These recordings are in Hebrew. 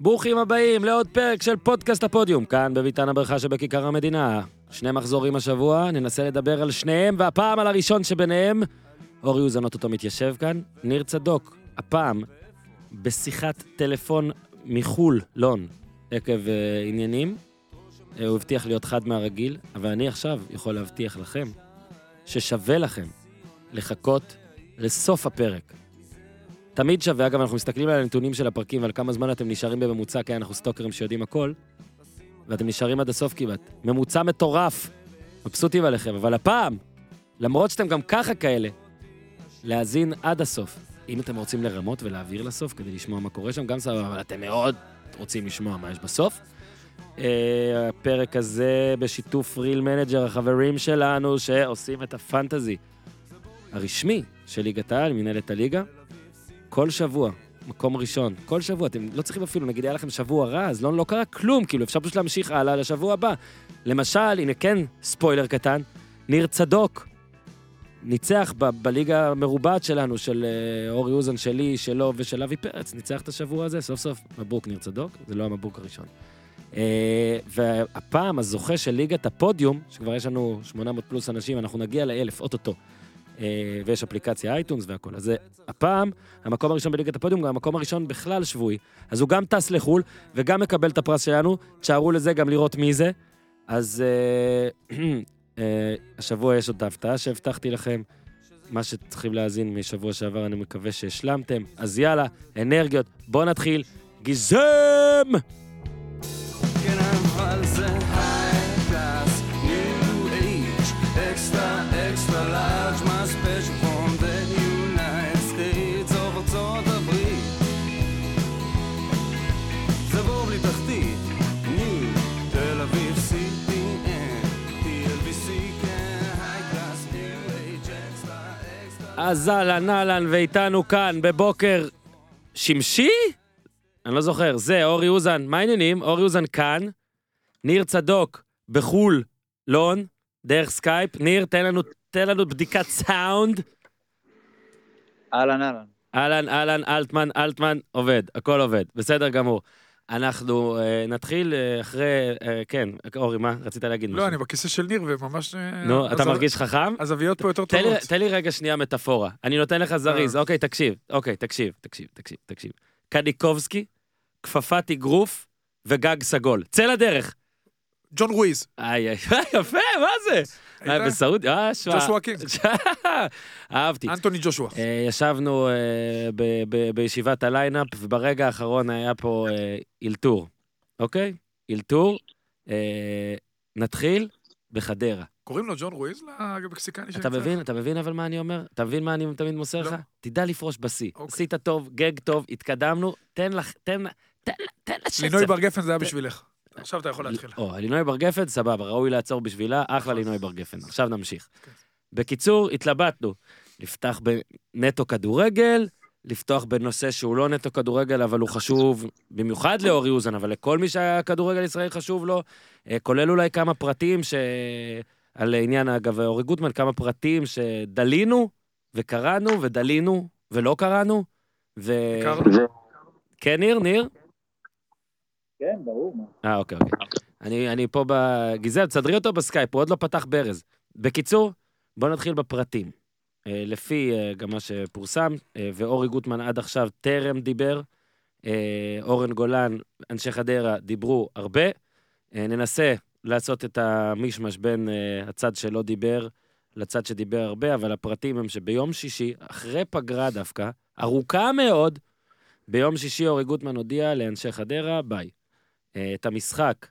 ברוכים הבאים לעוד פרק של פודקאסט הפודיום, כאן בביתן הברכה שבכיכר המדינה. שני מחזורים השבוע, ננסה לדבר על שניהם, והפעם על הראשון שביניהם, אורי אוזן אוטוטו מתיישב כאן, ניר צדוק, הפעם בשיחת טלפון מחו"ל, לון, עקב uh, עניינים. Uh, הוא הבטיח להיות חד מהרגיל, אבל אני עכשיו יכול להבטיח לכם ששווה לכם לחכות לסוף הפרק. תמיד שווה, אגב, אנחנו מסתכלים על הנתונים של הפרקים ועל כמה זמן אתם נשארים בממוצע, כי אנחנו סטוקרים שיודעים הכל, ואתם נשארים עד הסוף כמעט. ממוצע מטורף. מבסוטים עליכם, אבל הפעם, למרות שאתם גם ככה כאלה, להאזין עד הסוף. אם אתם רוצים לרמות ולהעביר לסוף כדי לשמוע מה קורה שם, גם סבבה, אבל אתם מאוד רוצים לשמוע מה יש בסוף. Uh, הפרק הזה בשיתוף Real Manager, החברים שלנו שעושים את הפנטזי הרשמי של ליגת העל, מנהלת הליגה. כל שבוע, מקום ראשון, כל שבוע, אתם לא צריכים אפילו, נגיד היה לכם שבוע רע, אז לא, לא קרה כלום, כאילו אפשר פשוט להמשיך הלאה לשבוע הבא. למשל, הנה כן, ספוילר קטן, ניר צדוק ניצח ב- בליגה המרובעת שלנו, של uh, אורי אוזן שלי, שלו ושל אבי פרץ, ניצח את השבוע הזה, סוף סוף מבוק ניר צדוק, זה לא המבוק הראשון. Uh, והפעם הזוכה של ליגת הפודיום, שכבר יש לנו 800 פלוס אנשים, אנחנו נגיע לאלף, אוטוטו. Uh, ויש אפליקציה אייטונס והכל. אז הפעם, המקום הראשון בליגת הפודיום, גם המקום הראשון בכלל שבועי. אז הוא גם טס לחו"ל, וגם מקבל את הפרס שלנו, תשארו לזה גם לראות מי זה. אז uh, uh, השבוע יש עוד ההפתעה שהבטחתי לכם. מה שצריכים להאזין משבוע שעבר, אני מקווה שהשלמתם. אז יאללה, אנרגיות, בואו נתחיל. גיזם! כן, אז אהלן אהלן, ואיתנו כאן בבוקר שמשי? אני לא זוכר, זה אורי אוזן, מה העניינים? אורי אוזן כאן, ניר צדוק בחו"ל, אלון, דרך סקייפ. ניר, תן לנו, תן לנו בדיקת סאונד. אהלן אהלן. אהלן, אהלן, אלטמן, אלטמן, עובד, הכל עובד, בסדר גמור. אנחנו אה, נתחיל אה, אחרי, אה, כן, אורי, מה? רצית להגיד משהו? לא, אני בכיסא של ניר וממש... אה, נו, אתה מרגיש חכם? הזוויות פה יותר טובות. תן לי רגע שנייה מטאפורה. אני נותן לך זריז. אה. אוקיי, תקשיב. אוקיי, תקשיב, תקשיב, תקשיב, תקשיב. קניקובסקי, כפפת אגרוף וגג סגול. צא לדרך. John Wiz. איי, איי, יפה, מה זה? אה? בסעודיה, אה, שועה. ג'ושוע קינג. אהבתי. אנטוני ג'ושוע. אה, ישבנו אה, בישיבת הליינאפ, וברגע האחרון היה פה אלתור, אוקיי? אלתור. נתחיל בחדרה. קוראים לו ג'ון וויז למקסיקני אתה מבין? אתה מבין אבל מה אני אומר? אתה מבין מה אני תמיד מוסר לך? לא. תדע לפרוש בשיא. אוקיי. עשית טוב, גג טוב, התקדמנו, תן לך, תן, תן, תן לשצף. לינוי בר גפן זה היה בשבילך. עכשיו אתה יכול להתחיל. או, לינוי בר גפן, סבבה, ראוי לעצור בשבילה, אחלה לינוי בר גפן. עכשיו נמשיך. כן. בקיצור, התלבטנו. לפתח בנטו כדורגל, לפתוח בנושא שהוא לא נטו כדורגל, אבל הוא חשוב במיוחד לאורי אוזן, אבל לכל מי שהכדורגל ישראל חשוב לו, אה, כולל אולי כמה פרטים ש... על עניין, אגב, אורי גוטמן, כמה פרטים שדלינו, וקראנו, ודלינו, ולא קראנו, ו... כן, ניר, ניר? כן, ברור. אה, אוקיי, אוקיי. אני, אני פה בגיזל, תסדרי אותו בסקייפ, הוא עוד לא פתח ברז. בקיצור, בואו נתחיל בפרטים. אה, לפי אה, גם מה שפורסם, אה, ואורי גוטמן עד עכשיו טרם דיבר, אורן גולן, אנשי חדרה, דיברו הרבה. ננסה לעשות את המישמש בין הצד שלא דיבר לצד שדיבר הרבה, אבל הפרטים הם שביום שישי, אחרי פגרה דווקא, ארוכה מאוד, ביום שישי אורי גוטמן הודיע לאנשי חדרה, ביי. אה, את המשחק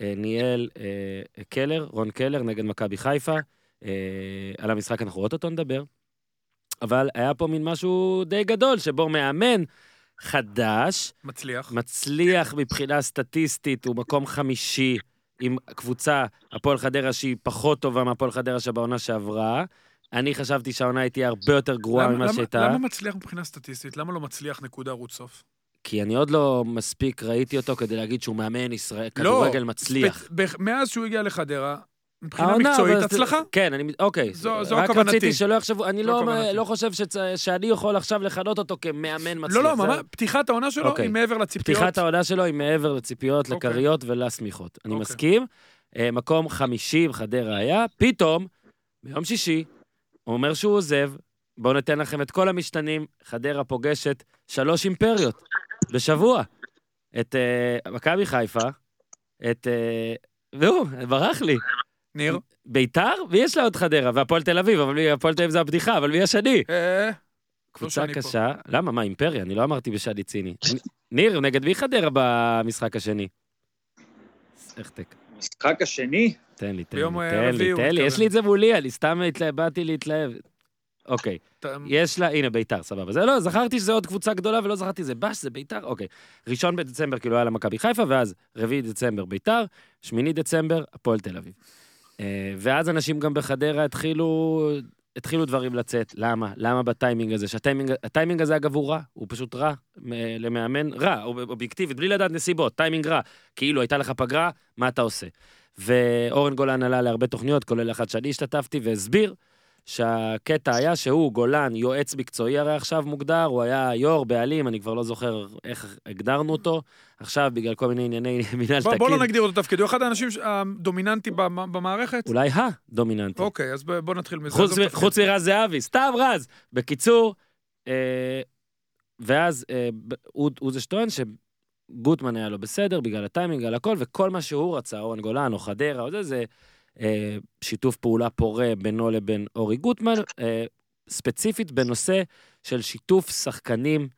אה, ניהל אה, קלר, רון קלר, נגד מכבי חיפה. על המשחק אנחנו אוטוטו נדבר. אבל היה פה מין משהו די גדול, שבו מאמן חדש, מצליח. מצליח מבחינה סטטיסטית, הוא מקום חמישי עם קבוצה, הפועל חדרה, שהיא פחות טובה מהפועל חדרה שבעונה שעברה. אני חשבתי שהעונה תהיה הרבה יותר גרועה ממה שהייתה. למה מצליח מבחינה סטטיסטית? למה לא מצליח נקודה ערוץ סוף? כי אני עוד לא מספיק ראיתי אותו כדי להגיד שהוא מאמן ישראל, כדורגל מצליח. בח- מאז שהוא הגיע לחדרה, מבחינה העונה, מקצועית, אבל- הצלחה. כן, אני... אוקיי. זו- זו רק כוונתי. רציתי שלא יחשבו, אני לא. לא חושב שצ- שאני יכול עכשיו לכנות אותו כמאמן מצליח. לא, לא, ממש, פתיחת העונה שלו אוקיי. היא מעבר לציפיות. פתיחת העונה שלו היא מעבר לציפיות, אוקיי. לכריות ולשמיכות. אני אוקיי. מסכים. אה, מקום חמישי בחדרה היה, פתאום, ביום שישי, הוא אומר שהוא עוזב, בואו ניתן לכם את כל המשתנים, חדרה פוגשת שלוש אימפריות בשבוע. את אה, מכבי חיפה, את... אה, והוא, ברח לי. ניר. ביתר, ויש לה עוד חדרה, והפועל תל אביב, אבל מי- הפועל תל אביב זה הבדיחה, אבל מי השני? אה, קבוצה שאני פה. קשה. למה? מה, אימפריה? אני לא אמרתי בשדי ציני. ניר, נגד מי חדרה במשחק השני? החטק. המשחק השני, תן לי, תן לי, תן לי, תן לי, יש. לי את זה מולי, אני סתם באתי להתלהב. אוקיי, יש לה, הנה ביתר, סבבה. זה לא, זכרתי שזה עוד קבוצה גדולה ולא זכרתי זה ב"ש, זה ביתר, אוקיי. ראשון בדצמבר כאילו היה לה מכבי חיפה, ואז רביעי דצמבר ביתר, שמיני דצמבר, הפועל תל אביב. אה, ואז אנשים גם בחדרה התחילו, התחילו דברים לצאת. למה? למה בטיימינג הזה? שהטיימינג הטיימינג הזה אגב הוא רע, הוא פשוט רע למאמן, רע, אוב- אובייקטיבית, בלי לדעת נסיבות, טיימינג רע. כאילו הייתה לך פגרה, מה אתה עושה? ואורן גולן עלה להרבה תוכניות, כולל אחת שאני השתתפתי, והסביר שהקטע היה שהוא, גולן, יועץ מקצועי הרי עכשיו מוגדר, הוא היה יו"ר, בעלים, אני כבר לא זוכר איך הגדרנו אותו. עכשיו, בגלל כל מיני ענייני מינהל תקין, בוא לא נגדיר אותו תפקיד, הוא אחד האנשים ש- הדומיננטיים במ- במערכת. אולי הדומיננטי. אוקיי, אז בוא נתחיל מזה. חוץ מרז זהבי, סתם רז. בקיצור, אה, ואז אה, הוא זה שטוען שגוטמן היה לו בסדר בגלל הטיימינג, על הכל, וכל מה שהוא רצה, אורן גולן או חדרה או זה, זה שיתוף פעולה פורה בינו לבין אורי גוטמן, אה, ספציפית בנושא של שיתוף שחקנים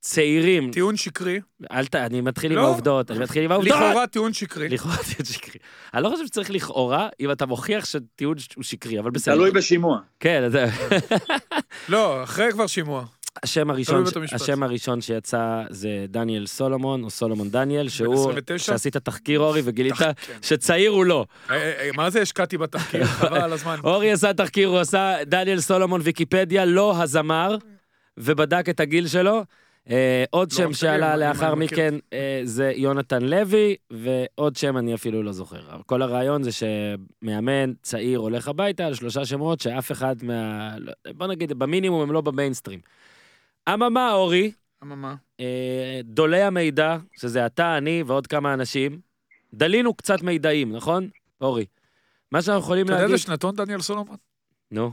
צעירים. טיעון שקרי. אל ת... אני מתחיל עם לא. העובדות, אני מתחיל עם העובדות. לכאורה טיעון שקרי. לכאורה טיעון שקרי. אני לא חושב שצריך לכאורה, אם אתה מוכיח שטיעון הוא שקרי, אבל בסדר. תלוי בשימוע. כן, אז לא, אחרי כבר שימוע. השם הראשון. השם הראשון שיצא זה דניאל סולומון, או סולומון דניאל, שהוא, 29? שעשית תחקיר אורי וגילית כן. שצעיר הוא לא. אה, אה, אה, מה זה השקעתי בתחקיר? חבל על הזמן. אורי עשה תחקיר, הוא עשה דניאל סולומון ויקיפדיה, לא הזמר, ובדק את הגיל שלו. עוד לא, שם שעלה לאחר. מכן זה יונתן לוי, ועוד שם אני אפילו לא זוכר. כל הרעיון זה שמאמן צעיר הולך הביתה על שלושה שמות שאף אחד מה... לא- בוא נגיד, במינימום הם לא במיינסטרים. אממה, אורי, אממה. אה, דולי המידע, שזה אתה, אני ועוד כמה אנשים, דלינו קצת מידעים, נכון? אורי. מה שאנחנו יכולים אתה יודע להגיד... איזה שנתון דניאל סולומון? נו,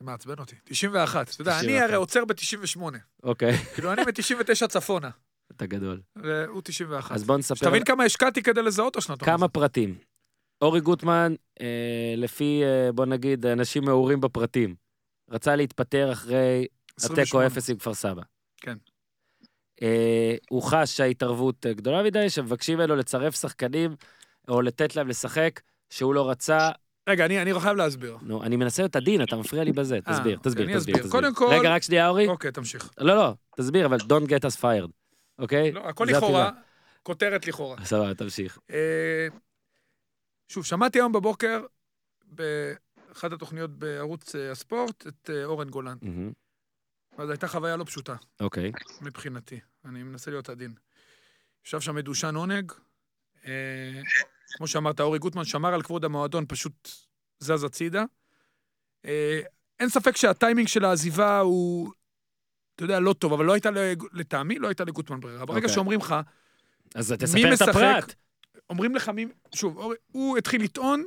זה מעצבן אותי. 91. אתה יודע, אני 91. הרי עוצר ב-98. אוקיי, כאילו, אני מ-99 צפונה, אתה גדול. והוא 91. אז בוא נספר שתבין כמה השקעתי כדי לזהות השנתון. כמה פרטים. אורי גוטמן, אה, לפי, אה, בוא נגיד, אנשים מעורים בפרטים, רצה להתפטר אחרי התיקו 28. אפס עם כפר סבא. כן. אה, הוא חש שההתערבות אה, גדולה מדי, שמבקשים ממנו לצרף שחקנים, או לתת להם לשחק, שהוא לא רצה. רגע, אני אני חייב להסביר. נו, אני מנסה להיות עדין, אתה מפריע לי בזה. אה, תסביר, אוקיי, תסביר, תסביר. אסביר. תסביר. קודם כל- רגע, רק שנייה, אורי. אוקיי, תמשיך. לא, לא, תסביר, אבל don't get us fired, אוקיי? לא, הכל לכאורה. כותרת לכאורה. סבבה, תמשיך. אה, שוב, שמעתי היום בבוקר, באחת התוכניות בערוץ הספורט, את אורן גולן. מהמם, וזו הייתה חוויה לא פשוטה, אוקיי. מבחינתי. אני מנסה להיות עדין. ישב שם מדושן עונג. אה, כמו שאמרת, אורי גוטמן שמר על כבוד המועדון, פשוט זז הצידה. אה, אין ספק שהטיימינג של העזיבה הוא, אתה יודע, לא טוב, אבל לא הייתה, לטעמי, לא הייתה לגוטמן ברירה. ברגע אוקיי. שאומרים לך, אז תספר את משחק? הפרט. אומרים לך מי... שוב, אורי- הוא התחיל לטעון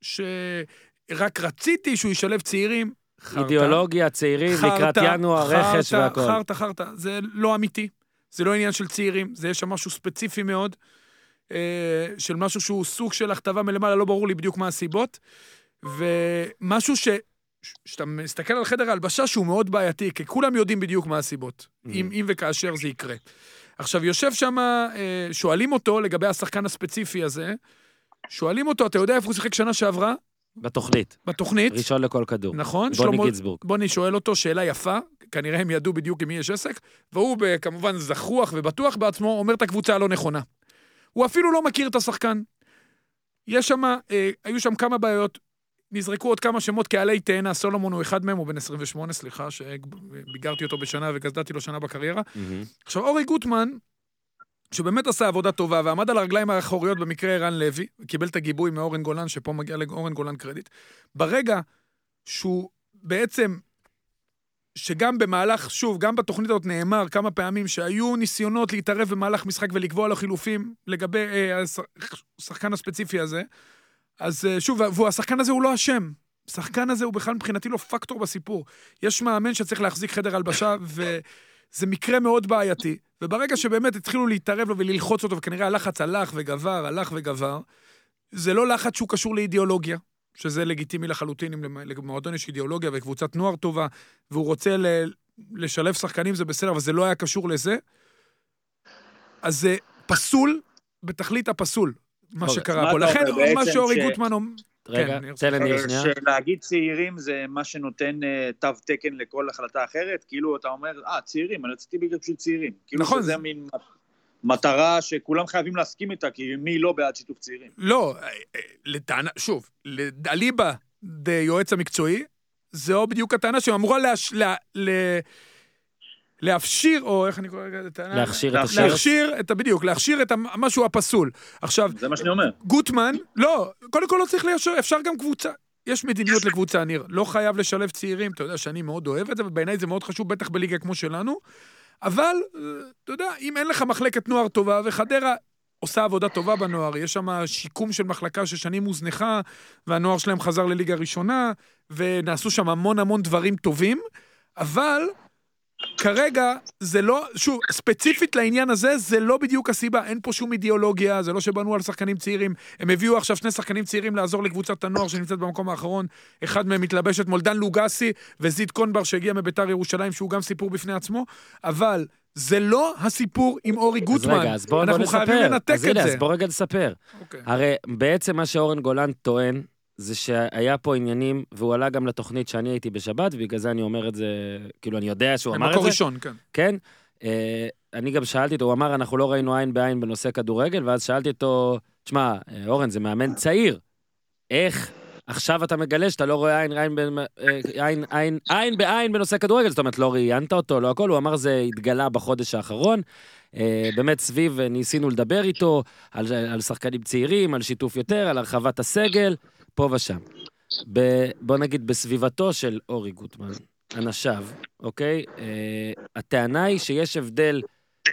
שרק רציתי שהוא ישלב צעירים. חרטא. אידיאולוגיה, צעירים, לקראת חרטא, ינואר, רכש חרטא, והכל. חרטא, חרטא. זה לא אמיתי. זה לא עניין של צעירים, זה יש שם משהו ספציפי מאוד, אה, של משהו שהוא סוג של הכתבה מלמעלה, לא ברור לי בדיוק מה הסיבות, ומשהו ש... כשאתה מסתכל על חדר ההלבשה שהוא מאוד בעייתי, כי כולם יודעים בדיוק מה הסיבות, Mm. אם, אם וכאשר זה יקרה. עכשיו, יושב שם, אה, שואלים אותו לגבי השחקן הספציפי הזה, שואלים אותו, אתה יודע איפה הוא שיחק שנה שעברה? בתוכנית, בתוכנית, ראשון לכל כדור. נכון? בוני שלמה- גינסבורג. בוני שואל אותו שאלה יפה, כנראה הם ידעו בדיוק עם מי יש עסק, והוא כמובן זחוח ובטוח בעצמו, אומר את הקבוצה הלא נכונה. הוא אפילו לא מכיר את השחקן. יש שם, אה, היו שם כמה בעיות, נזרקו עוד כמה שמות כעלי תאנה, סולומון הוא אחד מהם, הוא בן 28, סליחה, שביגרתי אותו בשנה וגזדתי לו שנה בקריירה. מהמם. עכשיו, אורי גוטמן שבאמת עשה עבודה טובה ועמד על הרגליים האחוריות במקרה ערן לוי, קיבל את הגיבוי מאורן גולן, שפה מגיע לאורן גולן קרדיט. ברגע שהוא בעצם, שגם במהלך, שוב, גם בתוכנית הזאת נאמר כמה פעמים שהיו ניסיונות להתערב במהלך משחק ולקבוע לו חילופים לגבי אה, הש- השחקן הספציפי הזה, אז אה, שוב, והוא, השחקן הזה הוא לא אשם. השחקן הזה הוא בכלל מבחינתי לא פקטור בסיפור. יש מאמן שצריך להחזיק חדר הלבשה, וזה מקרה מאוד בעייתי. וברגע שבאמת התחילו להתערב לו וללחוץ אותו, וכנראה הלחץ הלך וגבר, הלך וגבר, זה לא לחץ שהוא קשור לאידיאולוגיה, שזה לגיטימי לחלוטין, אם למ- למועדון יש אידיאולוגיה וקבוצת נוער טובה, והוא רוצה ל- לשלב שחקנים, זה בסדר, אבל זה לא היה קשור לזה. אז זה פסול בתכלית הפסול, מה אוקיי, שקרה פה. לכן, מה שאורי גוטמן אומר... רגע, אני תן לניר אה, שנייה. שלהגיד צעירים זה מה שנותן אה, תו תקן לכל החלטה אחרת, כאילו אתה אומר, אה, צעירים, אני רציתי בגלל פשוט צעירים. כאילו נכון, זה- מין מטרה שכולם חייבים להסכים איתה, כי מי לא בעד שיתוף צעירים? לא, אה, אה, לטענה, שוב, אליבא דיועץ המקצועי, זו בדיוק הטענה שאמורה להש... לה... ל... להפשיר, או איך אני קורא לזה? להכשיר את. השרץ. להכשיר את ה... בדיוק, להכשיר את המשהו הפסול. עכשיו, זה מה שאני אומר. גוטמן, לא, קודם כל לא צריך ליישר, אפשר גם קבוצה. יש מדיניות לקבוצה, ניר. לא חייב לשלב צעירים, אתה יודע שאני מאוד אוהב את זה, ובעיניי זה מאוד חשוב, בטח בליגה כמו שלנו. אבל, אה, אתה יודע, אם אין לך מחלקת נוער טובה, וחדרה עושה עבודה טובה בנוער, יש שם שיקום של מחלקה ששנים הוזנחה, והנוער שלהם חזר לליגה ראשונה, ונעשו שם המון המון דברים טובים, אבל כרגע זה לא, שוב, ספציפית לעניין הזה, זה לא בדיוק הסיבה, אין פה שום אידיאולוגיה, זה לא שבנו על שחקנים צעירים. הם הביאו עכשיו שני שחקנים צעירים לעזור לקבוצת הנוער שנמצאת במקום האחרון. אחד מהם מתלבש אתמול דן לוגסי וזית קונבר שהגיע מביתר ירושלים, שהוא גם סיפור בפני עצמו, אבל זה לא הסיפור עם אורי אז גוטמן. רגע, אז בואו בוא אנחנו נספר. חייבים לנתק אז את הנה, זה. אז בוא רגע נספר. אוקיי. הרי בעצם מה שאורן גולן טוען, זה שהיה פה עניינים, והוא עלה גם לתוכנית שאני הייתי בשבת, ובגלל זה אני אומר את זה, כאילו, אני יודע שהוא אמר את במקור זה. ראשון, כן. כן? אה, אני גם שאלתי אותו, הוא אמר, אנחנו לא ראינו עין בעין בנושא כדורגל, ואז שאלתי אותו, תשמע, אה, אורן, זה מאמן צעיר. איך עכשיו אתה מגלה שאתה לא רואה עין, עין, אה, עין, עין, עין בעין בנושא כדורגל? זאת אומרת, לא ראיינת אותו, לא הכל, הוא אמר, זה התגלה בחודש האחרון. אה, באמת סביב, ניסינו לדבר איתו על, על שחקנים צעירים, על שיתוף יותר, על הרחבת הסגל, פה ושם. ב, בוא נגיד, בסביבתו של אורי גוטמן, אנשיו, אוקיי? אה, הטענה היא שיש הבדל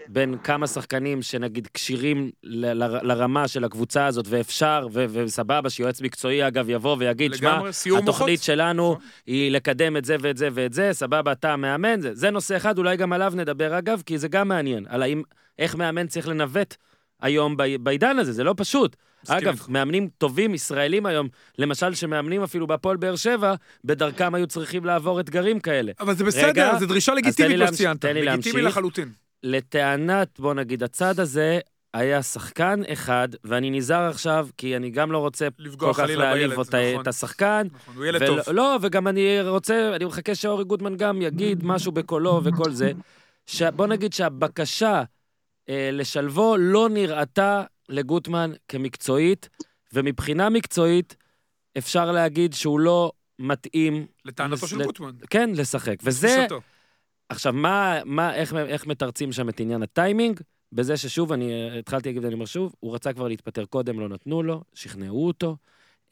בין כמה שחקנים שנגיד כשירים ל- ל- לרמה של הקבוצה הזאת, ואפשר, ו- וסבבה, שיועץ מקצועי, אגב, יבוא ויגיד, שמע, סיור מוחות. התוכנית שלנו. היא לקדם את זה ואת זה ואת זה, סבבה, אתה המאמן, זה, זה נושא אחד, אולי גם עליו נדבר אגב, כי זה גם מעניין, על האם, איך מאמן צריך לנווט היום בעידן הזה, זה לא פשוט. אגב, איתך. מאמנים טובים, ישראלים היום, למשל שמאמנים אפילו בהפועל באר שבע, בדרכם היו צריכים לעבור אתגרים כאלה. אבל זה רגע, בסדר, זו דרישה לגיטימית, מה שציינת. תן לי לגיטימי להמשיך. לחלוטין. לטענת, בוא נגיד, הצד הזה, היה שחקן אחד, ואני נזהר עכשיו, כי אני גם לא רוצה כל כך להעליב את, נכון. את השחקן. נכון, הוא ילד ולא- טוב. לא, וגם אני רוצה, אני מחכה שאורי גוטמן גם יגיד משהו בקולו וכל זה. בוא נגיד שהבקשה לשלבו לא נראתה לגוטמן כמקצועית, ומבחינה מקצועית אפשר להגיד שהוא לא מתאים, לטענתו של לת- גוטמן. כן, לשחק. וזה, תפיסתו. עכשיו, מה, מה, איך, איך מתרצים שם את עניין הטיימינג? בזה ששוב, אני אה, התחלתי להגיד, ואני אומר שוב, הוא רצה כבר להתפטר קודם, לא נתנו לו, שכנעו אותו.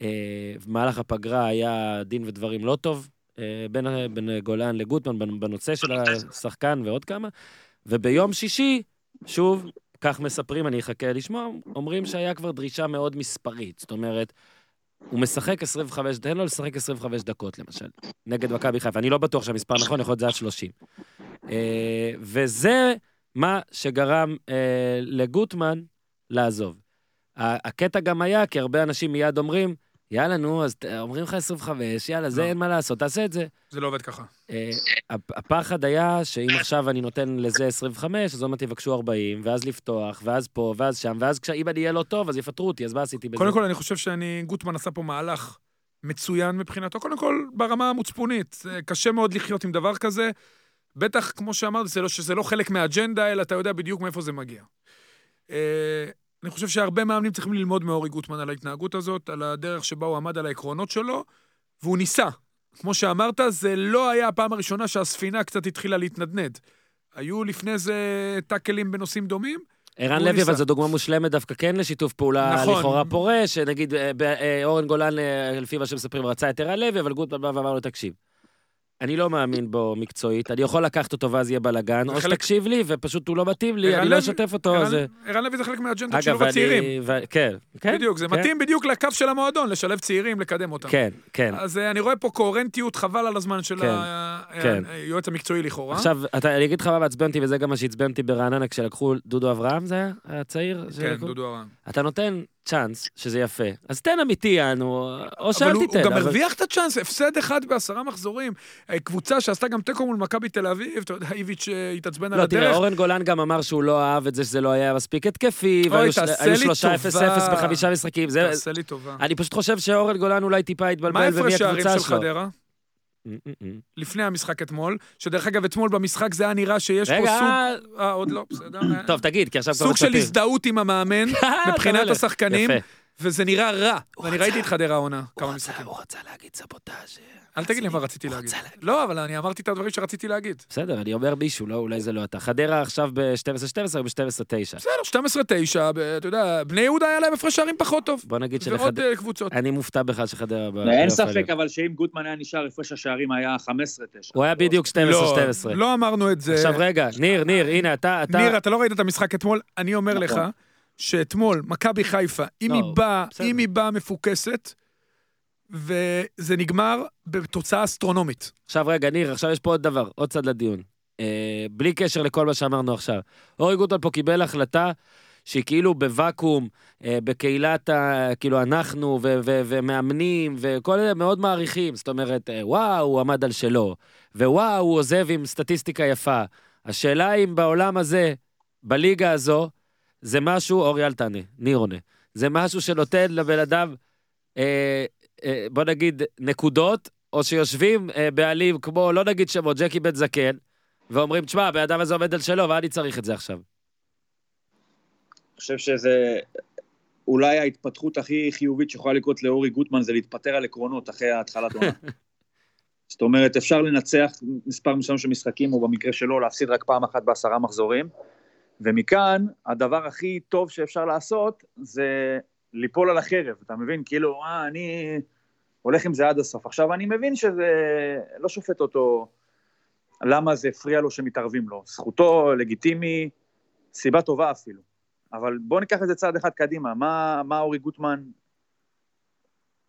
אה, במהלך הפגרה היה דין ודברים לא טוב אה, בין, בין גולן לגוטמן בנ- בנושא של השחקן ועוד כמה. וביום שישי, שוב, כך מספרים, אני אחכה לשמוע, אומרים שהיה כבר דרישה מאוד מספרית. זאת אומרת, הוא משחק 25, תן לו לשחק 25 דקות למשל, נגד מכבי חיפה. אני לא בטוח שהמספר נכון, יכול להיות זה עד 30. אה, וזה מה שגרם אה, לגוטמן לעזוב. הקטע גם היה, כי הרבה אנשים מיד אומרים, יאללה, נו, אז אומרים לך 25, יאללה, זה לא. אין מה לעשות, תעשה את זה. זה לא עובד ככה. אה, הפ- הפחד היה שאם עכשיו אני נותן לזה 25, אז עוד מעט יבקשו 40, ואז לפתוח, ואז פה, ואז שם, ואז אם אני אהיה לא טוב, אז יפטרו אותי, אז מה עשיתי בזה? קודם כל, אני חושב שאני, גוטמן עשה פה מהלך מצוין מבחינתו. קודם כל, ברמה המוצפונית. זה קשה מאוד לחיות עם דבר כזה. בטח, כמו שאמרת, לא, שזה לא חלק מהאג'נדה, אלא אתה יודע בדיוק מאיפה זה מגיע. אני חושב שהרבה מאמנים צריכים ללמוד מאורי גוטמן על ההתנהגות הזאת, על הדרך שבה הוא עמד על העקרונות שלו, והוא ניסה. כמו שאמרת, זה לא היה הפעם הראשונה שהספינה קצת התחילה להתנדנד. היו לפני זה טאקלים בנושאים דומים, ערן לוי, אבל. זו דוגמה מושלמת דווקא כן לשיתוף פעולה נכון. לכאורה פורה, שנגיד אה, אה, אורן גולן, אה, לפי מה שמספרים, רצה את ערן לוי, אבל גוטמן בא ואמר לו, תקשיב. אני לא מאמין בו מקצועית, אני יכול לקחת אותו ואז יהיה בלאגן, או שתקשיב לי, ופשוט הוא לא מתאים לי, אני לא אשתף אותו, ערן-. אה, לוי זה חלק מהאג'נדת אגב, שילוב הצעירים. אני... ו- כן, כן. בדיוק, זה כן, מתאים בדיוק לקו של המועדון, לשלב צעירים, לקדם אותם. כן, כן. אז אה, אני רואה פה קוהרנטיות, חבל על הזמן של כן, ה- כן. היועץ המקצועי לכאורה. עכשיו, אני אגיד לך מה מעצבן אותי, וזה גם מה שעצבן אותי ברעננה כשלקחו דודו אברהם, זה היה? הצעיר? כן? דודו הרן. אתה נותן צ'אנס, שזה יפה. אז תן אמיתי, יענו, או שאל אבל הוא, תיתן. גם הרוויח את הצ'אנס, הפסד אחד בעשרה מחזורים. אה, קבוצה שעשתה גם תיקו מול מכבי תל אביב, אתה יודע, איביץ' אה, התעצבן על לא, תראה, הדרך. אורן גולן גם אמר שהוא לא אהב את זה שזה לא היה מספיק התקפי, והיו שלושה טובה. 0-0 בחמישה משחקים. תעשה לי טובה. אני פשוט חושב שאורן גולן אולי טיפה מה התבלבל ומי שערים הקבוצה של שלו. חדרה? Mm, mm, mm. לפני המשחק אתמול, שדרך אגב, אתמול במשחק זה היה נראה שיש פה סוג... אה, עוד לא, בסדר. טוב, תגיד, כי עכשיו סוג של. הזדהות עם המאמן, מבחינת השחקנים, יפה. וזה נראה רע. ואני ראיתי את חדרה העונה, כמה משחקים. הוא רצה להגיד סבוטאז'. אל תגיד לי מה רציתי להגיד. לא, אבל אני אמרתי את הדברים שרציתי להגיד. בסדר, אני אומר מישהו, לא, אולי זה לא אתה. חדרה עכשיו ב-12-12 או ב-12-9. בסדר, 12-9, ב- אתה יודע, בני יהודה היה להם הפרש שערים פחות טוב. בוא נגיד ועוד שלחדרה... אה, קבוצות. אני מופתע בכלל שחדרה... אין ספק. אבל שאם גוטמן היה נשאר, הפרש השערים היה 15-9. הוא היה בדיוק 12-12. לא, לא אמרנו את זה. עכשיו רגע, ניר, ניר, הנה, אתה... אתה- ניר, אתה לא ראית את המשחק אתמול, אני אומר נכון. לך שאתמול, מכבי חיפה, אם לא, היא באה, בסדר. אם היא באה מפוקסת, וזה נגמר בתוצאה אסטרונומית. עכשיו רגע, ניר, עכשיו יש פה עוד דבר, עוד צד לדיון. אה, בלי קשר לכל מה שאמרנו עכשיו. אורי גוטמן פה קיבל החלטה שהיא כאילו בוואקום, אה, בקהילת ה... כאילו אנחנו ו- ו- ומאמנים וכל אלה מאוד מעריכים. זאת אומרת, אה, וואו, הוא עמד על שלו, ווואו, הוא עוזב עם סטטיסטיקה יפה. השאלה אם בעולם הזה, בליגה הזו, זה משהו, אורי אל תענה, ניר עונה. זה משהו שנותן לבן אדם, אה, אה, בוא נגיד, נקודות, או שיושבים אה, בעלים כמו, לא נגיד שמות, ג'קי בן זקן, ואומרים, תשמע, הבן אדם הזה עומד על שלו, מה אני צריך את זה עכשיו? אני חושב שזה אולי ההתפתחות הכי חיובית שיכולה לקרות לאורי גוטמן זה להתפטר על עקרונות אחרי התחלת עונה. זאת אומרת, אפשר לנצח מספר מסוים של משחקים, או במקרה שלו, להפסיד רק פעם אחת בעשרה מחזורים, ומכאן, הדבר הכי טוב שאפשר לעשות זה ליפול על החרב, אתה מבין? כאילו, אה, אני הולך עם זה עד הסוף. עכשיו, אני מבין שזה לא שופט אותו, למה זה הפריע לו שמתערבים לו. זכותו, לגיטימי, סיבה טובה אפילו. אבל בואו ניקח את זה צעד אחד קדימה. מה, מה אורי גוטמן,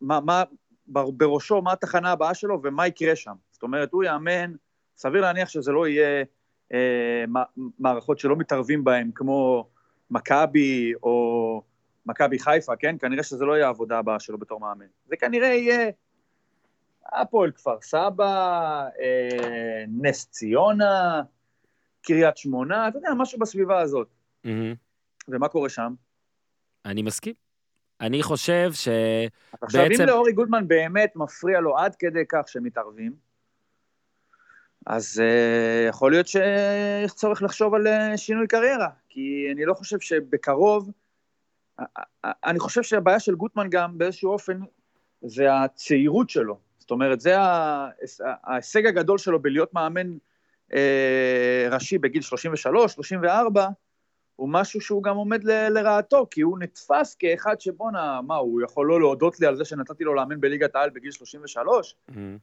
מה, מה בר- בראשו, מה התחנה הבאה שלו ומה יקרה שם? זאת אומרת, הוא יאמן, סביר להניח שזה לא יהיה מערכות שלא מתערבים בהן, כמו מכבי או מכבי חיפה, כן? כנראה שזה לא יהיה העבודה הבאה שלו בתור מאמן. זה כנראה יהיה הפועל כפר סבא, אה, נס ציונה, קריית שמונה, אתה יודע, משהו בסביבה הזאת. מהמם. ומה קורה שם? אני מסכים. אני חושב ש... עכשיו, אם לאורי גודמן באמת מפריע לו עד כדי כך שמתערבים, אז uh, יכול להיות שיש צורך לחשוב על uh, שינוי קריירה, כי אני לא חושב שבקרוב, אני חושב שהבעיה של גוטמן גם באיזשהו אופן זה הצעירות שלו. זאת אומרת, זה ההיש- ההישג הגדול שלו בלהיות מאמן אה, ראשי בגיל 33, 34, הוא משהו שהוא גם עומד ל- לרעתו, כי הוא נתפס כאחד שבואנה, מה, הוא יכול לא להודות לי על זה שנתתי לו לאמן בליגת העל בגיל 33? מהמם.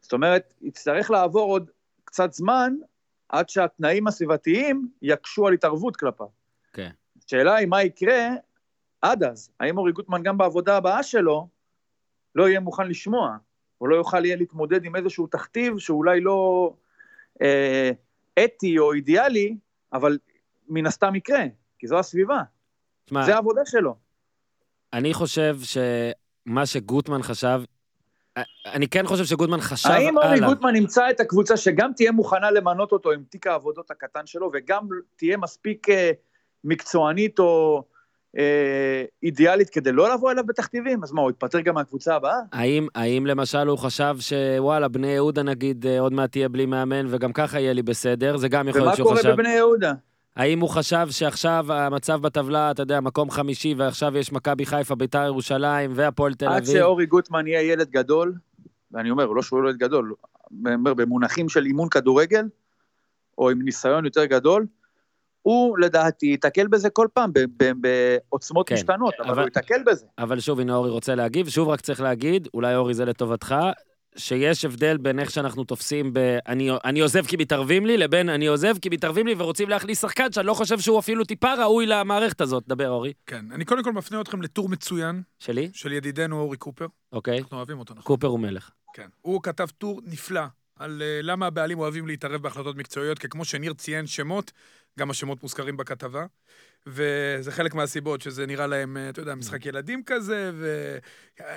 זאת אומרת, יצטרך לעבור עוד קצת זמן עד שהתנאים הסביבתיים יקשו על התערבות כלפיו. כן. השאלה היא מה יקרה עד אז. האם אורי גוטמן גם בעבודה הבאה שלו לא יהיה מוכן לשמוע, או לא יוכל יהיה להתמודד עם איזשהו תכתיב שאולי לא אה, אתי או אידיאלי, אבל מן הסתם יקרה, כי זו הסביבה, תשמע, זה העבודה שלו. אני חושב שמה שגוטמן חשב, אני כן חושב שגוטמן חשב האם אורי הלאה. גוטמן ימצא את הקבוצה שגם תהיה מוכנה למנות אותו עם תיק העבודות הקטן שלו, וגם תהיה מספיק אה, מקצוענית או אה, אידיאלית כדי לא לבוא אליו בתכתיבים? אז מה, הוא יתפטר גם מהקבוצה הבאה? האם, האם למשל הוא חשב שוואלה, בני יהודה נגיד אה, עוד מעט תהיה בלי מאמן וגם ככה יהיה לי בסדר, זה גם יכול ומה להיות שהוא קורה חשב. בבני יהודה? האם הוא חשב שעכשיו המצב בטבלה, אתה יודע, מקום חמישי ועכשיו יש מכבי חיפה, ביתר ירושלים והפועל תל עד אביב? שאורי גוטמן יהיה ילד גדול, ואני אומר, לא שהוא ילד גדול, אני אומר, במונחים של אימון כדורגל, או עם ניסיון יותר גדול, הוא לדעתי ייתקל בזה כל פעם, בעוצמות כן, משתנות, אבל אבל- הוא ייתקל בזה. אבל שוב, הנה אורי רוצה להגיב, שוב רק צריך להגיד, אולי אורי זה לטובתך, שיש הבדל בין איך שאנחנו תופסים ב... אני, אני עוזב כי מתערבים לי, לבין אני עוזב כי מתערבים לי ורוצים להכניס שחקן שאני לא חושב שהוא אפילו טיפה ראוי למערכת הזאת. דבר, אורי. כן, אני קודם כל מפנה אתכם לטור מצוין שלי? של ידידנו אורי קופר. אוקיי. אנחנו אוהבים אותו, נכון? קופר הוא מלך. כן. הוא כתב טור נפלא על uh, למה הבעלים אוהבים להתערב בהחלטות מקצועיות, כי כמו שניר ציין שמות, גם השמות מוזכרים בכתבה, וזה חלק מהסיבות שזה נראה להם, אה, אתה יודע, משחק ילדים כזה, ו... אה,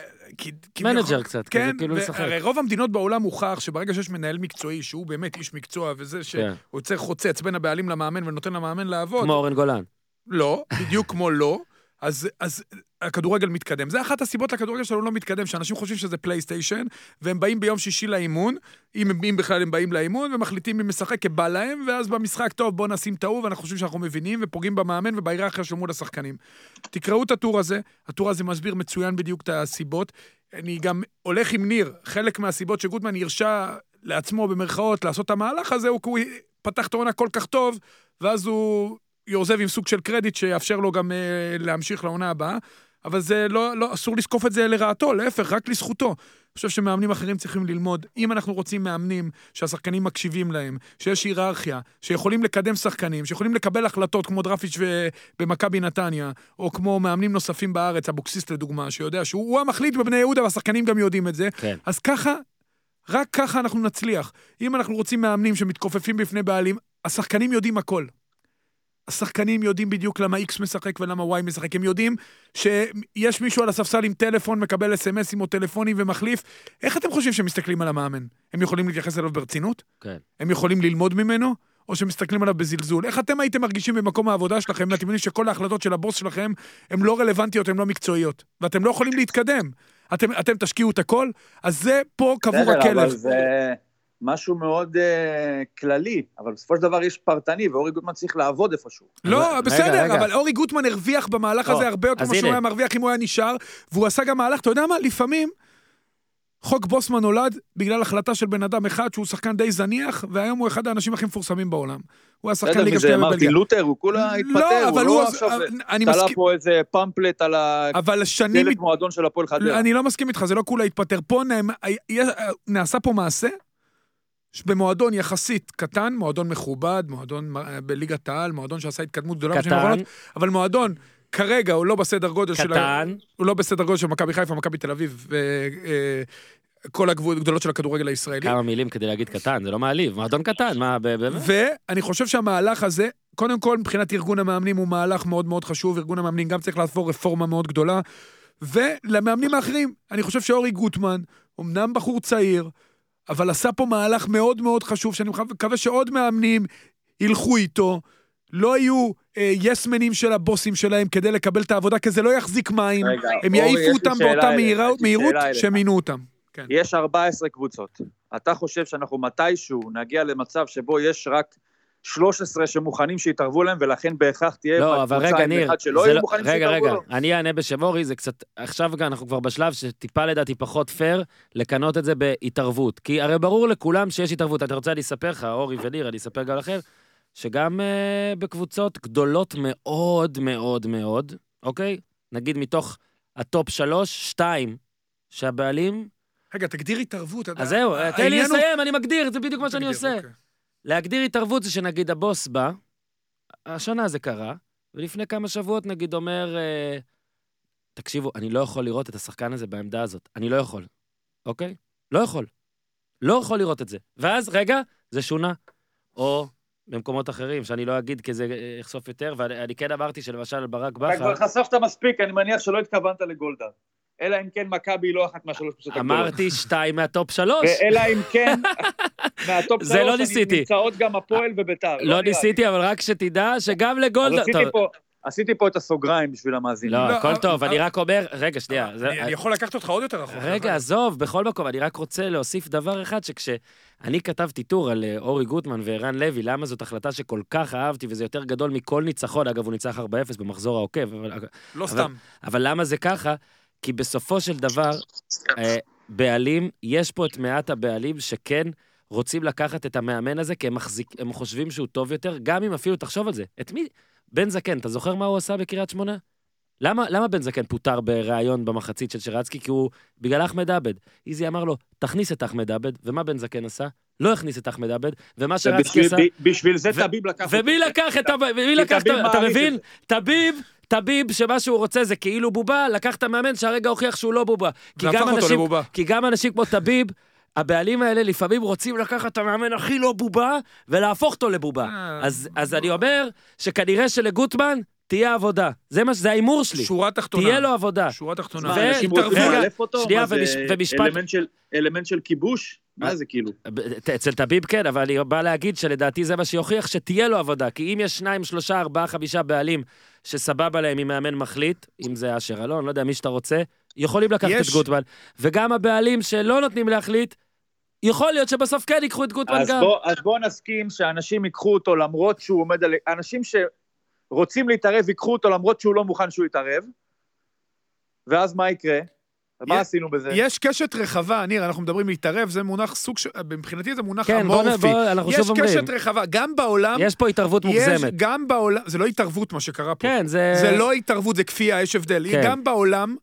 מנג'ר קצת, כזה כן, כאילו לשחק. והרי רוב המדינות בעולם הוכח שברגע שיש מנהל מקצועי, שהוא באמת איש מקצוע, וזה שהוא כן. יוצר חוצץ בין הבעלים למאמן ונותן למאמן לעבוד, כמו אורן גולן. לא, בדיוק כמו לא, אז, אז הכדורגל מתקדם. זה אחת הסיבות לכדורגל שלנו לא מתקדם, שאנשים חושבים שזה פלייסטיישן, והם באים ביום שישי לאימון, אם, אם בכלל הם באים לאימון, ומחליטים מי משחק, כי בא להם, ואז במשחק, טוב, בואו נשים את ההוא, ואנחנו חושבים שאנחנו מבינים, ופוגעים במאמן ובהיררכיה של מול השחקנים. תקראו את הטור הזה, הטור הזה מסביר מצוין בדיוק את הסיבות. אני גם הולך עם ניר, חלק מהסיבות שגוטמן הרשה לעצמו, במרכאות, לעשות את המהלך הזה, הוא הוא פתח את העונה כל כך טוב, ואז הוא עוזב עם סוג של קרדיט שיאפשר לו גם אה, להמשיך לעונה הבאה, אבל זה לא, לא, אסור לזקוף את זה לרעתו, להפך, רק לזכותו. אני חושב שמאמנים אחרים צריכים ללמוד. אם אנחנו רוצים מאמנים שהשחקנים מקשיבים להם, שיש היררכיה, שיכולים לקדם שחקנים, שיכולים לקבל החלטות כמו דרפיץ' ו- במכבי נתניה, או כמו מאמנים נוספים בארץ, אבוקסיס לדוגמה, שיודע שהוא הוא המחליט בבני יהודה והשחקנים גם יודעים את זה, כן. אז ככה, רק ככה אנחנו נצליח. אם אנחנו רוצים מאמנים שמתכופפים בפני בעלים, השחקנים יודעים הכל. השחקנים יודעים בדיוק למה X משחק ולמה Y משחק. הם יודעים שיש מישהו על הספסל עם טלפון, מקבל אס.אם.אסים או טלפונים ומחליף. איך אתם חושבים שהם מסתכלים על המאמן? הם יכולים להתייחס אליו ברצינות? כן. הם יכולים ללמוד ממנו? או שמסתכלים עליו בזלזול? איך אתם הייתם מרגישים במקום העבודה שלכם, ואתם יודעים שכל ההחלטות של הבוס שלכם הן לא רלוונטיות, הן לא מקצועיות, ואתם לא יכולים להתקדם. אתם, אתם תשקיעו את הכל, אז זה פה קבור הכלב. זה משהו מאוד אה, כללי, אבל בסופו של דבר יש פרטני, ואורי גוטמן צריך לעבוד איפשהו. לא, רגע, בסדר, רגע. אבל אורי גוטמן הרוויח במהלך לא, הזה הרבה יותר ממה שהוא. היה מרוויח אם הוא היה נשאר, והוא עשה גם מהלך, אתה יודע מה? לפעמים חוק בוסמן נולד בגלל החלטה של בן אדם אחד שהוא שחקן די זניח, והיום הוא אחד האנשים הכי מפורסמים בעולם. הוא היה שחקן ליגה שנייה מרטין בבלגיה. לותר, הוא כולה התפטר, לא, אבל הוא הוא... לא עכשיו אני תלה מסכים, פה איזה פמפלט על אבל שנים... הדלת מועדון של הפועל חדרה. אני לא מסכים איתך, זה לא כולה התפטר. פה נאמ- היה- נעשה פה מעשה במועדון יחסית קטן, מועדון מכובד, מועדון אה, בליגת העל, מועדון שעשה התקדמות גדולה בשנים קטן, האחרונות, אבל מועדון כרגע הוא לא בסדר גודל של... ה- קטן, הוא לא בסדר גודל של מכבי חיפה, מכבי תל אביב, וכל הגדולות של הכדורגל הישראלי. כמה מילים כדי להגיד קטן, זה לא מעליב. מועדון קטן, מה, באמת? ואני חושב שהמהלך הזה, קודם כל, מבחינת ארגון המאמנים הוא מהלך מאוד מאוד חשוב, ארגון המאמנים גם צריך לעבור רפורמה מאוד גדולה. ולמאמנים האחרים, אני חושב שאורי גוטמן, אמנם בחור צעיר, אבל עשה פה מהלך מאוד מאוד חשוב, שאני מקווה שעוד מאמנים ילכו איתו, לא יהיו אה, יסמנים של הבוסים שלהם כדי לקבל את העבודה, כי זה לא יחזיק מים, רגע, הם יעיפו אותם באותה מהירה- מהירות. שמינו אותם. כן. יש 14 קבוצות. אתה חושב שאנחנו מתישהו נגיע למצב שבו יש רק 13 שמוכנים שיתערבו להם, ולכן בהכרח תהיה לא, אבל קבוצה רגע, עם ניר, אחד שלא יהיו לא- מוכנים רגע, שיתערבו רגע, לו? אני אענה בשם אורי, זה קצת, עכשיו גם אנחנו כבר בשלב שטיפה לדעתי פחות פייר לכנות את זה בהתערבות. כי הרי ברור לכולם שיש התערבות. אתה רוצה, אני אספר לך, אורי וניר, אני אספר גם לכם, שגם uh, בקבוצות גדולות מאוד מאוד מאוד, אוקיי? נגיד מתוך ה top שלוש, שתיים, שהבעלים... רגע, תגדיר התערבות. אז זהו, תן לי לסיים, אני מגדיר, זה בדיוק מה שאני עושה. להגדיר התערבות זה שנגיד הבוס בא, השנה זה קרה, ולפני כמה שבועות נגיד אומר, אה, תקשיבו, אני לא יכול לראות את השחקן הזה בעמדה הזאת, אני לא יכול, אוקיי? לא יכול. לא יכול לראות את זה. ואז, רגע, זה שונה. או במקומות אחרים, שאני לא אגיד כי זה אה, יחשוף יותר, ואני אני כן אמרתי שלמשל ברק אתה בכר, כבר חשפת מספיק, אני מניח שלא התכוונת לגולדה. אלא אם כן מכבי היא לא אחת מהשלוש קבוצות הגדולות. אמרתי שתיים מהטופ שלוש. אלא אם כן, מהטופ זה לא שלוש ניסיתי. נמצאות גם הפועל וביתר. לא לי. ניסיתי, אבל רק שתדע שגם לגולדה... עשיתי פה- את הסוגריים בשביל המאזינים. לא, לא, הכל טוב, אני רק אומר, רגע, שנייה. אני יכול לקחת אותך עוד יותר רחוק. רגע, עזוב, בכל מקום, אני רק רוצה להוסיף דבר אחד, שכשאני כתבתי טור על אה, אורי גוטמן וערן לוי, למה זאת החלטה שכל כך אהבתי, וזה יותר גדול מכל ניצחון, אגב, הוא ניצח 4-0 במחזור העוקב, אבל, לא אבל- סתם. אבל למה זה ככה? כי בסופו של דבר, אה, בעלים, יש פה את מעט הבעלים שכן רוצים לקחת את המאמן הזה, כי הם, מחזיק, הם חושבים שהוא טוב יותר, גם אם אפילו, תחשוב על זה, את מי... בן זקן, אתה זוכר מה הוא עשה בקריית שמונה? למה, למה בן זקן פוטר בריאיון במחצית של שרצקי? כי הוא, בגלל אחמד עבד. איזי אמר לו, תכניס את אחמד עבד, ומה בן זקן עשה? לא הכניס את אחמד עבד, ומה עשה... ב- בשביל זה טביב לקח ומי לקח את ה... ומי לקח את טביב. אתה מבין? טביב, טביב, שמה שהוא רוצה זה כאילו בובה, לקח את המאמן שהרגע הוכיח שהוא לא בובה. כי גם אותו אנשים- לבובה. כי גם אנשים כמו טביב, הבעלים האלה לפעמים רוצים לקחת את המאמן הכי לא בובה, ולהפוך אותו לבובה. אה, אז, אז אני אומר שכנראה שלגוטמן תהיה עבודה. זה מה. זה ההימור שלי. שורה תחתונה. תהיה לו עבודה. שורה תחתונה. ו- אנשים רוצים לאלף אותו? שנייה, ומש- ומשפט- אלמנט של- אלמנט של כיבוש? מה? זה כאילו? אצל טביב כן, אבל אני בא להגיד שלדעתי זה מה שיוכיח שתהיה לו עבודה. כי אם יש שניים, שלושה, ארבעה, חמישה בעלים שסבבה להם אם מאמן מחליט, אם זה אשר אלון, לא יודע, מי שאתה רוצה, יכולים לקחת יש- את גוטמן. וגם הבעלים שלא נותנים להחליט, יכול להיות שבסוף כן ייקחו את גוטמן אז גם. בוא, אז בוא נסכים שאנשים ייקחו אותו למרות שהוא עומד על... אנשים שרוצים להתערב ייקחו אותו למרות שהוא לא מוכן שהוא יתערב, ואז מה יקרה? מה יש- עשינו בזה? יש קשת רחבה, ניר, אנחנו מדברים להתערב, זה מונח סוג ש... מבחינתי זה מונח כן, בוא, אמורפי. בוא, אנחנו יש שוב אומרים, קשת רחבה, גם בעולם, יש פה התערבות יש מוגזמת. גם בעולם, זה לא התערבות מה שקרה פה. כן, זה... זה לא התערבות, זה כפייה, יש הבדל. כן. גם בעולם,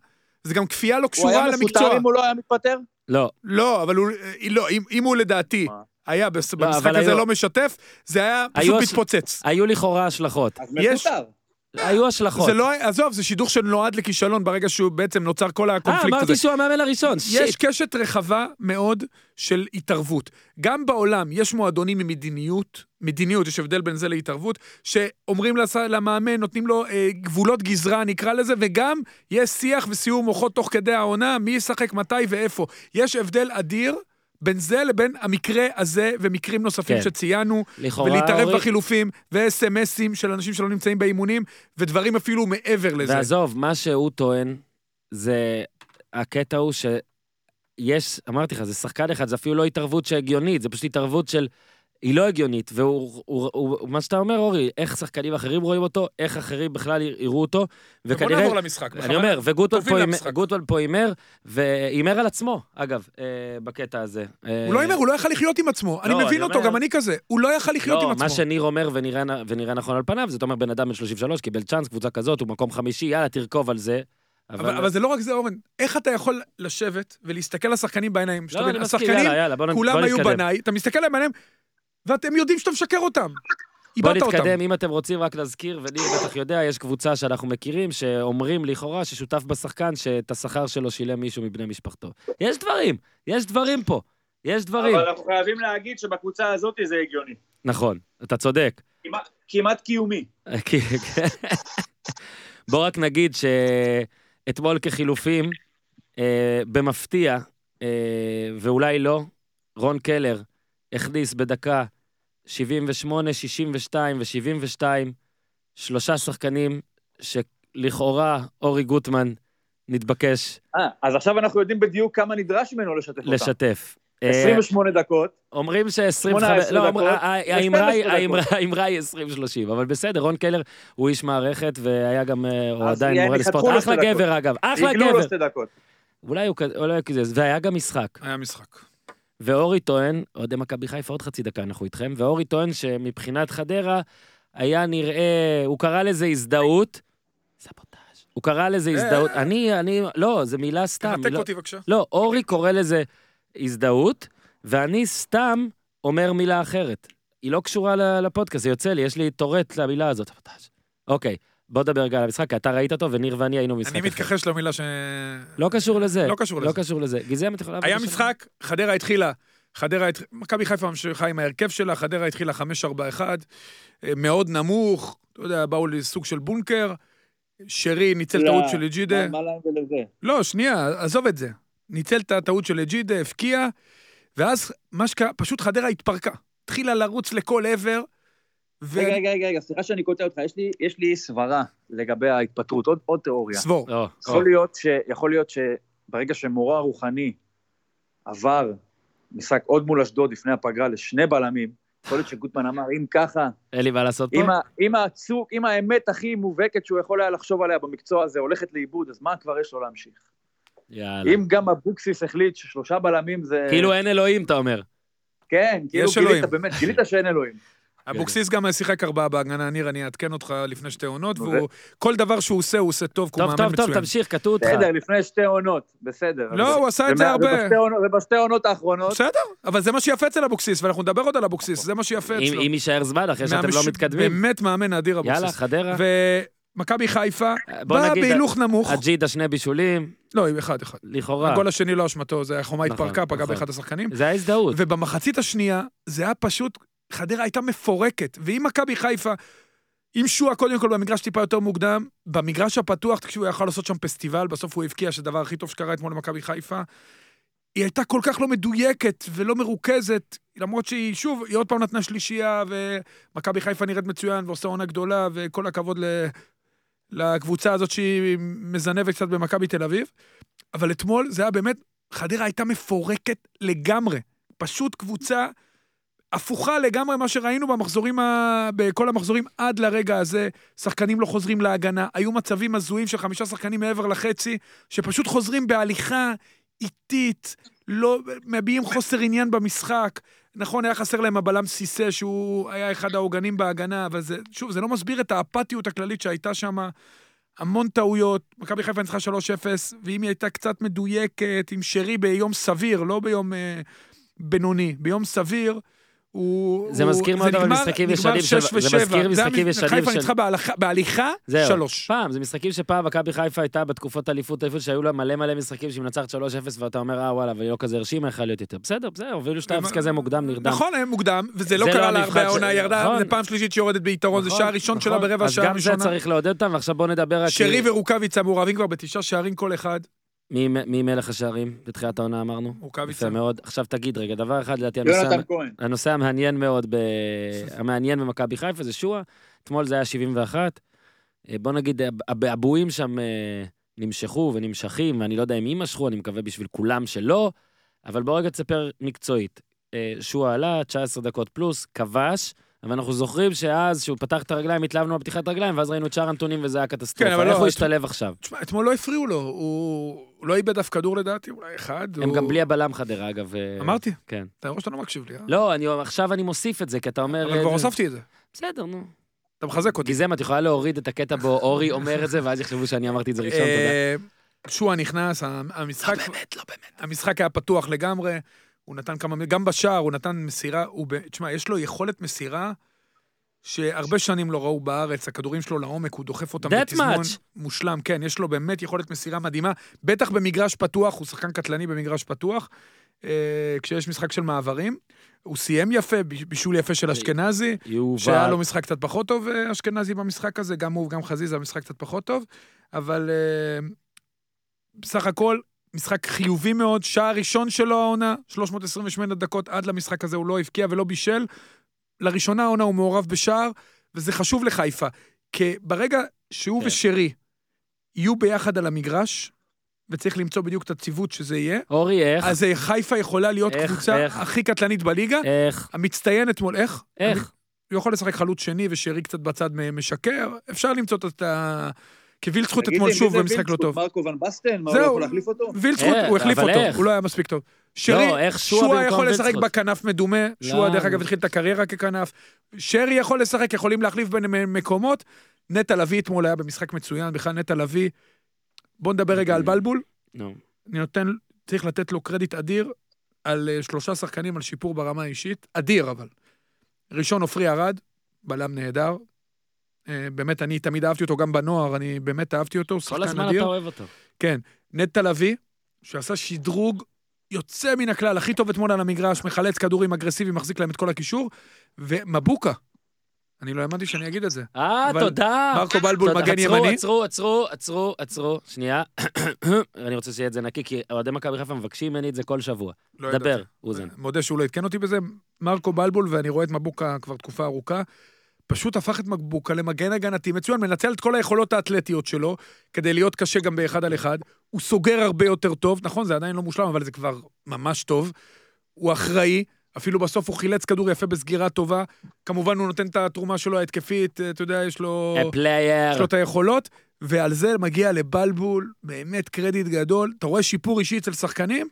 זה גם כפייה לא הוא קשורה היה למקצוע. מפוטר אם הוא לא היה מתפטר? לא, לא, אבל הוא, אה, לא, אם, אם הוא לדעתי מה? היה לא, במשחק הזה לא משתף, זה היה פשוט מתפוצץ. היו לכאורה השלכות. אז יש- מפוטר. היו השלכות. זה לא, עזוב, זה שידוך שנועד לכישלון ברגע שהוא בעצם נוצר כל אה, הקונפליקט הזה. אמרתי שהוא המאמן הראשון, יש שיט. קשת רחבה מאוד של התערבות. גם בעולם יש מועדונים עם מדיניות, מדיניות, יש הבדל בין זה להתערבות, שאומרים למאמן, נותנים לו אה, גבולות גזרה, נקרא לזה, וגם יש שיח וסיור מוחות תוך כדי העונה, מי ישחק מתי ואיפה. יש הבדל אדיר. בין זה לבין המקרה הזה ומקרים נוספים כן. שציינו, ולהתערב אורי- בחילופים, ו-SMSים של אנשים שלא נמצאים באימונים, ודברים אפילו מעבר לזה. ועזוב, מה שהוא טוען, זה... הקטע הוא שיש, אמרתי לך, זה שחקן אחד, זה אפילו לא התערבות שהגיונית, זה פשוט התערבות של... היא לא הגיונית, והוא, הוא, הוא, הוא, מה שאתה אומר, אורי, איך שחקנים אחרים רואים אותו, איך אחרים בכלל יראו אותו, בוא וכנראה... נעבור למשחק. אני. אומר, וגוטמן פה. הימר- גוטמן פה הימר, והימר על עצמו, אגב, אה, בקטע הזה. הוא לא הימר, הוא לא יכל לחיות עם עצמו. אני לא, מבין אני אותו, אומר- גם אני כזה. הוא לא יכל לחיות עם לא, עצמו. מה שניר אומר ונראה, נכון על פניו, זאת אומרת, בן אדם בן 33, קיבל צ'אנס, קבוצה כזאת, הוא מקום חמישי, יאללה, תרכוב על זה. אבל, אבל זה לא רק זה, אורן. איך אתה יכול לשבת ולהסתכל לשחקנים בעיניים? לא, שתבין, אני מסכים, יאללה, יאללה, בוא נ- כולם בוא היו נתקדם. בניי, אתה מסתכל עליהם בעיניים, ואתם יודעים שאתה משקר אותם. בוא אותם. נתקדם, אם אתם רוצים רק להזכיר, וניר בטח יודע, יש קבוצה שאנחנו מכירים, שאומרים לכאורה ששותף בשחקן שאת השכר שלו שילם מישהו מבני משפחתו. יש דברים, יש דברים פה, יש דברים. אבל אנחנו חייבים להגיד שבקבוצה הזאת זה הגיוני. נכון, אתה צודק. כמעט- כמעט קיומי. כי- בוא רק נגיד שאתמול כחילופים, אה, במפתיע, אה, ואולי לא, רון קלר הכניס בדקה 78, 62 ו-72 שלושה שחקנים שלכאורה אורי גוטמן נתבקש אה, אז עכשיו אנחנו יודעים בדיוק כמה נדרש ממנו לשתף אותם. לשתף. אה, 28 דקות. אומרים ש-25... 18 לא, דקות, אומר- ה- ה- האמרה היא- ל-12 האמרה- האמרה היא 20-30, אבל בסדר, רון קלר הוא איש מערכת, והיה גם, אה, הוא עדיין מורה לספורט. אחלה שתי דקות. גבר, אגב, אחלה עיגלו לו גבר. שתי דקות. אולי הוא כזה, והיה גם משחק. היה משחק. ואורי טוען, אוהדי מכבי חיפה, עוד חצי דקה אנחנו איתכם, ואורי טוען שמבחינת חדרה היה נראה, הוא קרא לזה הזדהות. סבוטאז'. הוא קרא לזה הזדהות. אני, אני, לא, זו מילה סתם. תנתק לא- אותי בבקשה. לא, אורי קורא לזה הזדהות, ואני סתם אומר מילה אחרת. היא לא קשורה לפודקאסט, זה יוצא לי, יש לי טורט למילה הזאת. סבוטאז'. אוקיי, בוא נדבר רגע על המשחק, כי אתה ראית אותו, וניר ואני היינו במשחק אני. מתכחש למילה ש... לא קשור לזה. לא קשור לא לזה. קשור לזה. גיזם, את יכולה... היה? משחק, חדרה התחילה, חדרה, הת- מכבי חיפה ממשיכה עם ההרכב שלה, חדרה התחילה 5-4-1, אה, מאוד נמוך, אתה יודע, באו לסוג של בונקר, שרי ניצל לא, טעות של אג'ידה. מה- מה להם ולזה? לא, שנייה, עזוב את זה. ניצל את הטעות של אג'ידה, הבקיע, ואז מה שקרה, פשוט חדרה התפרקה. התחילה לרוץ לכל עבר, ו... רגע, רגע, רגע, רגע, סליחה שאני קוטע אותך, יש לי- יש לי סברה לגבי ההתפטרות, עוד- עוד תיאוריה. סבור. יכול להיות ש- יכול להיות שברגע שמורה רוחני עבר משחק עוד מול אשדוד לפני הפגרה לשני בלמים, יכול להיות שגוטמן אמר, אם ככה, אין לי מה לעשות פה. אם הצוק, אם האמת הכי מובהקת שהוא יכול היה לחשוב עליה במקצוע הזה הולכת לאיבוד, אז מה כבר יש לו להמשיך? יאללה. אם גם אבוקסיס החליט ששלושה בלמים זה... כאילו אין אלוהים, אתה אומר. כן, כאילו. גילית, באמת, גילית שאין אלוהים. אבוקסיס גם שיחק ארבעה בהגנה, ניר, אני אעדכן אותך לפני שתי עונות, ו- והוא, כל דבר שהוא עושה, הוא עושה טוב, כי הוא טוב, מאמן טוב, טוב, מצוין. תמשיך, קטעו אותך. בסדר, לפני שתי עונות, בסדר. לא, הוא עשה את זה הרבה. ובשתי עונות- העונות האחרונות, בסדר, אבל זה מה שיפה אצל אבוקסיס, ואנחנו נדבר עוד על אבוקסיס, זה מה שיפה אצלו. אם יישאר זמן, אחרי שאתם לא מתקדמים. באמת מאמן אדיר אבוקסיס. יאללה, חדרה. ומכבי חיפה, בוא באה נגיד, בהילוך נמוך. אג'ידה שני בישולים, לא, אחד אחד. לכאורה. הגול השני לא אשמתו, זה החומה נכון, התפרקה, פגע נכון. באחד השחקנים. זה ההזדהות. ובמחצית השנייה, זה היה פשוט, חדרה הייתה מפורקת. ואם מכבי חיפה, אם שועה קודם כל במגרש טיפה יותר מוקדם, במגרש הפתוח, תקשיבו, הוא יכל לעשות שם פסטיבל, בסוף הוא הבקיע, שהדבר הכי טוב שקרה אתמול למכבי חיפה. היא הייתה כל כך לא מדויקת ולא מרוכזת, למרות שהיא, שוב, היא עוד פעם נתנה שלישייה, ומכבי חיפה נראית מצוין ועושה עונה גדולה, וכל הכבוד ל... לקבוצה הזאת שהיא מזנבת קצת במכבי תל אביב. אבל אתמול זה היה באמת, חדרה הייתה מפורקת לגמרי. פשוט קבוצה הפוכה לגמרי ממה שראינו במחזורים, ה... בכל המחזורים עד לרגע הזה. שחקנים לא חוזרים להגנה, היו מצבים הזויים של חמישה שחקנים מעבר לחצי, שפשוט חוזרים בהליכה איטית, לא מביעים חוסר עניין במשחק. נכון, היה חסר להם הבלם סיסה, שהוא היה אחד העוגנים בהגנה, אבל זה, שוב, זה לא מסביר את האפתיות הכללית שהייתה שם. המון טעויות, מכבי חיפה ניצחה 3-0, ואם היא הייתה קצת מדויקת, עם שרי ביום סביר, לא ביום אה, בינוני, ביום סביר, הוא... זה מזכיר מאוד אבל משחקים ישנים של- זה. מזכיר משחקים ישנים חיפה של- ניצחה בהלכה- בהליכה. שלוש. פעם, זה משחקים שפעם מכבי חיפה הייתה בתקופות אליפות, אליפות שהיו לה מלא מלא משחקים שהיא מנצחת 3-0 ואתה אומר, אה וואלה, והיא לא כזה הרשימה, יכלה להיות יותר. בסדר, בסדר, הובילו 2-0 כזה מוקדם, נרדם. נכון, היה מוקדם, וזה לא קרה לא לה המבחן הרבה, העונה ירדה, נכון. זה פעם שלישית שיורדת ביתרון, זה נכון, שער ראשון שלה נכון. ברבע שעה אז גם ראשונה. זה צריך לעודד אותם, ועכשיו בואו נדבר. שרי ורוקאביצה מעורבים כבר בתשעה שערים כל אחד. מי- מי מלך השערים? בתחילת העונה אמרנו. רוקאביצה. יפה מאוד. עכשיו תגיד רגע, דבר אחד, לדעתי, הנושא... הנושא המעניין מאוד, ב... המעניין במכבי חיפה זה שועה. אתמול זה היה 71. אה, בוא נגיד, הב- הבעבועים שם אה, נמשכו ונמשכים, ואני לא יודע אם יימשכו, אני מקווה בשביל כולם שלא, אבל בוא רגע תספר מקצועית. אה, שועה עלה, 19 דקות פלוס, כבש, אבל אנחנו זוכרים שאז, שהוא פתח את הרגליים, התלהבנו על פתיחת הרגליים, ואז ראינו את שאר הנתונים וזה היה קטסטרופה. כן, אבל איך לא, הוא את- השתלב עכשיו? תשמע, אתמול לא הפריעו לו, הוא הוא לא איבד אף כדור לדעתי, אולי אחד. הם הוא- גם בלי הבלם חדרה, אגב. אה, אמרתי, כן. אתה רואה שאתה לא מקשיב לי, אה? לא, אני, עכשיו אני מוסיף את זה, כי אתה אומר... אבל אה, כבר הוספתי את זה. בסדר, נו. אתה מחזק אותי. גיזם, את יכולה להוריד את הקטע בו אורי אומר את זה, ואז יחשבו שאני אמרתי את זה ראשון, תודה. אה, שועה נכנס, ה- המשחק... לא באמת, לא באמת. המשחק היה פתוח לגמרי, הוא נתן כמה... גם בשער הוא נתן מסירה, הוא... ב- תשמע, יש לו יכולת מסירה שהרבה שנים לא ראו בארץ, הכדורים שלו לעומק, הוא דוחף אותם That בתזמון much. מושלם. כן, יש לו באמת יכולת מסירה מדהימה, בטח במגרש פתוח, הוא שחקן קטלני במגרש פתוח, אה, כשיש משחק של מעברים. הוא סיים יפה, בישול יפה של אשכנזי. שהיה לו משחק קצת פחות טוב, אה, אשכנזי במשחק הזה, גם הוא וגם חזיזה, המשחק קצת פחות טוב, אבל אה, בסך הכל, משחק חיובי מאוד, שער ראשון שלו העונה, 328 דקות עד למשחק הזה הוא לא הבקיע ולא בישל. לראשונה העונה הוא מעורב בשער, וזה חשוב לחיפה. כי ברגע שהוא כן. ושרי יהיו ביחד על המגרש, וצריך למצוא בדיוק את הציוות שזה יהיה, אורי, איך? אז אה, חיפה יכולה להיות איך, קבוצה איך? הכי קטלנית בליגה. איך? המצטיין אתמול, איך? איך? הוא יכול לשחק חלוץ שני ושרי קצת בצד משקר, אפשר למצוא את ה... כי וילצחוט אתמול שוב זה במשחק לא וילצחוט? טוב. מרקו ון בסטן? מה, הוא. לא יכול להחליף אותו? וילצחוט, איך? הוא החליף אותו? הוא לא היה מספיק טוב. שרי, לא, איך שועה שועה במקום יכול לשחק? בכנף מדומה, שועה לא. דרך אגב התחיל את הקריירה ככנף. שרי יכול לשחק, יכולים להחליף בין מקומות. נטע לביא אתמול היה במשחק מצוין, בכלל נטע לביא. בוא נדבר רגע על בלבול. נו. אני נותן, צריך לתת לו קרדיט אדיר על אה, שלושה שחקנים על שיפור ברמה האישית, אדיר אבל. ראשון עופרי ארד, בלם נהדר. אה, באמת, אני תמיד אהבתי אותו גם בנוער, אני באמת אהבתי אותו, הוא כל שחקן הזמן אדיר. אתה אוהב אותו. כן. נטע לביא, שעשה שדרוג יוצא מן הכלל, הכי טוב אתמול על המגרש, מחלץ כדורים אגרסיבי, מחזיק להם את כל הקישור. ומבוקה, אני לא האמנתי שאני אגיד את זה. אה, תודה. מרקו בלבול, תודה. מגן עצרו, ימני. עצרו, עצרו, עצרו, עצרו, שנייה. אני רוצה שיהיה את זה נקי, כי אוהדי מכבי חיפה מבקשים ממני את זה כל שבוע. לא דבר. אוזן. מודה שהוא לא עדכן אותי בזה. מרקו בלבול, ואני רואה את מבוקה כבר תקופה ארוכה, פשוט הפך את מבוקה למגן הגנתי מצוין, מנצל את כל היכולות האתלטיות שלו, כדי להיות קשה גם באחד על אחד. הוא סוגר הרבה יותר טוב, נכון, זה עדיין לא מושלם, אבל זה כבר ממש טוב. הוא אחראי, אפילו בסוף הוא חילץ כדור יפה בסגירה טובה. כמובן, הוא נותן את התרומה שלו ההתקפית, אתה יודע, יש לו... יש flair. לו את היכולות, ועל זה מגיע לבלבול, באמת קרדיט גדול. אתה רואה שיפור אישי אצל שחקנים,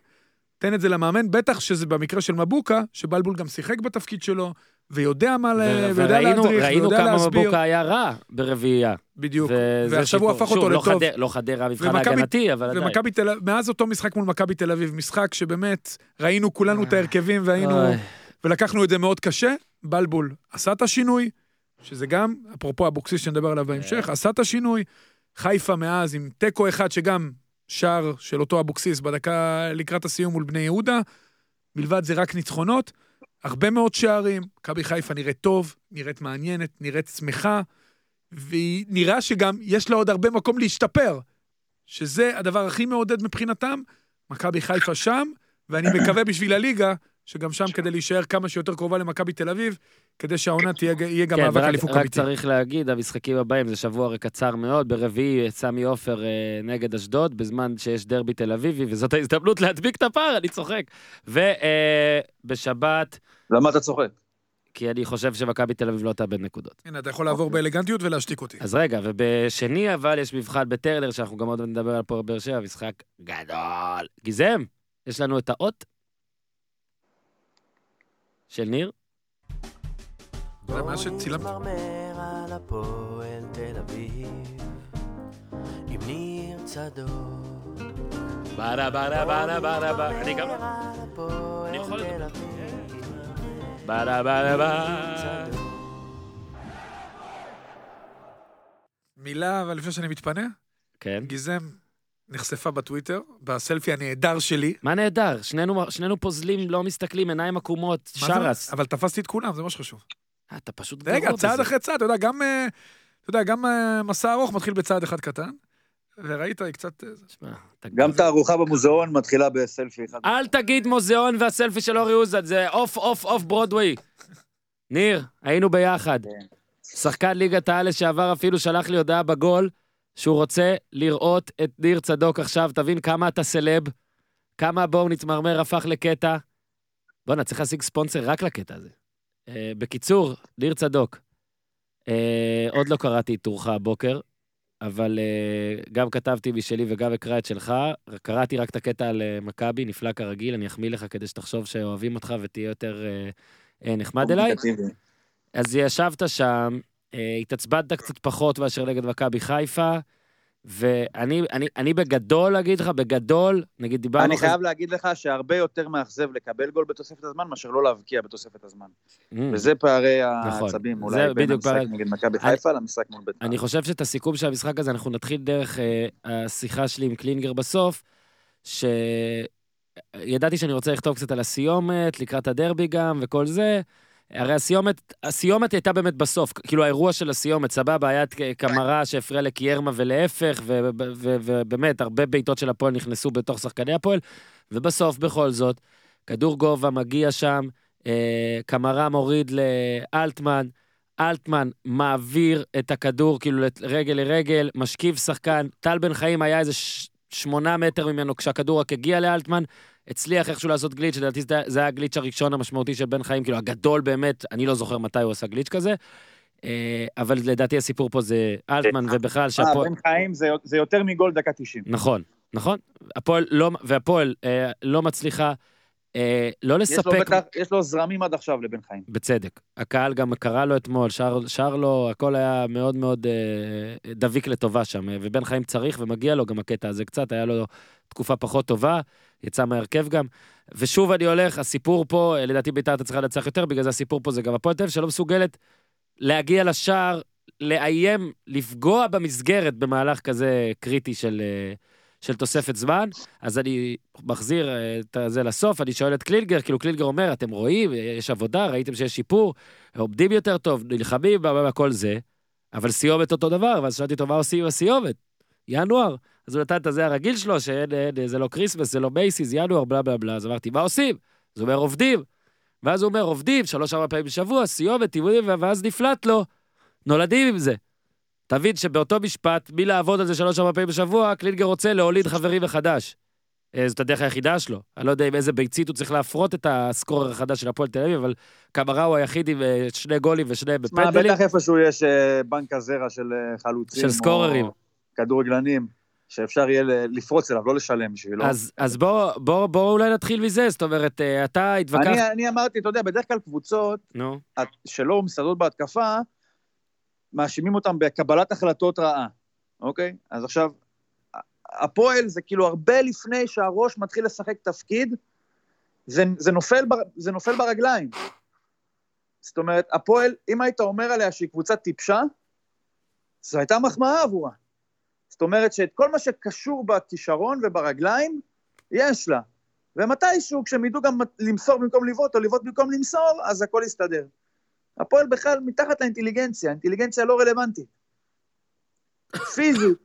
תן את זה למאמן, בטח שזה במקרה של מבוקה, שבלבול גם שיחק בתפקיד שלו, ויודע מה, ל... ויודע להדריך, ראינו ויודע כמה להסביר. מבוקה היה רע ברביעייה. בדיוק. ועכשיו הוא. הפך אותו לא לטוב. חדר- לא חדרה מבחן ומכבי- ההגנתי, אבל עדיין. ומכבי תל אביב, מאז אותו משחק מול מכבי תל אביב, משחק שבאמת ראינו כולנו את ההרכבים והיינו, אוי. ולקחנו את זה מאוד קשה, בלבול עשה את השינוי, שזה גם, אפרופו אבוקסיס שנדבר עליו בהמשך, עשה את השינוי, חיפה מאז עם תיקו אחד שגם שער של אותו אבוקסיס בדקה לקראת הסיום מול בני יהודה, מלבד זה רק ניצחונות, הרבה מאוד שערים, מכבי חיפה נראית טוב, נראית מעניינת, נראית שמחה, ונראה שגם יש לה עוד הרבה מקום להשתפר, שזה הדבר הכי מעודד מבחינתם, מכבי חיפה שם, ואני מקווה בשביל הליגה, שגם שם כדי להישאר כמה שיותר קרובה למכבי תל אביב, כדי שהעונה תהיה, יהיה גם כן, מאבק אליפות רק אמיתי. צריך להגיד, המשחקים הבאים זה שבוע הרי קצר מאוד, ברביעי סמי עופר אה, נגד אשדוד, בזמן שיש דרבי תל אביבי, וזאת ההזדמנות להדביק את הפער, אני צוחק. ובשבת, למה אתה צוחק? כי אני חושב שמכבי תל אביב לא תאבד נקודות. הנה, אתה יכול לעבור באלגנטיות ולהשתיק אותי. אז רגע, ובשני אבל יש מבחן בטרנר, שאנחנו גם עוד נדבר על פה בבאר שבע, משחק גדול. גיזם, יש לנו את האות של ניר. זה מה שצילמת. בואו נתמרמר על הפועל תל אביב עם ניר צדוק. ברה ברה ברה ברה ברה, אני גם... נתמרמר על הפועל אני יכול תל לדבר. אביב. ברה ברה ברה. צדוק. מילה, אבל לפני שאני מתפנה, כן. גיזם נחשפה בטוויטר, בסלפי הנהדר שלי. מה נהדר, שנינו, שנינו פוזלים, לא מסתכלים, עיניים עקומות? שרס. אבל תפסתי את כולם, זה מה שחשוב. אה, אתה פשוט גרוע רגע, צעד בזה. אחרי צעד, אתה יודע, גם, אה, אתה יודע, גם אה, מסע ארוך מתחיל בצעד אחד קטן, וראית, היא קצת... אתה גם תערוכה במוזיאון מתחילה בסלפי אחד. אל תגיד מוזיאון והסלפי של אורי אוזן, זה off off off Broadway. ניר, היינו ביחד. כן. שחקן ליגת העל לשעבר אפילו שלח לי הודעה בגול שהוא רוצה לראות את ניר צדוק עכשיו, תבין כמה אתה סלב, כמה בואו נתמרמר הפך לקטע. בואנה, צריך להשיג ספונסר רק לקטע הזה. אה, בקיצור, ניר צדוק, אה, עוד לא קראתי את טורך הבוקר, אבל אה, גם כתבתי משלי וגם אקרא את שלך, קראתי רק את הקטע על מכבי, נפלא כרגיל, אני אחמיא לך כדי שתחשוב שאוהבים אותך ותהיה יותר נחמד אליי. אז ישבת שם, התעצבנת קצת פחות מאשר נגד מכבי חיפה, ואני אני, אני בגדול, אגיד לך, בגדול, נגיד דיברנו... אני חייב להגיד לך שהרבה יותר מאכזב לקבל גול בתוספת הזמן מאשר לא להבקיע בתוספת הזמן. Mm. וזה פערי נכון. העצבים, אולי בין המשחק פערי- נגד מכבי חיפה למשחק מול בית"ר. אני חושב שאת הסיכום של המשחק הזה, אנחנו נתחיל דרך אה, השיחה שלי עם קלינגר בסוף, שידעתי שאני רוצה לכתוב קצת על הסיומת, לקראת הדרבי גם, וכל זה. הרי הסיומת, הסיומת הייתה באמת בסוף, כאילו האירוע של הסיומת, סבבה, היה קמרה שהפריע לקיירמה ולהפך, ובאמת, הרבה בעיטות של הפועל נכנסו בתוך שחקני הפועל, ובסוף, בכל זאת, כדור גובה מגיע שם, אה, קמרה מוריד לאלטמן, אלטמן מעביר את הכדור כאילו רגל לרגל, משכיב שחקן, טל בן חיים היה איזה ש- שמונה מטר ממנו כשהכדור רק הגיע לאלטמן, הצליח איכשהו לעשות גליץ', לדעתי זה- היה הגליץ' הראשון המשמעותי של בן חיים, כאילו הגדול באמת, אני לא זוכר מתי הוא עשה גליץ' כזה, אה, אבל לדעתי הסיפור פה זה אלטמן ובכלל אה, שהפועל... בן חיים זה- יותר מגול דקה 90. נכון, נכון. הפועל לא, והפועל אה, לא מצליחה אה, לא יש לו לספק... בטח, יש לו זרמים עד עכשיו לבן חיים. בצדק. הקהל גם קרא לו אתמול, שר, שר לו, הכל היה מאוד מאוד אה, דביק לטובה שם, אה, ובן חיים צריך ומגיע לו גם הקטע הזה קצת, היה לו תקופה פחות טובה, יצא מהרכב גם. ושוב אני הולך, הסיפור פה, אה, לדעתי ביתר אתה צריכה לנצח יותר, בגלל זה הסיפור פה זה גם הפועל תל שלא מסוגלת להגיע לשער, לאיים, לפגוע במסגרת במהלך כזה קריטי של... אה, של תוספת זמן, אז אני מחזיר אה, את זה לסוף, אני שואל את קלינגר, כאילו קלינגר אומר, אתם רואים, יש עבודה, ראיתם שיש שיפור, עובדים יותר טוב, נלחמים, בלה, בלה, בלה, כל זה, אבל סיומת אותו דבר, ואז שאלתי אותו, מה עושים עם הסיומת? ינואר. אז הוא נתן את הזה הרגיל שלו, שאין, אין, זה לא כריסמס, זה לא מייסיס, ינואר, בלה בלה בלה, אז אמרתי, מה עושים? אז הוא אומר, עובדים. ואז הוא אומר, עובדים, שלוש-ארבע פעמים בשבוע, סיומת, אימונים, ואז נפלט לו. נולדים עם זה. תבין שבאותו משפט, מלעבוד על זה שלוש-ארבע פעמים בשבוע, קלינגר רוצה להוליד חברים מחדש. אה, זאת הדרך היחידה שלו. אני לא יודע עם איזה ביצית הוא צריך להפרות את הסקורר החדש של הפועל תל אביב, אבל קמרה הוא היחיד עם אה, שני גולים ושני בפנדלים. בטח איפשהו יש אה, בנק הזרע של חלוצים. של סקוררים. כדורגלנים. שאפשר יהיה לפרוץ אליו, לא לשלם בשבילו. אז, אז בוא, בוא, בוא אולי נתחיל מזה, זאת אומרת, אתה התווכחת... אני, אני אמרתי, אתה יודע, בדרך כלל קבוצות נו, שלא מסתדרות בהתקפה, מאשימים אותם בקבלת החלטות רעה, אוקיי? אז עכשיו, הפועל זה כאילו הרבה לפני שהראש מתחיל לשחק תפקיד, זה, זה, נופל, בר, זה נופל ברגליים. זאת אומרת, הפועל, אם היית אומר עליה שהיא קבוצה טיפשה, זו הייתה מחמאה עבורה. זאת אומרת שאת כל מה שקשור בכישרון וברגליים, יש לה. ומתישהו, כשהם ידעו גם למסור במקום לבעוט, או לבעוט במקום למסור, אז הכל יסתדר. הפועל בכלל מתחת לאינטליגנציה, אינטליגנציה לא רלוונטית. פיזית,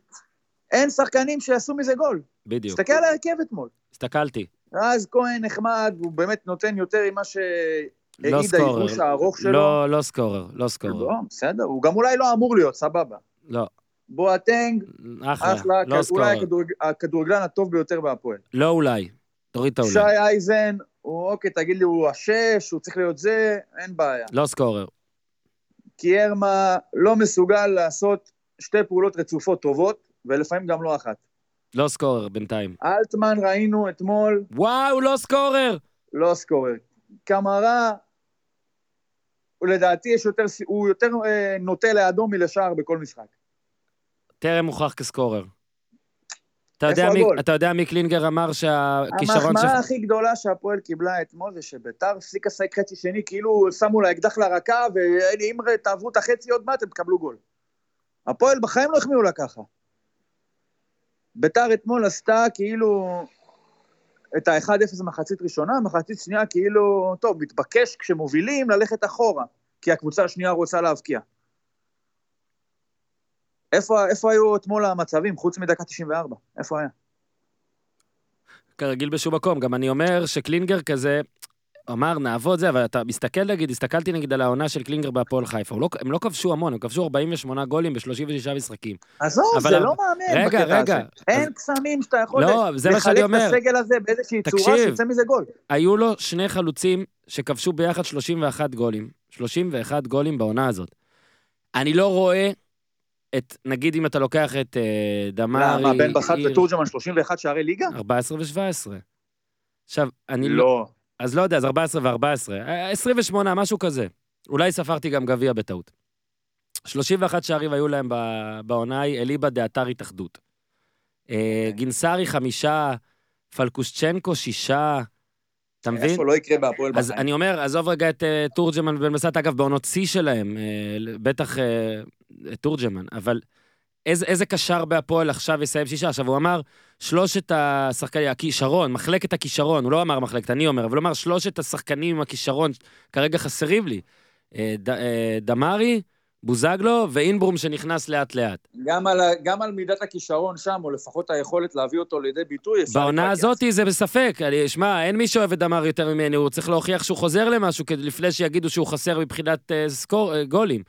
אין שחקנים שיעשו מזה גול. בדיוק. תסתכל על ההרכב אתמול. הסתכלתי. רז כהן נחמד, הוא באמת נותן יותר ממה לא שהעיד סקורר. הארוך שלו. לא, לא סקורר, לא סקורר. לא, בסדר, הוא גם אולי לא אמור להיות, סבבה. לא, בואטנג, אחלה, אחלה, לא אולי סקורר. הכדורג- הכדורגלן הטוב ביותר בהפועל. לא אולי. תוריד את שי האולי. אייזן, הוא אוקיי, תגיד לי, הוא השש, הוא צריך להיות זה, אין בעיה. לא סקורר. קיירמה לא מסוגל לעשות שתי פעולות רצופות טובות, ולפעמים גם לא אחת. לא סקורר בינתיים. אלטמן ראינו אתמול, וואו, לא סקורר! לא סקורר. קמרה, לדעתי יש יותר, הוא יותר אה, נוטה לאדום מלשער בכל משחק. טרם הוכח כסקורר. יודע, מי? אתה יודע מי קלינגר אמר שהכישרון המחמאה הכי גדולה שהפועל קיבלה אתמול זה שביתר הפסיקה לשחק חצי שני, כאילו שמו לה אקדח לרקה, ואם תעברו את החצי עוד מעט, הם תקבלו גול. הפועל בחיים לא החמיאו לה ככה. ביתר אתמול עשתה כאילו את ה-1-0 מחצית ראשונה, מחצית שנייה כאילו, טוב, מתבקש כשמובילים ללכת אחורה, כי הקבוצה השנייה רוצה להבקיע. איפה, איפה היו אתמול המצבים, חוץ מדקה 94? איפה היה? כרגיל בשום מקום. גם אני אומר שקלינגר כזה, אמר, נעבוד זה, אבל אתה מסתכל נגיד, הסתכלתי נגיד על העונה של קלינגר בהפועל חיפה. לא, הם לא כבשו המון, הם כבשו 48 גולים ב-36 משחקים. עזוב, זה אבל- לא מאמן רגע, בקטע רגע. הזה. אין קסמים שאתה יכול לא. לחלק את הסגל הזה באיזושהי צורה תקשיב. שיצא מזה גול. היו לו שני חלוצים שכבשו ביחד 31 גולים. 31 גולים בעונה הזאת. אני לא רואה את, נגיד אם אתה לוקח את אה, דמארי... למה, בן בסט ותורג'מן 31 שערי ליגה? 14 ו-17. עכשיו, אני לא... לא. אז לא יודע, אז 14 ו-14. 28, משהו כזה. אולי ספרתי גם גביע בטעות. 31 שערים היו להם בעונה ההיא, אליבא דאתר התאחדות. אה, גינסארי חמישה, פלקושצ'נקו שישה, אתה מבין? איפה לא יקרה בהפועל אז בחיים. אני אומר, עזוב רגע את אה, תורג'מן ובן בסט, אגב, בעונות שיא שלהם, אה, בטח אה, תורג'מן, אבל איזה, איזה קשר בהפועל עכשיו יסיים שישה? עכשיו, הוא אמר, שלושת השחקנים, הכישרון, מחלקת הכישרון, הוא לא אמר מחלקת, אני אומר, אבל הוא אמר, שלושת השחקנים עם הכישרון כרגע חסרים לי. ד, דמארי, בוזגלו ואינברום שנכנס לאט-לאט. גם על גם על מידת הכישרון שם, או לפחות היכולת להביא אותו לידי ביטוי, אפשר בעונה. הזאת זה בספק. שמע, אין מי שאוהב את דמארי יותר ממני, הוא צריך להוכיח שהוא חוזר למשהו כדי לפני שיגידו שהוא חסר מבחינת אה, סקור, אה, גולים.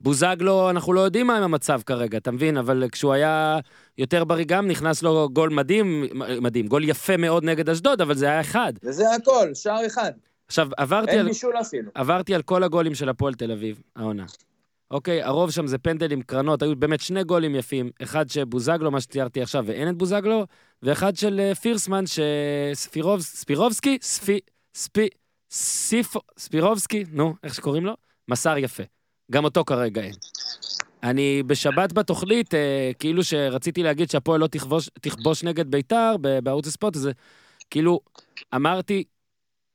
בוזגלו, אנחנו לא יודעים מה עם המצב כרגע, אתה מבין? אבל כשהוא היה יותר בריא גם, נכנס לו גול מדהים, מדהים, גול יפה מאוד נגד אשדוד, אבל זה היה אחד. וזה הכל, שער אחד. עכשיו, עברתי אין על, בישול אפילו. עברתי על כל הגולים של הפועל תל אביב, העונה. אוקיי, הרוב שם זה פנדלים, קרנות, היו באמת שני גולים יפים. אחד שבוזגלו, מה שתיארתי עכשיו, ואין את בוזגלו, ואחד של אה, פירסמן, שספירוב, ספירובסקי, ספי, ספי, סיפו, ספירובסקי, נו, איך שקוראים לו? מסר יפה. גם אותו כרגע אין. אני בשבת בתוכנית, אה, כאילו שרציתי להגיד שהפועל לא תכבוש, תכבוש נגד ביתר בערוץ הספורט, הזה, כאילו, אמרתי,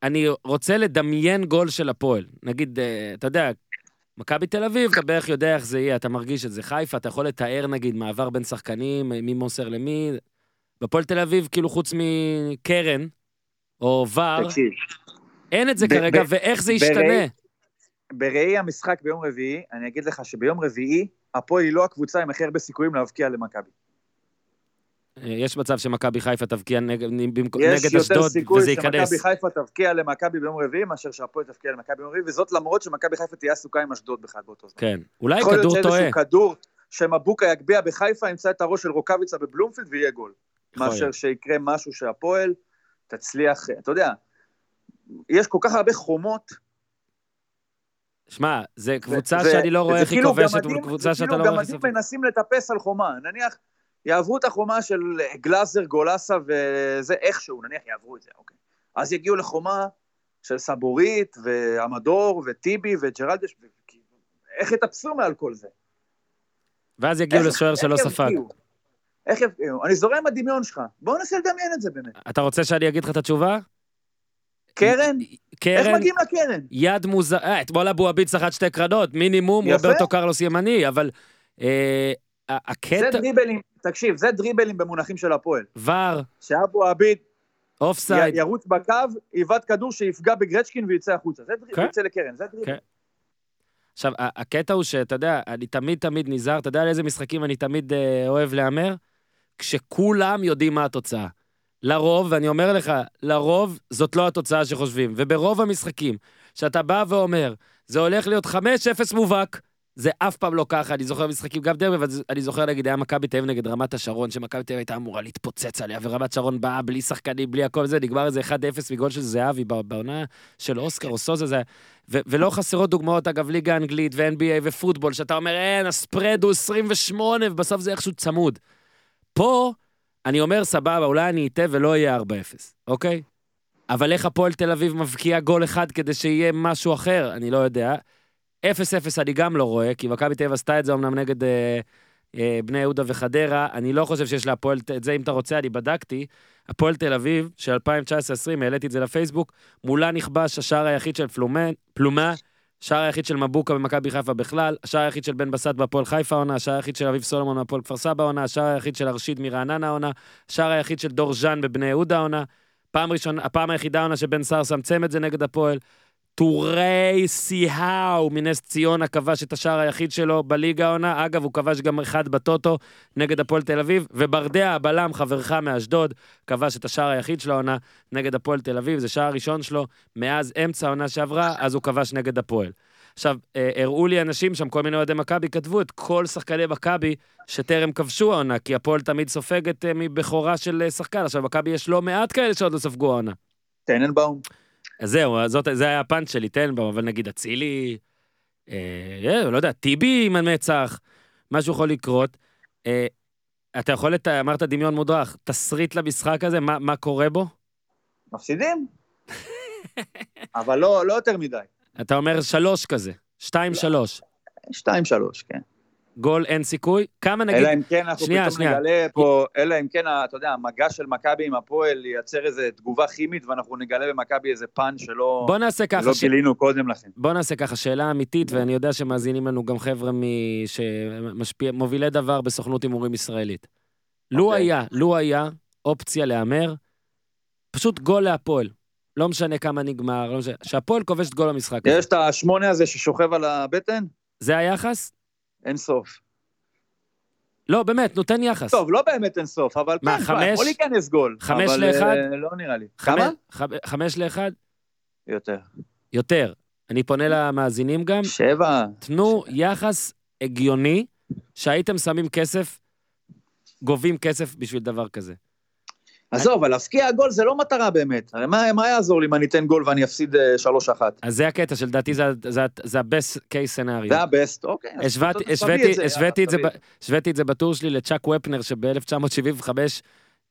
אני רוצה לדמיין גול של הפועל. נגיד, אה, אתה יודע, מכבי תל אביב, אתה בערך יודע איך זה יהיה, אתה מרגיש את זה. חיפה, אתה יכול לתאר נגיד מעבר בין שחקנים, מי מוסר למי. בפועל תל אביב, כאילו חוץ מקרן, או ור, תקשיב, אין את זה ב- כרגע, ב- ואיך זה ישתנה. בראי המשחק ביום רביעי, אני אגיד לך שביום רביעי, הפועל היא לא הקבוצה עם הכי הרבה סיכויים להבקיע למכבי. יש מצב שמכבי חיפה תבקיע נגד, במקום- יש נגד יותר אשדוד, סיכוי וזה ייכנס. שמכבי חיפה תבקיע למכבי ביום רביעי, מאשר שהפועל תבקיע למכבי ביום רביעי, וזאת למרות שמכבי חיפה תהיה עסוקה עם אשדוד בכלל באותו זמן. כן. אולי יכול להיות כדור טועה. שאיזשהו כדור שמבוקה יגביה בחיפה, ימצא את הראש של רוקאביצה בבלומפילד ויהיה גול. יכול מאשר להיות. שיקרה משהו שהפועל תצליח, אתה יודע, יש כל כך הרבה חומות. שמע, זה קבוצה ו- שאני לא רואה וזה איך היא כאילו כובשת, גמדים- מול קבוצה זה שאתה כאילו לא רואה איך היא גמדים סופגת. מנסים לטפס על חומה. נניח, יעברו את החומה של גלאזר, גולסה וזה איכשהו, נניח יעברו את זה, אוקיי. אז יגיעו לחומה של סבורית, ועמדור, וטיבי, וג'רלדש, ו- איך יטפסו מעל כל זה? ואז יגיעו איך- לשוער איך שלא ספג. איך יבקיעו? אני זורם עם הדמיון שלך. בואו ננסה לדמיין את זה באמת. אתה רוצה שאני אגיד לך את התשובה? קרן? איך קרן, מגיעים לקרן? יד מוזר... אה, אתמול אבו עביד סחט שתי קרנות, מינימום. רוברטו קרלוס ימני, אבל אה, ה- זה הקטע... דריבלים, תקשיב, זה דריבלים במונחים של הפועל. ור, שאבו עביד אוף סייד. ירוץ בקו, יבעט כדור שיפגע בגרצ'קין ויצא החוצה. זה דריבל, כן. יוצא לקרן, זה דריבל. כן. עכשיו, הקטע הוא שאתה יודע, אני תמיד תמיד נזהר, אתה יודע על איזה משחקים אני תמיד אה, אוהב להמר? כשכולם יודעים מה התוצאה. לרוב, ואני אומר לך, לרוב זאת לא התוצאה שחושבים. וברוב המשחקים, שאתה בא ואומר, זה הולך להיות 5-0 מובהק, זה אף פעם לא ככה, אני זוכר משחקים, גם דרבי, אבל אני זוכר נגיד, היה מכבי תל אביב נגד רמת השרון, שמכבי תל אביב הייתה אמורה להתפוצץ עליה, ורמת שרון באה בלי שחקנים, בלי הכל זה, נגמר איזה 1-0 מגול של זהבי בעונה של אוסקר או סוזה, זה... ו- ולא חסרות דוגמאות, אגב, ליגה אנגלית ו-NBA ופוטבול, שאתה אומר, אין, הספרד הוא 28, ובסוף זה איכשהו צמוד. פה, אני אומר, סבבה, אולי אני אטעה ולא יהיה 4-0, אוקיי? אבל איך הפועל תל אביב מבקיע גול אחד כדי שיהיה משהו אחר? אני לא יודע. 0-0 אני גם לא רואה, כי מכבי תל אביב עשתה את זה אמנם נגד אה, אה, בני יהודה וחדרה. אני לא חושב שיש להפועל, את זה אם אתה רוצה, אני בדקתי. הפועל תל אביב של 2019-2020, העליתי את זה לפייסבוק, מולה נכבש השער היחיד של פלומן, פלומה, השער היחיד של מבוקה במכבי חיפה בכלל, השער היחיד של בן בסט בהפועל חיפה עונה, השער היחיד של אביב סולומון בהפועל כפר סבא עונה, השער היחיד של ארשיד מרעננה עונה, השער היחיד של דור ז'אן בבני יהודה עונה, פעם ראשונה, הפעם היחידה עונה שבן סער שם צמד זה נגד הפועל. טורי סיהאו מנס ציונה כבש את השער היחיד שלו בליגה העונה. אגב, הוא כבש גם אחד בטוטו נגד הפועל תל אביב. וברדע, הבלם, חברך מאשדוד, כבש את השער היחיד של העונה נגד הפועל תל אביב. זה שער ראשון שלו מאז אמצע העונה שעברה, אז הוא כבש נגד הפועל. עכשיו, אה, הראו לי אנשים שם, כל מיני אוהדי מכבי, כתבו את כל שחקני מכבי שטרם כבשו העונה, כי הפועל תמיד סופגת אה, מבכורה של אה, שחקן. עכשיו, מכבי יש לא מעט כאלה שעוד לא ספגו העונה. טננבאום. אז זהו, זאת, זה היה הפאנץ' שלי, תן בו, אבל נגיד אצילי, אה, אה, לא יודע, טיבי עם המצח, משהו יכול לקרות. אה, אתה יכול, לת... אמרת דמיון מודרך, תסריט למשחק הזה, מה, מה קורה בו? מפסידים. אבל לא, לא יותר מדי. אתה אומר שלוש כזה, שתיים, שלוש. שתיים, שלוש, כן. גול אין סיכוי. כמה נגיד, אלא אם כן אנחנו שנייה, פתאום שנייה. נגלה פה, אלא אם כן, אתה יודע, המגע של מכבי עם הפועל ייצר איזה תגובה כימית, ואנחנו נגלה במכבי איזה פאנץ' שלא בוא נעשה ככה, לא ש... גילינו קודם לכן. בוא נעשה ככה, שאלה אמיתית, ואני יודע שמאזינים לנו גם חבר'ה שמשפיע, מובילי דבר בסוכנות הימורים ישראלית. לו אוקיי. היה, לו היה אופציה להמר, פשוט גול להפועל. לא משנה כמה נגמר, לא משנה, שהפועל כובשת גול במשחק הזה. יש את השמונה הזה ששוכב על הבטן? זה היחס? אין סוף. לא, באמת, נותן יחס. טוב, לא באמת אין סוף, אבל מה, כן, חמש? יכול להיכנס גול. חמש אבל, לאחד? אה, לא נראה לי. חמש- כמה? ח- חמש לאחד? יותר. יותר. אני פונה למאזינים גם, שבע. תנו יחס הגיוני שהייתם שמים כסף, גובים כסף בשביל דבר כזה. עזוב, אבל להפקיע גול זה לא מטרה באמת. הרי מה, מה יעזור לי אם אני אתן גול ואני אפסיד אה, שלוש אחת? אז זה הקטע שלדעתי זה, זה, זה ה-best case scenario. זה הבסט, אוקיי. השוויתי- את זה, בטור שלי לצ'אק ופנר, שב-1975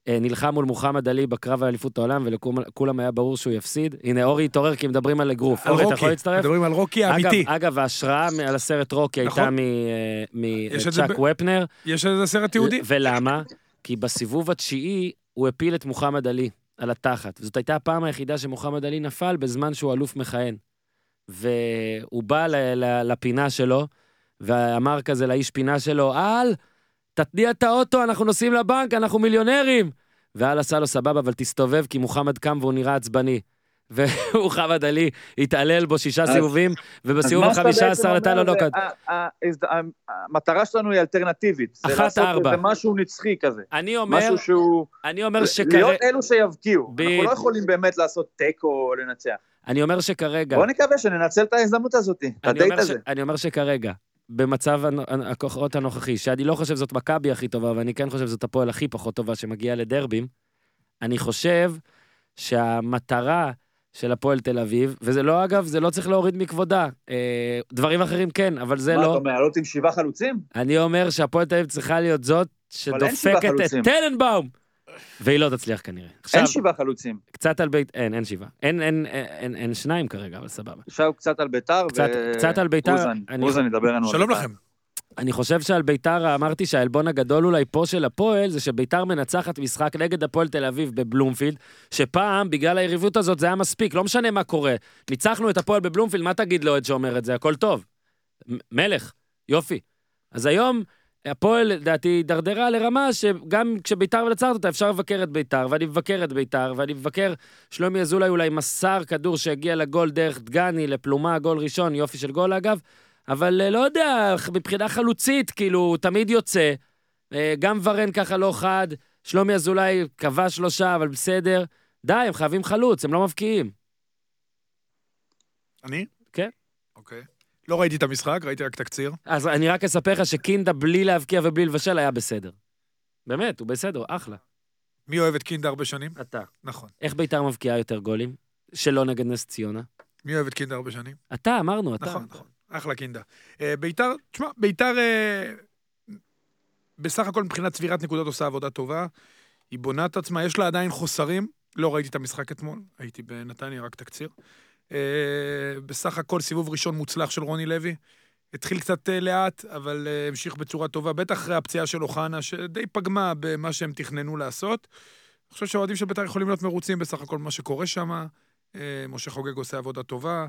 נלחם מול מוחמד עלי בקרב האליפות העולם, ולכולם היה ברור שהוא יפסיד. הנה, אורי התעורר כי מדברים על אגרוף. אורי, אתה רוקי, יכול להצטרף? מדברים על רוקי האמיתי. אגב, ההשראה על הסרט רוקי הייתה נכון. מצ'אק ב- ופנר. יש איזה סרט יהודי? ולמה? כי בסיבוב התשיעי הוא הפיל את מוחמד עלי על התחת. וזאת הייתה הפעם היחידה שמוחמד עלי נפל בזמן שהוא אלוף מכהן. והוא בא לפינה שלו, ואמר כזה לאיש פינה שלו, אל, תתניע את האוטו, אנחנו נוסעים לבנק, אנחנו מיליונרים. ואל עשה לו סבבה, אבל תסתובב, כי מוחמד קם והוא נראה עצבני. ומוחמד עלי התעלל בו שישה סיבובים, ובסיבוב החמישה עשר נתן לו זה, ה- המטרה שלנו היא אלטרנטיבית. זה אחת לעשות ארבע. איזה משהו נצחי כזה. אני אומר, משהו שהוא... אני אומר שכרגע... להיות אלו שיבקיעו. אנחנו. לא יכולים באמת לעשות תיקו או לנצח. אני אומר שכרגע... בוא נקווה שננצל את ההזדמנות הזאת, את הדייט. הזה. אני אומר שכרגע, במצב הכוחות הנוכחי, שאני לא חושב זאת מכבי הכי טובה, ואני כן חושב זאת הפועל הכי פחות טובה שמגיעה לדרבים, אני חושב שהמטרה של הפועל תל אביב, וזה לא, אגב, זה לא צריך להוריד מכבודה. אה, דברים אחרים כן, אבל זה מה, אתה לא. אומר, לעלות עם שבעה חלוצים? אני אומר שהפועל תל אביב צריכה להיות זאת שדופקת את. טננבאום, והיא לא תצליח כנראה. עכשיו, אין שבעה חלוצים. קצת על בית... אין, אין שבעה. אין, אין, אין, אין, אין שניים כרגע, אבל סבבה. עכשיו קצת על ביתר. קצת- ו- קצת על ביתר, אוזן, אני- אוזן ידבר לנו על שלום. לכם. אני חושב שעל ביתר אמרתי שהעלבון הגדול אולי פה של הפועל זה שביתר מנצחת משחק נגד הפועל תל אביב בבלומפילד, שפעם בגלל היריבות הזאת זה היה מספיק, לא משנה מה קורה. ניצחנו את הפועל בבלומפילד, מה תגיד לאוהד שאומר את זה? הכל טוב. מלך, יופי. אז היום הפועל לדעתי הידרדרה לרמה שגם כשביתר מנצחת אותה אפשר לבקר את ביתר, ואני מבקר את ביתר, ואני מבקר שלומי אזולאי אולי מסר כדור שהגיע לגול דרך דגני לפלומה, גול ראשון, יופי של גול אגב. אבל אה, לא יודע, מבחינה חלוצית, כאילו, הוא תמיד יוצא. אה, גם ורן ככה לא חד, שלומי אזולאי כבש שלושה, אבל בסדר. די, הם חייבים חלוץ, הם לא מבקיעים. אני? כן. אוקיי. לא ראיתי את המשחק, ראיתי רק תקציר. אז אני רק אספר לך שקינדה בלי להבקיע ובלי לבשל היה בסדר. באמת, הוא בסדר, אחלה. מי אוהב את קינדה הרבה שנים? אתה. נכון. איך ביתר מבקיעה יותר גולים? שלא נגד נס ציונה. מי אוהב את קינדה הרבה שנים? אתה, אמרנו, אתה. נכון, נכון. אחלה קינדה. אה, ביתר, תשמע, ביתר אה, בסך הכל מבחינת צבירת נקודות עושה עבודה טובה. היא בונה את עצמה, יש לה עדיין חוסרים. לא ראיתי את המשחק אתמול, הייתי בנתניה, רק תקציר. אה, בסך הכל סיבוב ראשון מוצלח של רוני לוי. התחיל קצת לאט, אבל המשיך בצורה טובה, בטח אחרי הפציעה של אוחנה, שדי פגמה במה שהם תכננו לעשות. אני חושב שהאוהדים של בית"ר יכולים להיות מרוצים בסך הכל ממה שקורה שם. משה חוגג עושה עבודה טובה.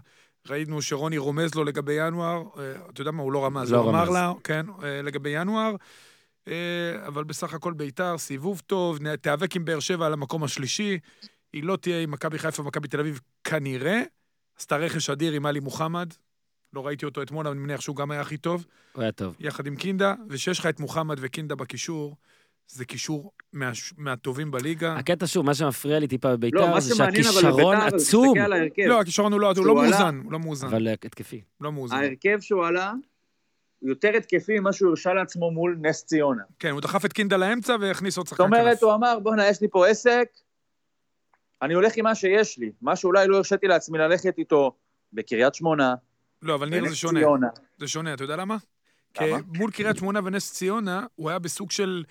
ראינו שרוני רומז לו לגבי ינואר, אה, אתה יודע מה, הוא לא רמז, לא הוא אמר. לה, כן, אה, לגבי ינואר. אה, אבל בסך הכל בית"ר, סיבוב טוב, תיאבק עם באר שבע על המקום השלישי. היא לא תהיה עם מכבי חיפה ומכבי תל אביב כנראה. עשתה רכש אדיר עם עלי מוחמד. לא ראיתי אותו אתמול, אבל אני מניח שהוא גם היה הכי טוב. הוא היה טוב. יחד עם קינדה, ושיש לך את מוחמד וקינדה בקישור, זה קישור מה, מהטובים בליגה. הקטע שוב, מה שמפריע לי טיפה לא, בביתר מה זה שהכישרון עצום. לא, הכישרון הוא לא, הוא לא מאוזן, הוא לא מאוזן. אבל אה, התקפי. לא מאוזן. ההרכב שהוא עלה, הוא יותר התקפי ממה שהוא הרשה לעצמו מול נס ציונה. כן, הוא דחף את קינדה לאמצע והכניס עוד זאת שחקן אומרת, כנף. הוא אמר, בואנה, יש לי פה עסק, אני הולך עם מה שיש לי. מה שאולי לא הרשיתי לעצמי ללכת איתו בקריית שמונה, לא, אבל ניר זה שונה. ציונה. זה שונה, אתה יודע למה? למה? מול קריית שמונה ונס ציונה, הוא היה בסוג של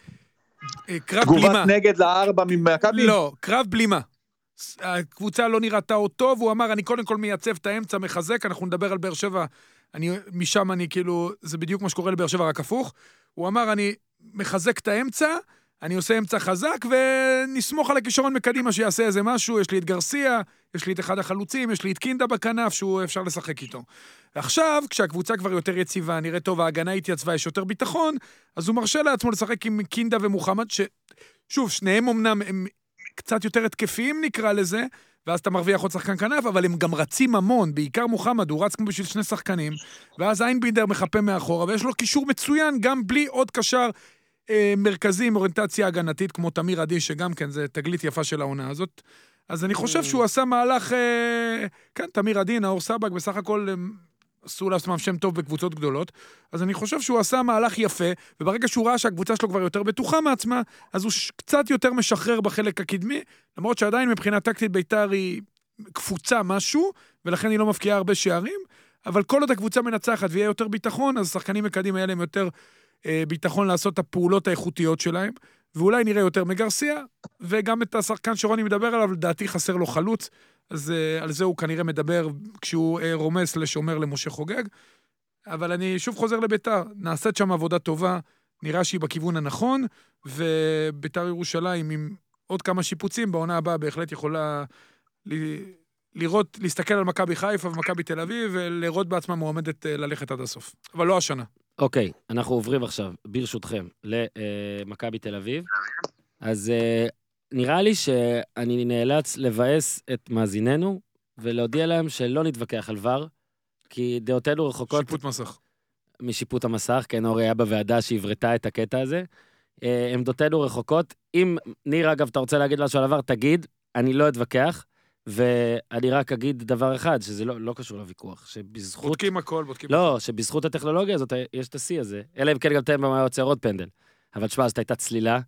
קרב תגובת בלימה. נגד לארבע ממכבי? לא, קרב בלימה. הקבוצה לא נראתה עוד טוב, הוא אמר, אני קודם כל מייצב את האמצע, מחזק, אנחנו נדבר על באר שבע, אני, משם אני כאילו, זה בדיוק מה שקורה לבאר שבע, רק הפוך. הוא אמר, אני מחזק את האמצע, אני עושה אמצע חזק, ונסמוך על הכישרון מקדימה שיעשה איזה משהו, יש לי את גרסיה, יש לי את אחד החלוצים, יש לי את קינדה בכנף, שהוא אפשר לשחק איתו. עכשיו, כשהקבוצה כבר יותר יציבה, נראית טוב, ההגנה התייצבה, יש יותר ביטחון, אז הוא מרשה לעצמו לשחק עם קינדה ומוחמד, ש... שוב, שניהם אמנם הם קצת יותר התקפיים נקרא לזה, ואז אתה מרוויח עוד שחקן כנף, אבל הם גם רצים המון, בעיקר מוחמד, הוא רץ כמו בשביל שני שחקנים, ואז איינבינדר מחפה מאחורה, ויש לו קישור מצוין, גם בלי עוד קשר אה, מרכזי עם אוריינטציה הגנתית, כמו תמיר עדי, שגם כן, זה תגלית יפה של העונה הזאת. אז אני חושב שהוא עשה מהלך, אה, כן, תמיר עדי, נאור סבק, בסך הכל הם עשו לעצמם שם טוב בקבוצות גדולות, אז אני חושב שהוא עשה מהלך יפה, וברגע שהוא ראה שהקבוצה שלו כבר יותר בטוחה מעצמה, אז הוא קצת יותר משחרר בחלק הקדמי, למרות שעדיין מבחינה טקטית ביתר היא קפוצה משהו, ולכן היא לא מבקיעה הרבה שערים, אבל כל עוד הקבוצה מנצחת ויהיה יותר ביטחון, אז שחקנים מקדימה יהיה להם יותר ביטחון לעשות את הפעולות האיכותיות שלהם, ואולי נראה יותר מגרסיה, וגם את השחקן שרוני מדבר עליו, לדעתי חסר לו חלוץ, אז אה, על זה הוא כנראה מדבר כשהוא אה, רומס לשומר למשה חוגג. אבל אני שוב חוזר לביתר, נעשית שם עבודה טובה, נראה שהיא בכיוון הנכון, וביתר ירושלים עם עוד כמה שיפוצים, בעונה הבאה בהחלט יכולה ל- לראות, להסתכל על מכבי חיפה ומכבי תל אביב, ולראות בעצמה מועמדת אה, ללכת עד הסוף. אבל לא השנה. אוקיי, אנחנו עוברים עכשיו, ברשותכם, למכבי תל אביב. אז אה, נראה לי שאני נאלץ לבאס את מאזיננו ולהודיע להם שלא נתווכח על ור, כי דעותינו רחוקות שיפוט מסך. משיפוט המסך, כן, אורי היה בוועדה שהבראתה את הקטע הזה. אה, עמדותינו רחוקות. אם, ניר, אגב, אתה רוצה להגיד משהו על עבר, תגיד, אני לא אתווכח, ואני רק אגיד דבר אחד, שזה לא, לא קשור לוויכוח, שבזכות... בודקים הכל, בודקים לא, שבזכות הטכנולוגיה הזאת יש את השיא הזה. אלא אם כן גם תן במה יוצר עוד פנדל. אבל תשמע, זאת הייתה צלילה.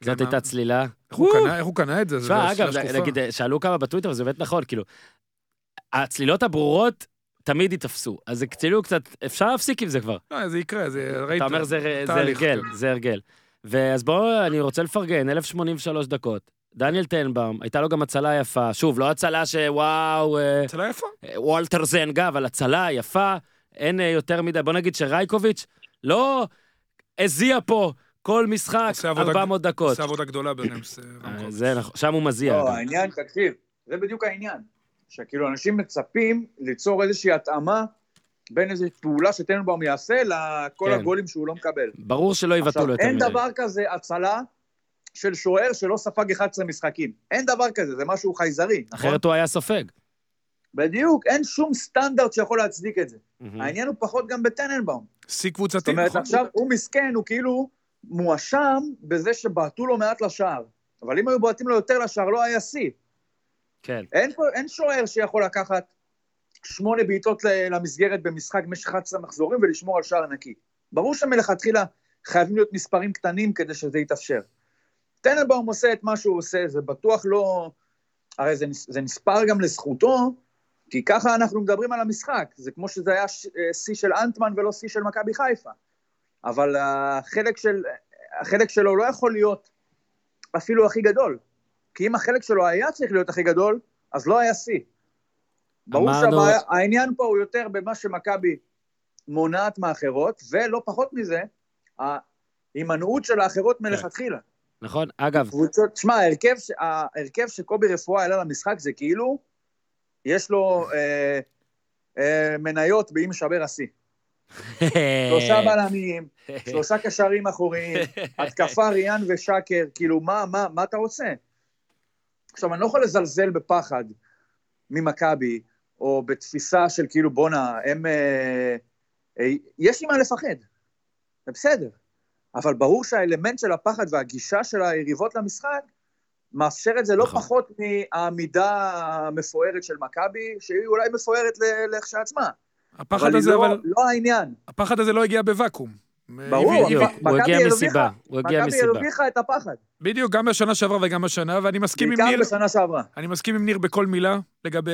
זאת כן, הייתה צלילה. איך הוא. קנה- איך הוא קנה את זה? זה תשמע, אגב. נגיד, שאלו כמה בטוויטר, וזה באמת נכון, כאילו, הצלילות הברורות תמיד ייתפסו. אז זה כאילו קצת, אפשר להפסיק עם זה כבר. לא, זה יקרה, זה... ראית... אתה אומר זה זה הרגל, כן. זה הרגל. ואז בואו, אני רוצה לפרגן, 1083 דקות. דניאל טנבאום, הייתה לו גם הצלה יפה. שוב, לא הצלה שוואו, אה, הצלה יפה. אה, וולטר זנגה, אבל הצלה יפה, אין אה, יותר מדי. בוא נגיד שרייקוביץ' לא הזיע פה כל משחק עושה עבודה- 400 דקות. עושה עבודה גדולה רמקוביץ'. זה נכון, שם הוא מזיע. לא. העניין, תקשיב, זה בדיוק העניין. שכאילו אנשים מצפים ליצור איזושהי התאמה בין איזו פעולה שטננבאום יעשה לכל כן. הגולים שהוא לא מקבל. ברור שלא יבטאו עכשיו, לו יותר אין מדי. דבר כזה הצלה של שוער שלא ספג 11 משחקים. אין דבר כזה, זה משהו חייזרי, נכון? אחרת הוא היה סופג. בדיוק, אין שום סטנדרט שיכול להצדיק את זה. מהמם. העניין הוא פחות גם בטננבאום. שיא זאת קבוצתי. אומרת, נכון? עכשיו הוא מסכן, הוא כאילו מואשם בזה שבעטו לו מעט לשער. אבל אם היו בועטים לו יותר לשער, לא היה שיא. כן. אין, אין שוער שיכול לקחת שמונה בעיטות ל- למסגרת במשחק במשך 11 מחזורים ולשמור על שער נקי. ברור שמלכתחילה חייבים להיות מספרים קטנים כדי שזה יתאפשר. טננבאום עושה את מה שהוא עושה, זה בטוח לא... הרי זה, זה נספר גם לזכותו, כי ככה אנחנו מדברים על המשחק. זה כמו שזה היה אה, שיא של אנטמן ולא שיא של מכבי חיפה. אבל החלק, של, החלק שלו לא יכול להיות אפילו הכי גדול. כי אם החלק שלו היה צריך להיות הכי גדול, אז לא היה שיא. ברור שהעניין פה הוא יותר במה שמכבי מונעת מאחרות, ולא פחות מזה, ההימנעות של האחרות מלכתחילה. נכון? אגב, קבוצות, שמע, ההרכב, ההרכב שקובי רפואה העלה למשחק זה כאילו, יש לו אה, אה, מניות באם משבר השיא. שלושה בלמים, שלושה קשרים אחוריים, התקפה ריאן ושקר, כאילו, מה, מה, מה אתה רוצה? עכשיו, אני לא יכול לזלזל בפחד ממכבי, או בתפיסה של כאילו, בואנה, הם... אה, אה, יש לי מה לפחד, זה בסדר. אבל ברור שהאלמנט של הפחד והגישה של היריבות למשחק, מאפשר את זה לא נכון. פחות מהעמידה המפוארת של מכבי, שהיא אולי מפוארת לכשעצמה. הפחד אבל הזה, היא לא, אבל... לא העניין. הפחד הזה לא הגיע בוואקום. ברור, הוא מכבי הגיע מסיבה, הוא הגיע מכבי מסיבה. הרוויחה את הפחד, בדיוק, גם בשנה שעברה וגם השנה, ואני מסכים עם בעיקר ניר, בשנה שעברה. אני מסכים עם ניר בכל מילה לגבי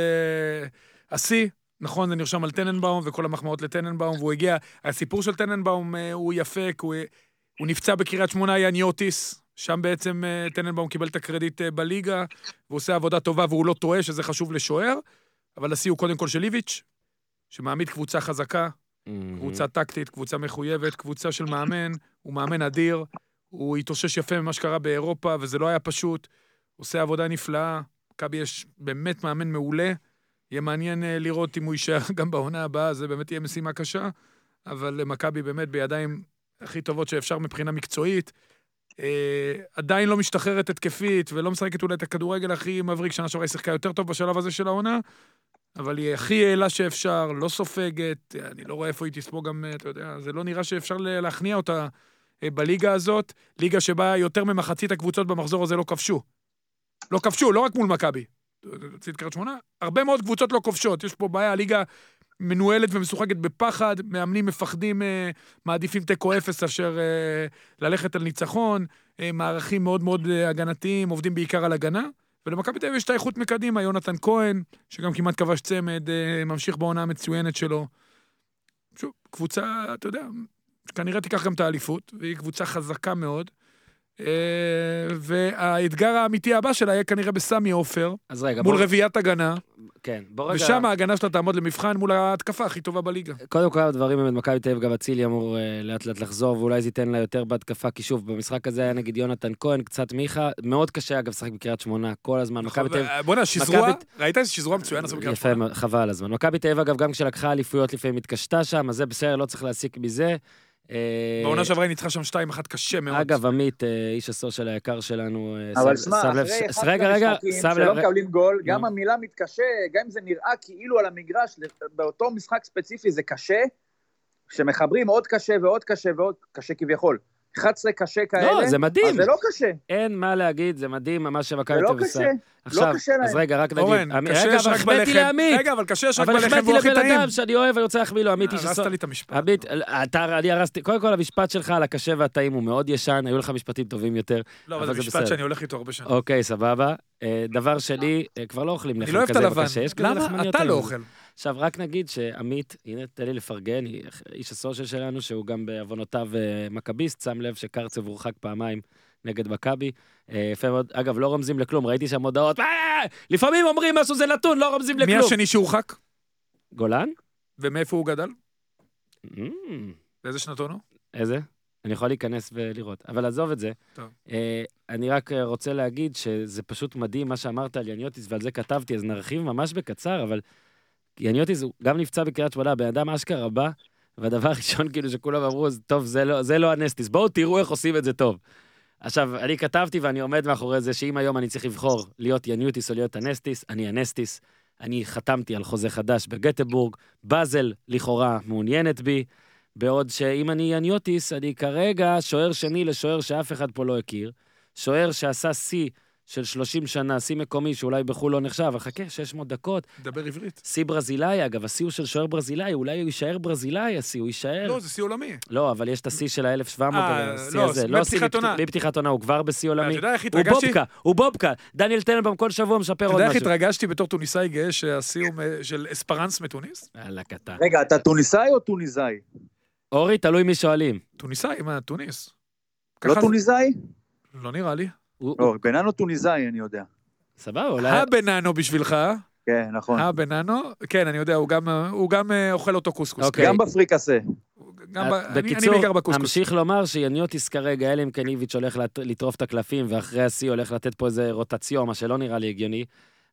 השיא. נכון, זה נרשם על טננבאום וכל המחמאות לטננבאום, והוא הגיע, הסיפור של טננבאום אה, הוא יפה, כי הוא, הוא נפצע בקריית שמונה יניוטיס, שם בעצם אה, טננבאום קיבל את הקרדיט אה, בליגה, והוא עושה עבודה טובה והוא לא טועה, שזה חשוב לשוער, אבל השיא הוא קודם כל של איביץ', שמעמיד קבוצה חזקה, מהמם. קבוצה טקטית, קבוצה מחויבת, קבוצה של מאמן, הוא מאמן אדיר, הוא התאושש יפה ממה שקרה באירופה, וזה לא היה פשוט, עושה עבודה נפלאה, מכבי יש באמת מאמן מעולה, יהיה מעניין אה, לראות אם הוא יישאר גם בעונה הבאה, זה באמת יהיה משימה קשה, אבל מכבי באמת בידיים הכי טובות שאפשר מבחינה מקצועית. אה, עדיין לא משתחררת התקפית ולא משחקת אולי את הכדורגל הכי מבריק, שנה שעברה היא שיחקה יותר טוב בשלב הזה של העונה, אבל היא הכי יעילה שאפשר, לא סופגת, אני לא רואה איפה היא תספוג גם, אה, אתה יודע, זה לא נראה שאפשר להכניע אותה אה, בליגה הזאת, ליגה שבה יותר ממחצית הקבוצות במחזור הזה לא כבשו. לא כבשו, לא רק מול מכבי. רציתי קריית שמונה, הרבה מאוד קבוצות לא כובשות, יש פה בעיה, הליגה מנוהלת ומשוחקת בפחד, מאמנים מפחדים, אה, מעדיפים תיקו אפס אשר אה, ללכת על ניצחון, אה, מערכים מאוד מאוד הגנתיים, עובדים בעיקר על הגנה, ולמכבי תל אביב יש את האיכות מקדימה, יונתן כהן, שגם כמעט כבש צמד, ממשיך בעונה המצוינת שלו. שוב, קבוצה, אתה יודע, כנראה תיקח גם את האליפות, והיא קבוצה חזקה מאוד. אה, והאתגר האמיתי הבא שלה יהיה כנראה בסמי עופר, מול. רביעיית הגנה, כן, בוא רגע... ושם ההגנה שלה תעמוד למבחן מול ההתקפה הכי טובה בליגה. קודם כל הדברים באמת, מכבי תל אביב גם אצילי אמור אה, לאט לאט לחזור, ואולי זה ייתן לה יותר בהתקפה, כי שוב, במשחק הזה היה נגיד יונתן כהן, קצת מיכה, מאוד קשה אגב לשחק בקריית שמונה, כל הזמן, מכבי תל אביב... בוא'נה, שזרוע, ראית איזה שזרוע מצוין עשו בקריית יפה, שמונה? מאוד, חבל הזמן. מכבי תל אביב, אגב, גם כשלקחה אליפויות לפעמים התקשתה שם, אז זה בסדר, לא צריך להסיק מזה. אה, בעונה שעברה היא ניצחה שם 2-1 קשה מאוד. אגב, עמית, אה, איש הסושיאל היקר שלנו, אה, אבל שמע, אחרי אחד המשחקים שלא. מקבלים גול, גם. המילה מתקשה, גם אם זה נראה כאילו על המגרש, באותו משחק ספציפי זה קשה, כשמחברים עוד קשה ועוד קשה ועוד קשה כביכול. 11 קשה כאלה, לא, זה מדהים. אז זה לא קשה. אין מה להגיד, זה מדהים מה שמכבי זה לא תל אביב עושה. קשה. עכשיו, קשה להם. אז רגע, רק נגיד, אורן, קשה רגע, יש אבל רק החמאתי בלחם. לעמית, רגע, אבל קשה יש רק אבל בלחם החמאתי והוא הכי לבן. אדם שאני אוהב ואני רוצה להחמיא לו, עמית איש הרסת הסוד. לי את המשפט. עמית, אתה, אני הרסתי, קודם כל המשפט שלך על הקשה והטעים הוא מאוד ישן, היו לך משפטים טובים יותר. לא, אבל אבל זה זה. משפט שאני הולך איתו הרבה שנים. אוקיי, סבבה. אה, דבר שני, אה, כבר לא אוכלים אני לחם לא אוהב את כזה הלבן. בקשה, כזה למה? אתה לא. אוכל. עכשיו, רק נגיד שעמית, הנה, תן לי לפרגן, איש הסושיאל שלנו, שהוא גם בעוונותיו אה, מכביסט, שם לב שקרצב הורחק פעמיים נגד מכבי. אה, יפה מאוד. אגב, לא רומזים לכלום, ראיתי שם הודעות, "אה, לפעמים אומרים משהו זה נתון, לא רומזים מי לכלום. השני שהורחק? גולן? ומאיפה הוא גדל? Mm, באיזה שנתון הוא? איזה? אני יכול להיכנס ולראות. אבל עזוב את זה. טוב. אני רק רוצה להגיד שזה פשוט מדהים מה שאמרת על יניוטיס, ועל זה כתבתי, אז נרחיב ממש בקצר, אבל יניוטיס הוא גם נפצע בקריית שמונה, בן אדם אשכרה בא, והדבר הראשון כאילו שכולם אמרו, "אז טוב, זה לא, זה לא הנסטיס, בואו תראו איך עושים את זה טוב. עכשיו, אני כתבתי ואני עומד מאחורי זה שאם היום אני צריך לבחור להיות יניוטיס או להיות אנסטיס, אני אנסטיס. אני חתמתי על חוזה חדש בגטבורג, באזל לכאורה מעוניינת בי, בעוד שאם אני יניוטיס, אני כרגע שוער שני לשוער שאף אחד פה לא הכיר, שוער שעשה שיא של 30 שנה, שיא מקומי שאולי בחו"ל לא נחשב, אבל חכה, 600 דקות, דבר עברית. שיא ברזילאי, אגב, השיא הוא של שוער ברזילאי, אולי הוא יישאר ברזילאי, השיא, הוא יישאר... לא, זה שיא עולמי. לא, אבל יש את השיא של ה-1700, אה, השיא לא, הזה. לא מפתיחת עונה. מפתיח- מפתיחת עונה, הוא כבר בשיא אתה עולמי. יודע איך הוא התרגשתי? בובקה, הוא בובקה. דניאל טננבאום כל שבוע משפר אתה עוד יודע איך משהו. התרגשתי בתור טוניסאי גאה שהשיא הוא של אספרנס מתוניס? יאללה, קטן. רגע, אתה טוניסאי או טוניסאי? אורי, תלוי מי שואלים. טוניסאי, מה, תוניס? לא טוניסאי? לא נראה לי. לא, בננו טוניסאי, אני יודע. סבבה, אולי... הבננו בשבילך, כן, נכון. הבננו, כן, אני יודע, הוא גם- הוא גם אה, אוכל אותו קוסקוס. אוקיי. גם בפריקסה. גם ב- אני- אני בקיצור, בעיקר בקוסקוס. אמשיך לומר שיניוטיס כרגע, אלא אם כן איביץ' הולך לט- לטרוף את הקלפים, ואחרי השיא הולך לתת פה איזה רוטציון, מה שלא נראה לי הגיוני.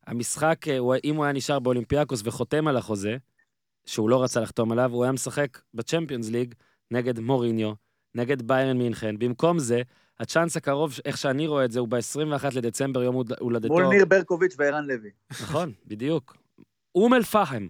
המשחק, אה, הוא- אם הוא היה נשאר באולימפיאקוס וחותם על החוזה, שהוא לא רצה לחתום עליו, הוא היה משחק ב Champions League נגד מוריניו, נגד ביירן מינכן. במקום זה, הצ'אנס הקרוב, איך שאני רואה את זה, הוא ב-21 לדצמבר, יום הולד- הולדתו. מול ניר ברקוביץ' וערן לוי. נכון, בדיוק. אום אל-פחם.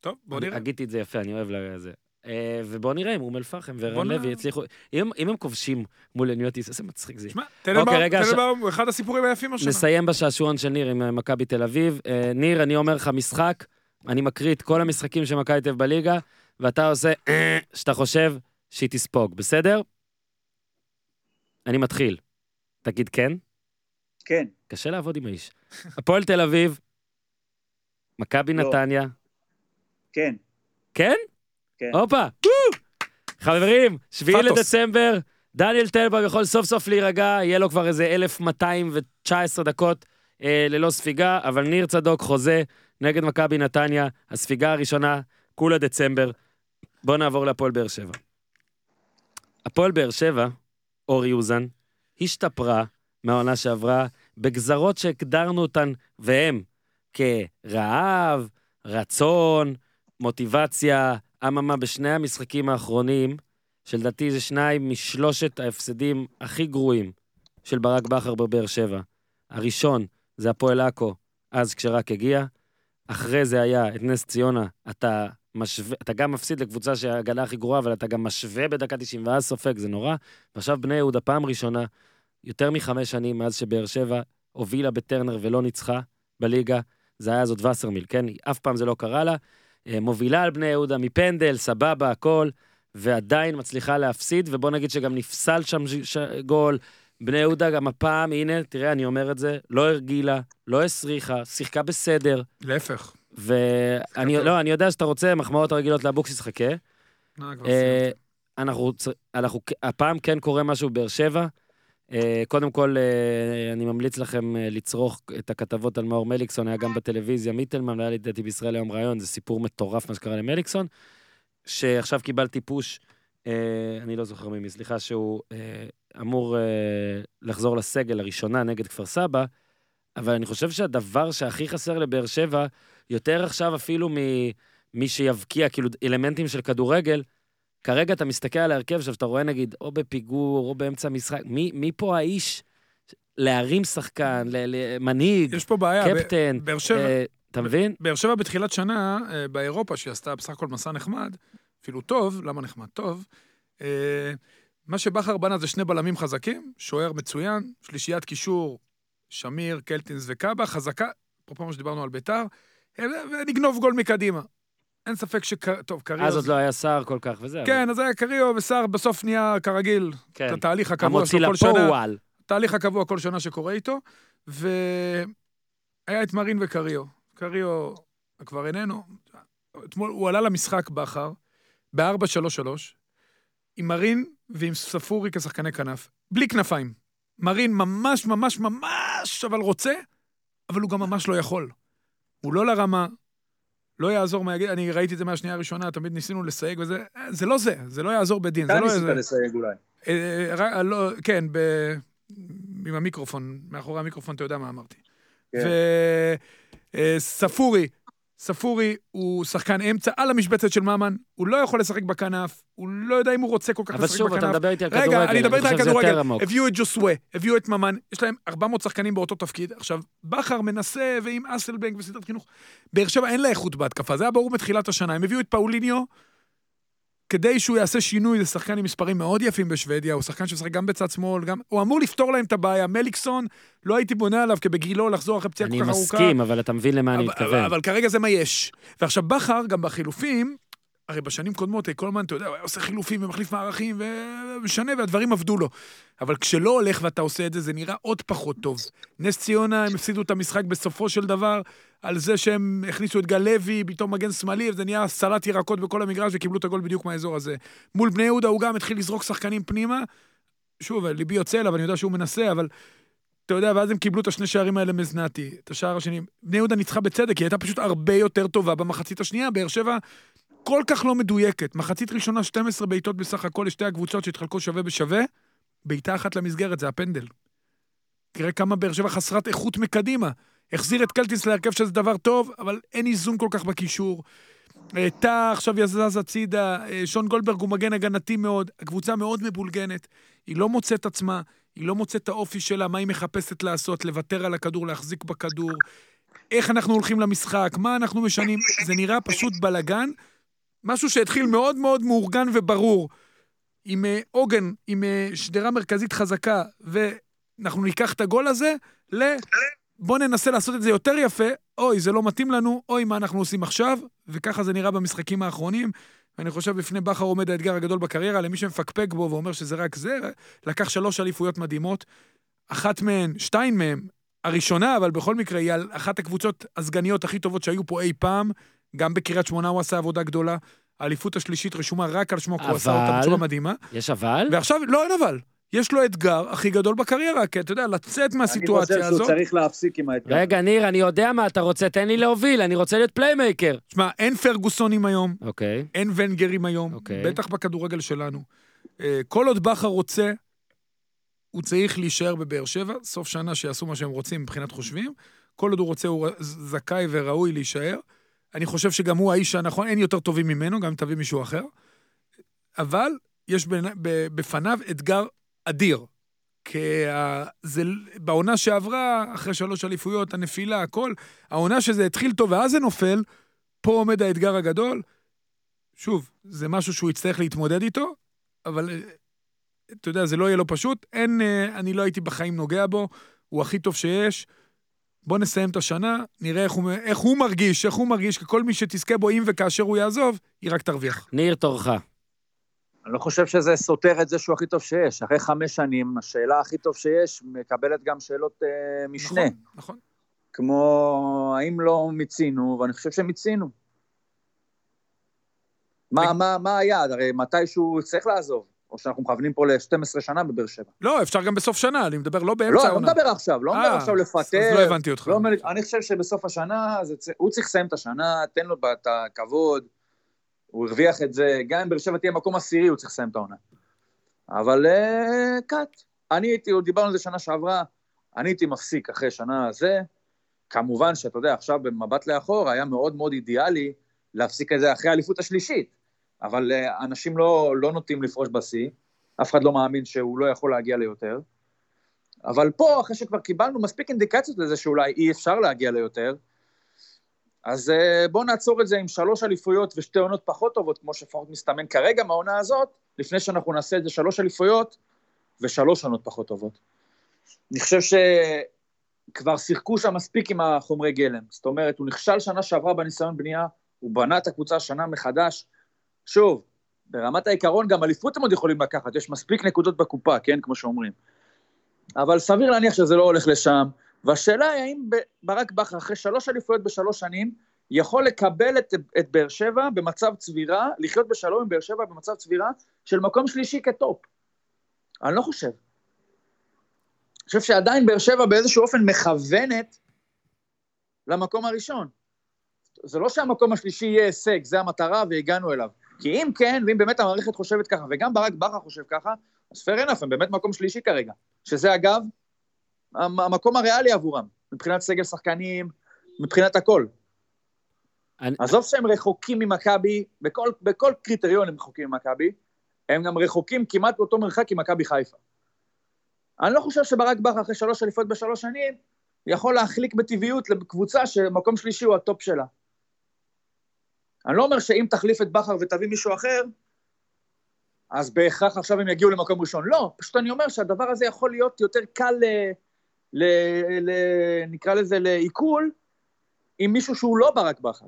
טוב, בוא נראה. הגיתי את זה יפה, אני אוהב לזה. אה, ובואו נראה אם אום אל-פחם וערן לוי יצליחו... אם אם הם כובשים מול יניוטיס, איזה מצחיק זה. שמע, טננבאום טננבאום הוא אחד הסיפורים היפים השנה. נסיים בשעשועון של ניר עם אה, מכבי תל אביב. אה, ניר, אני אומר לך משחק, אני מקריא את כל המשחקים של מכבי תל אביב בליגה, ואתה עושה שאתה חושב שהיא תספוג, בסדר? אני מתחיל. תגיד כן? כן. קשה לעבוד עם האיש. הפועל תל אביב, מכבי לא. נתניה, כן. כן? כן. הופה! חברים, שביעי פאטוס. לדצמבר, דניאל טלבאום יכול סוף סוף להירגע, יהיה לו כבר איזה 1219 דקות אה, ללא ספיגה, אבל ניר צדוק חוזה נגד מכבי נתניה, הספיגה הראשונה, כולה דצמבר. בואו נעבור להפועל באר שבע. הפועל באר שבע, אורי אוזן, השתפרה מהעונה שעברה בגזרות שהגדרנו אותן, והם כרעב, רצון, מוטיבציה, אממה, בשני המשחקים האחרונים, שלדעתי זה שניים משלושת ההפסדים הכי גרועים של ברק בכר בבאר שבע. הראשון זה הפועל עכו, אז כשרק הגיע. אחרי זה היה את נס ציונה, אתה משווה, אתה גם מפסיד לקבוצה שההגנה הכי גרועה, אבל אתה גם משווה בדקה 90, ואז סופג, זה נורא. ועכשיו בני יהודה, פעם ראשונה, יותר מחמש שנים מאז שבאר שבע הובילה בטרנר ולא ניצחה בליגה, זה היה זאת וסרמיל, כן? אף פעם זה לא קרה לה. אה, מובילה על בני יהודה מפנדל, סבבה, הכל, ועדיין מצליחה להפסיד, ובוא נגיד שגם נפסל שם ש- ש- גול. בני יהודה גם הפעם, הנה, תראה, אני אומר את זה, לא הרגילה, לא הסריחה, שיחקה בסדר, להפך. ואני. לא, אני יודע שאתה רוצה מחמאות הרגילות לאבוקסיס, חכה. אה, אה. אנחנו, אנחנו, הפעם כן קורה משהו בבאר שבע. אה, קודם כל, אני ממליץ לכם לצרוך את הכתבות על מאור מליקסון, היה גם בטלוויזיה מיטלמן, והיה לי לדעתי בישראל היום ראיון, זה סיפור מטורף מה שקרה למליקסון, שעכשיו קיבלתי פוש, אני לא זוכר ממי, סליחה, שהוא אמור לחזור לסגל לראשונה נגד כפר סבא, אבל אני חושב שהדבר שהכי חסר לבאר שבע, יותר עכשיו אפילו ממי שיבקיע, כאילו אלמנטים של כדורגל, כרגע אתה מסתכל על ההרכב עכשיו, אתה רואה נגיד, או בפיגור, או באמצע משחק, מי, מי פה האיש להרים שחקן, למנהיג, יש פה בעיה. קפטן, באר שבע, אה, אתה מבין? באר שבע בתחילת שנה, אה, באירופה, שהיא עשתה בסך הכל מסע נחמד, אפילו טוב, למה נחמד? טוב, אה, מה שבכר בנה זה שני בלמים חזקים, שוער מצוין, שלישיית קישור, שמיר, קלטינס וקאבה, חזקה, אפרופו מה שדיברנו על ביתר, אה, ונגנוב גול מקדימה. אין ספק ש... טוב, קריו... אז עוד לא היה סער כל כך וזה. כן, אז היה קריו וסער בסוף נהיה כרגיל, כן. את התהליך הקבוע המוציא שלו כל שנה. לפועל. התהליך הקבוע כל שנה שקורה איתו, והיה את מרין וקריו. קריו כבר איננו. אתמול הוא עלה למשחק בכר, ב-4-3-3, עם מרין ועם ספורי כשחקני כנף, בלי כנפיים. מרין ממש ממש ממש אבל רוצה, אבל הוא גם ממש לא יכול. הוא לא לרמה, לא יעזור מה יגיד, אני ראיתי את זה מהשנייה הראשונה, תמיד ניסינו לסייג וזה, אה, זה לא זה, זה לא יעזור בדין. אתה לא ניסית לסייג אולי. אה, רק- לא, כן, ב... עם המיקרופון, מאחורי המיקרופון אתה יודע מה אמרתי. כן. וספורי, ספורי הוא שחקן אמצע על המשבצת של ממן, הוא לא יכול לשחק בכנף, הוא לא יודע אם הוא רוצה כל כך אבל לשחק שוב, אתה בכנף. מדבר איתי על כדורגל. רגע, אני אדבר איתך על כדורגל. הביאו את ג'וסווה, הביאו את ממן, יש להם 400 שחקנים באותו תפקיד. עכשיו, בכר מנסה, ועם אסלבנק וסדרת חינוך. באר שבע אין לה איכות בהתקפה, זה היה ברור מתחילת השנה. הם הביאו את פאוליניו, כדי שהוא יעשה שינוי, זה שחקן עם מספרים מאוד יפים בשוודיה, הוא שחקן שמשחק גם בצד שמאל, גם... הוא אמור לפתור להם את הבעיה. מליקסון, לא הייתי בונה עליו כבגילו לחזור אחרי פציעה כל אני כך ארוכה. מסכים, אבל אתה מבין למה אני אבל- מתכוון. אבל, אבל כרגע זה מה יש. ועכשיו בכר, גם בחילופים, הרי בשנים קודמות, כל הזמן, אתה יודע, הוא היה עושה חילופים ומחליף מערכים ומשנה, והדברים עבדו לו. אבל כשלא הולך ואתה עושה את זה, זה נראה עוד פחות טוב. נס ציונה, הם הפסידו את המשחק בסופו של דבר, על זה שהם הכניסו את גל לוי, פתאום מגן שמאלי, וזה נהיה סלט ירקות בכל המגרש, וקיבלו את הגול בדיוק מהאזור הזה. מול בני יהודה הוא גם התחיל לזרוק שחקנים פנימה. שוב, ליבי יוצא אליו, אני יודע שהוא מנסה, אבל אתה יודע, ואז הם קיבלו את השני שערים האלה מזנתי, את השער השני. בני יהודה ניצחה בצדק, היא הייתה פשוט הרבה יותר טובה במחצית השנייה, באר שבע כל כך לא מדויקת. מחצית ראשונה 12 בעיטות בסך הכל לשתי הקבוצות שהתחלקו שווה בשווה, בעיטה אחת למסגרת, זה הפנדל. תראה כמה באר שבע חסרת איכות מקדימה. החזיר את קלטיס להרכב שזה דבר טוב, אבל אין איזון כל כך בקישור. אה, טאה עכשיו יזז הצידה, אה, שון גולדברג הוא מגן הגנתי מאוד, הקבוצה מאוד מבולגנת, היא לא מוצאת עצמה, היא לא מוצאת את האופי שלה, מה היא מחפשת לעשות, לוותר על הכדור, להחזיק בכדור, איך אנחנו הולכים למשחק, מה אנחנו משנים, זה נראה פשוט בלגן, משהו שהתחיל מאוד מאוד מאורגן וברור, עם אה, עוגן, עם אה, שדרה מרכזית חזקה, ואנחנו ניקח את הגול הזה, ל... בוא ננסה לעשות את זה יותר יפה, אוי, זה לא מתאים לנו, אוי, מה אנחנו עושים עכשיו, וככה זה נראה במשחקים האחרונים. ואני חושב בפני בכר עומד האתגר הגדול בקריירה, למי שמפקפק בו ואומר שזה רק זה, לקח שלוש אליפויות מדהימות, אחת מהן, שתיים מהן, הראשונה, אבל בכל מקרה, היא על אחת הקבוצות הסגניות הכי טובות שהיו פה אי פעם, גם בקריית שמונה הוא עשה עבודה גדולה. האליפות השלישית רשומה רק על שמו, כי הוא עשה אותה בצורה מדהימה. יש אבל? ועכשיו, לא, אין אבל. יש לו אתגר הכי גדול בקריירה, כי אתה יודע, לצאת אני מהסיטואציה חושב שהוא הזאת... צריך להפסיק עם האתגר. רגע, ניר, אני יודע מה אתה רוצה, תן לי להוביל, אני רוצה להיות playmaker. שמע, אין פרגוסונים היום, אוקיי. אין ונגרים היום, אוקיי. בטח בכדורגל שלנו. אה, כל עוד בכר רוצה, הוא צריך להישאר בבאר שבע, סוף שנה שיעשו מה שהם רוצים מבחינת חושבים. כל עוד הוא רוצה, הוא זכאי וראוי להישאר. אני חושב שגם הוא האיש הנכון, אין יותר טובים ממנו, גם אם תביא מישהו אחר. אבל יש בפניו אתגר אדיר. כי זה, בעונה שעברה, אחרי שלוש אליפויות, הנפילה, הכל, העונה שזה התחיל טוב ואז זה נופל, פה עומד האתגר הגדול. שוב, זה משהו שהוא יצטרך להתמודד איתו, אבל אה, אתה יודע, זה לא יהיה לו פשוט. אין, אה, אני לא הייתי בחיים נוגע בו, הוא הכי טוב שיש. בוא נסיים את השנה, נראה איך הוא, איך הוא מרגיש, איך הוא מרגיש, כי כל מי שתזכה בו, אם וכאשר הוא יעזוב, היא רק תרוויח. ניר, תורך. אני לא חושב שזה סותר את זה שהוא הכי טוב שיש. אחרי חמש שנים, השאלה הכי טוב שיש מקבלת גם שאלות אה, משנה. נכון, נכון. כמו, האם לא מיצינו, ואני חושב שמיצינו. מה, מה, מה היעד? הרי מתישהו צריך לעזוב, או שאנחנו מכוונים פה ל-12 שנה בבאר שבע. לא, אפשר גם בסוף שנה, אני מדבר לא באמצע לא, לא העונה. מדבר עכשיו, לא מדבר אה, עכשיו אז לפטר. לא הבנתי אותך. לא, אני חושב שבסוף השנה, זה, צ- הוא צריך לסיים את השנה, תן לו את הכבוד, הוא הרוויח את זה, גם אם באר שבע תהיה מקום עשירי, הוא צריך לסיים את העונה. אבל אה, קאט. אני הייתי, דיברנו על זה שנה שעברה, אני הייתי מפסיק אחרי שנה הזה. כמובן שאתה יודע, עכשיו במבט לאחור, היה מאוד מאוד אידיאלי להפסיק את זה אחרי האליפות השלישית. אבל אה, אנשים לא, לא נוטים לפרוש בשיא, אף אחד לא מאמין שהוא לא יכול להגיע ליותר. אבל פה, אחרי שכבר קיבלנו מספיק אינדיקציות לזה שאולי אי אפשר להגיע ליותר, אז uh, בואו נעצור את זה עם שלוש אליפויות ושתי עונות פחות טובות, כמו שלפחות מסתמן כרגע מהעונה הזאת, לפני שאנחנו נעשה את זה שלוש אליפויות ושלוש עונות פחות טובות. אני חושב שכבר שיחקו שם מספיק עם החומרי גלם. זאת אומרת, הוא נכשל שנה שעברה בניסיון בנייה, הוא בנה את הקבוצה שנה מחדש. שוב, ברמת העיקרון גם אליפות הם עוד יכולים לקחת, יש מספיק נקודות בקופה, כן, כמו שאומרים. אבל סביר להניח שזה לא הולך לשם, והשאלה היא האם ברק בכר, אחרי שלוש אליפויות בשלוש שנים, יכול לקבל את, את באר שבע במצב צבירה, לחיות בשלום עם באר שבע במצב צבירה של מקום שלישי כטופ. אני לא חושב. אני חושב שעדיין באר שבע באיזשהו אופן מכוונת למקום הראשון. זה לא שהמקום השלישי יהיה הישג, זה המטרה והגענו אליו. כי אם כן, ואם באמת המערכת חושבת ככה, וגם ברק בכר חושב ככה, אז fair enough, הם באמת מקום שלישי כרגע. שזה אגב, המ- המקום הריאלי עבורם, מבחינת סגל שחקנים, מבחינת הכל. אני- עזוב שהם רחוקים ממכבי, בכל, בכל קריטריון הם רחוקים ממכבי, הם גם רחוקים כמעט באותו מרחק עם מכבי חיפה. אני לא חושב שברק בכר אחרי שלוש אליפות בשלוש שנים, יכול להחליק בטבעיות לקבוצה שמקום שלישי הוא הטופ שלה. אני לא אומר שאם תחליף את בכר ותביא מישהו אחר, אז בהכרח עכשיו הם יגיעו למקום ראשון. לא, פשוט אני אומר שהדבר הזה יכול להיות יותר קל, ל, ל, ל, נקרא לזה, לעיכול, עם מישהו שהוא לא ברק בכר.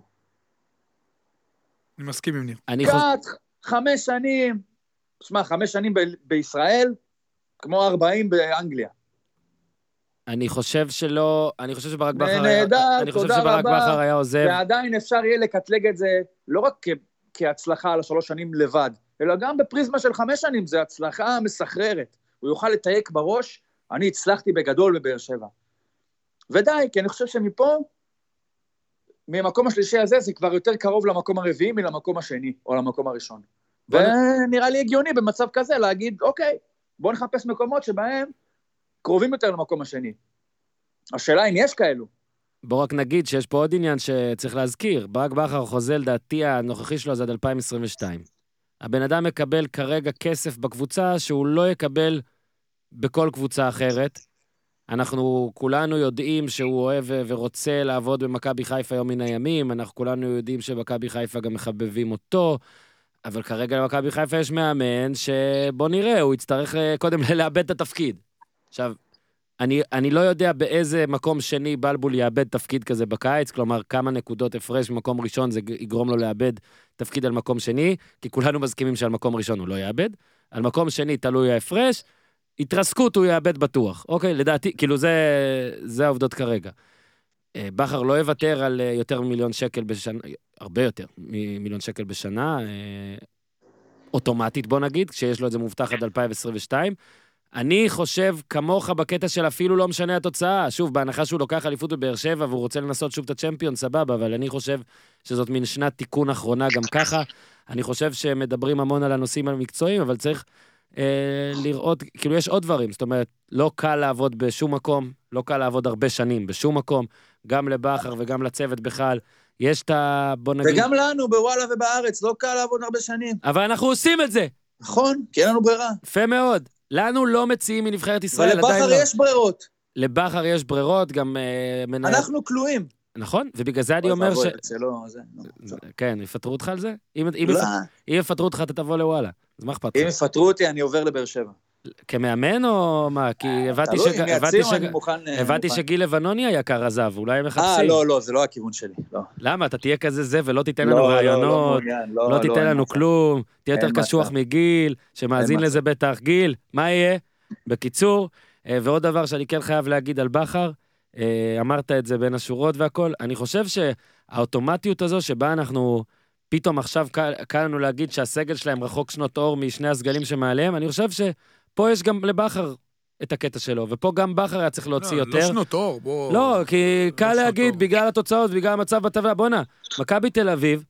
אני מסכים עם ניר. אני. קאט, חמש שנים, תשמע, חמש שנים ב- בישראל, כמו ארבעים באנגליה. אני חושב שלא, אני חושב שברק בכר היה, נהדר, אני חושב שברק. בכר היה עוזב, ועדיין אפשר יהיה לקטלג את זה לא רק כ- כהצלחה על השלוש שנים לבד, אלא גם בפריזמה של חמש שנים, זו הצלחה מסחררת. הוא יוכל לתייק בראש, אני הצלחתי בגדול בבאר שבע. ודי, כי אני חושב שמפה, מהמקום השלישי הזה, זה כבר יותר קרוב למקום הרביעי מלמקום השני, או למקום הראשון. ונראה לי הגיוני במצב כזה להגיד, אוקיי, בואו נחפש מקומות שבהם קרובים יותר למקום השני. השאלה אם יש כאלו. בוא רק נגיד שיש פה עוד עניין שצריך להזכיר. ברק בכר חוזה, לדעתי, הנוכחי שלו זה עד 2022. הבן אדם מקבל כרגע כסף בקבוצה שהוא לא יקבל בכל קבוצה אחרת. אנחנו כולנו יודעים שהוא אוהב ורוצה לעבוד במכבי חיפה יום מן הימים, אנחנו כולנו יודעים שמכבי חיפה גם מחבבים אותו, אבל כרגע למכבי חיפה יש מאמן שבוא נראה, הוא יצטרך אה, קודם לאבד את התפקיד. עכשיו, אני, אני לא יודע באיזה מקום שני בלבול יאבד תפקיד כזה בקיץ, כלומר, כמה נקודות הפרש במקום ראשון זה יגרום לו לאבד תפקיד על מקום שני, כי כולנו מסכימים שעל מקום ראשון הוא לא יאבד. על מקום שני תלוי ההפרש, התרסקות הוא יאבד בטוח. אוקיי, לדעתי, כאילו זה, זה העובדות כרגע. אה, בכר לא יוותר על אה, יותר ממיליון שקל בשנה, הרבה יותר ממיליון שקל בשנה, אה, אוטומטית בוא נגיד, כשיש לו את זה מובטח עד 2022. אני חושב כמוך בקטע של אפילו לא משנה התוצאה. שוב, בהנחה שהוא לוקח אליפות בבאר שבע והוא רוצה לנסות שוב את הצ'מפיון, סבבה, אבל אני חושב שזאת מין שנת תיקון אחרונה גם ככה. אני חושב שמדברים המון על הנושאים המקצועיים, אבל צריך אה, לראות, כאילו יש עוד דברים, זאת אומרת, לא קל לעבוד בשום מקום, לא קל לעבוד הרבה שנים בשום מקום, גם לבכר וגם לצוות בכלל. יש את ה... בוא נגיד... וגם לנו בוואלה ובארץ, לא קל לעבוד הרבה שנים. אבל אנחנו עושים את זה, נכון, כי אין לנו ברירה. יפה מאוד. לנו לא מציעים מנבחרת ישראל, אבל עדיין לבכר לא. יש ברירות, לבכר יש ברירות, גם אה, מנהל... אנחנו כלואים. נכון, ובגלל זה אני אומר ש... לא... לא. כן, יפטרו אותך על זה? אם, אם, לא. אם יפטרו אותך, אתה תבוא לוואלה. אז מה אכפת אם לך? יפטרו אותי, אני עובר לבאר שבע. כמאמן או מה? כי הבנתי, תלוי, שג... אם הבנתי, שג... אני מוכן... אה, הבנתי מוכן. שגיל לבנוני היקר עזב, אולי הם אה, מחפשים. לא, לא, זה לא הכיוון שלי. לא. למה? אתה תהיה כזה זה ולא תיתן לא, לנו לא, לא רעיונות, לא, תיתן לנו. כלום, תהיה יותר קשוח. מגיל, שמאזין לזה בטח. גיל, מה יהיה? בקיצור, אה, ועוד דבר שאני כן חייב להגיד על בכר, אה, אמרת את זה בין השורות והכל, אני חושב שהאוטומטיות הזו שבה אנחנו פתאום עכשיו קל קל לנו להגיד שהסגל שלהם רחוק שנות אור משני הסגלים שמעליהם, אני חושב שפה יש גם לבכר את הקטע שלו, ופה גם בכר היה צריך להוציא לא, יותר. לא שנות אור, בוא... לא, כי קל שנות להגיד, אור. בגלל התוצאות, בגלל המצב בטבלה. בואנה, מכבי תל אביב,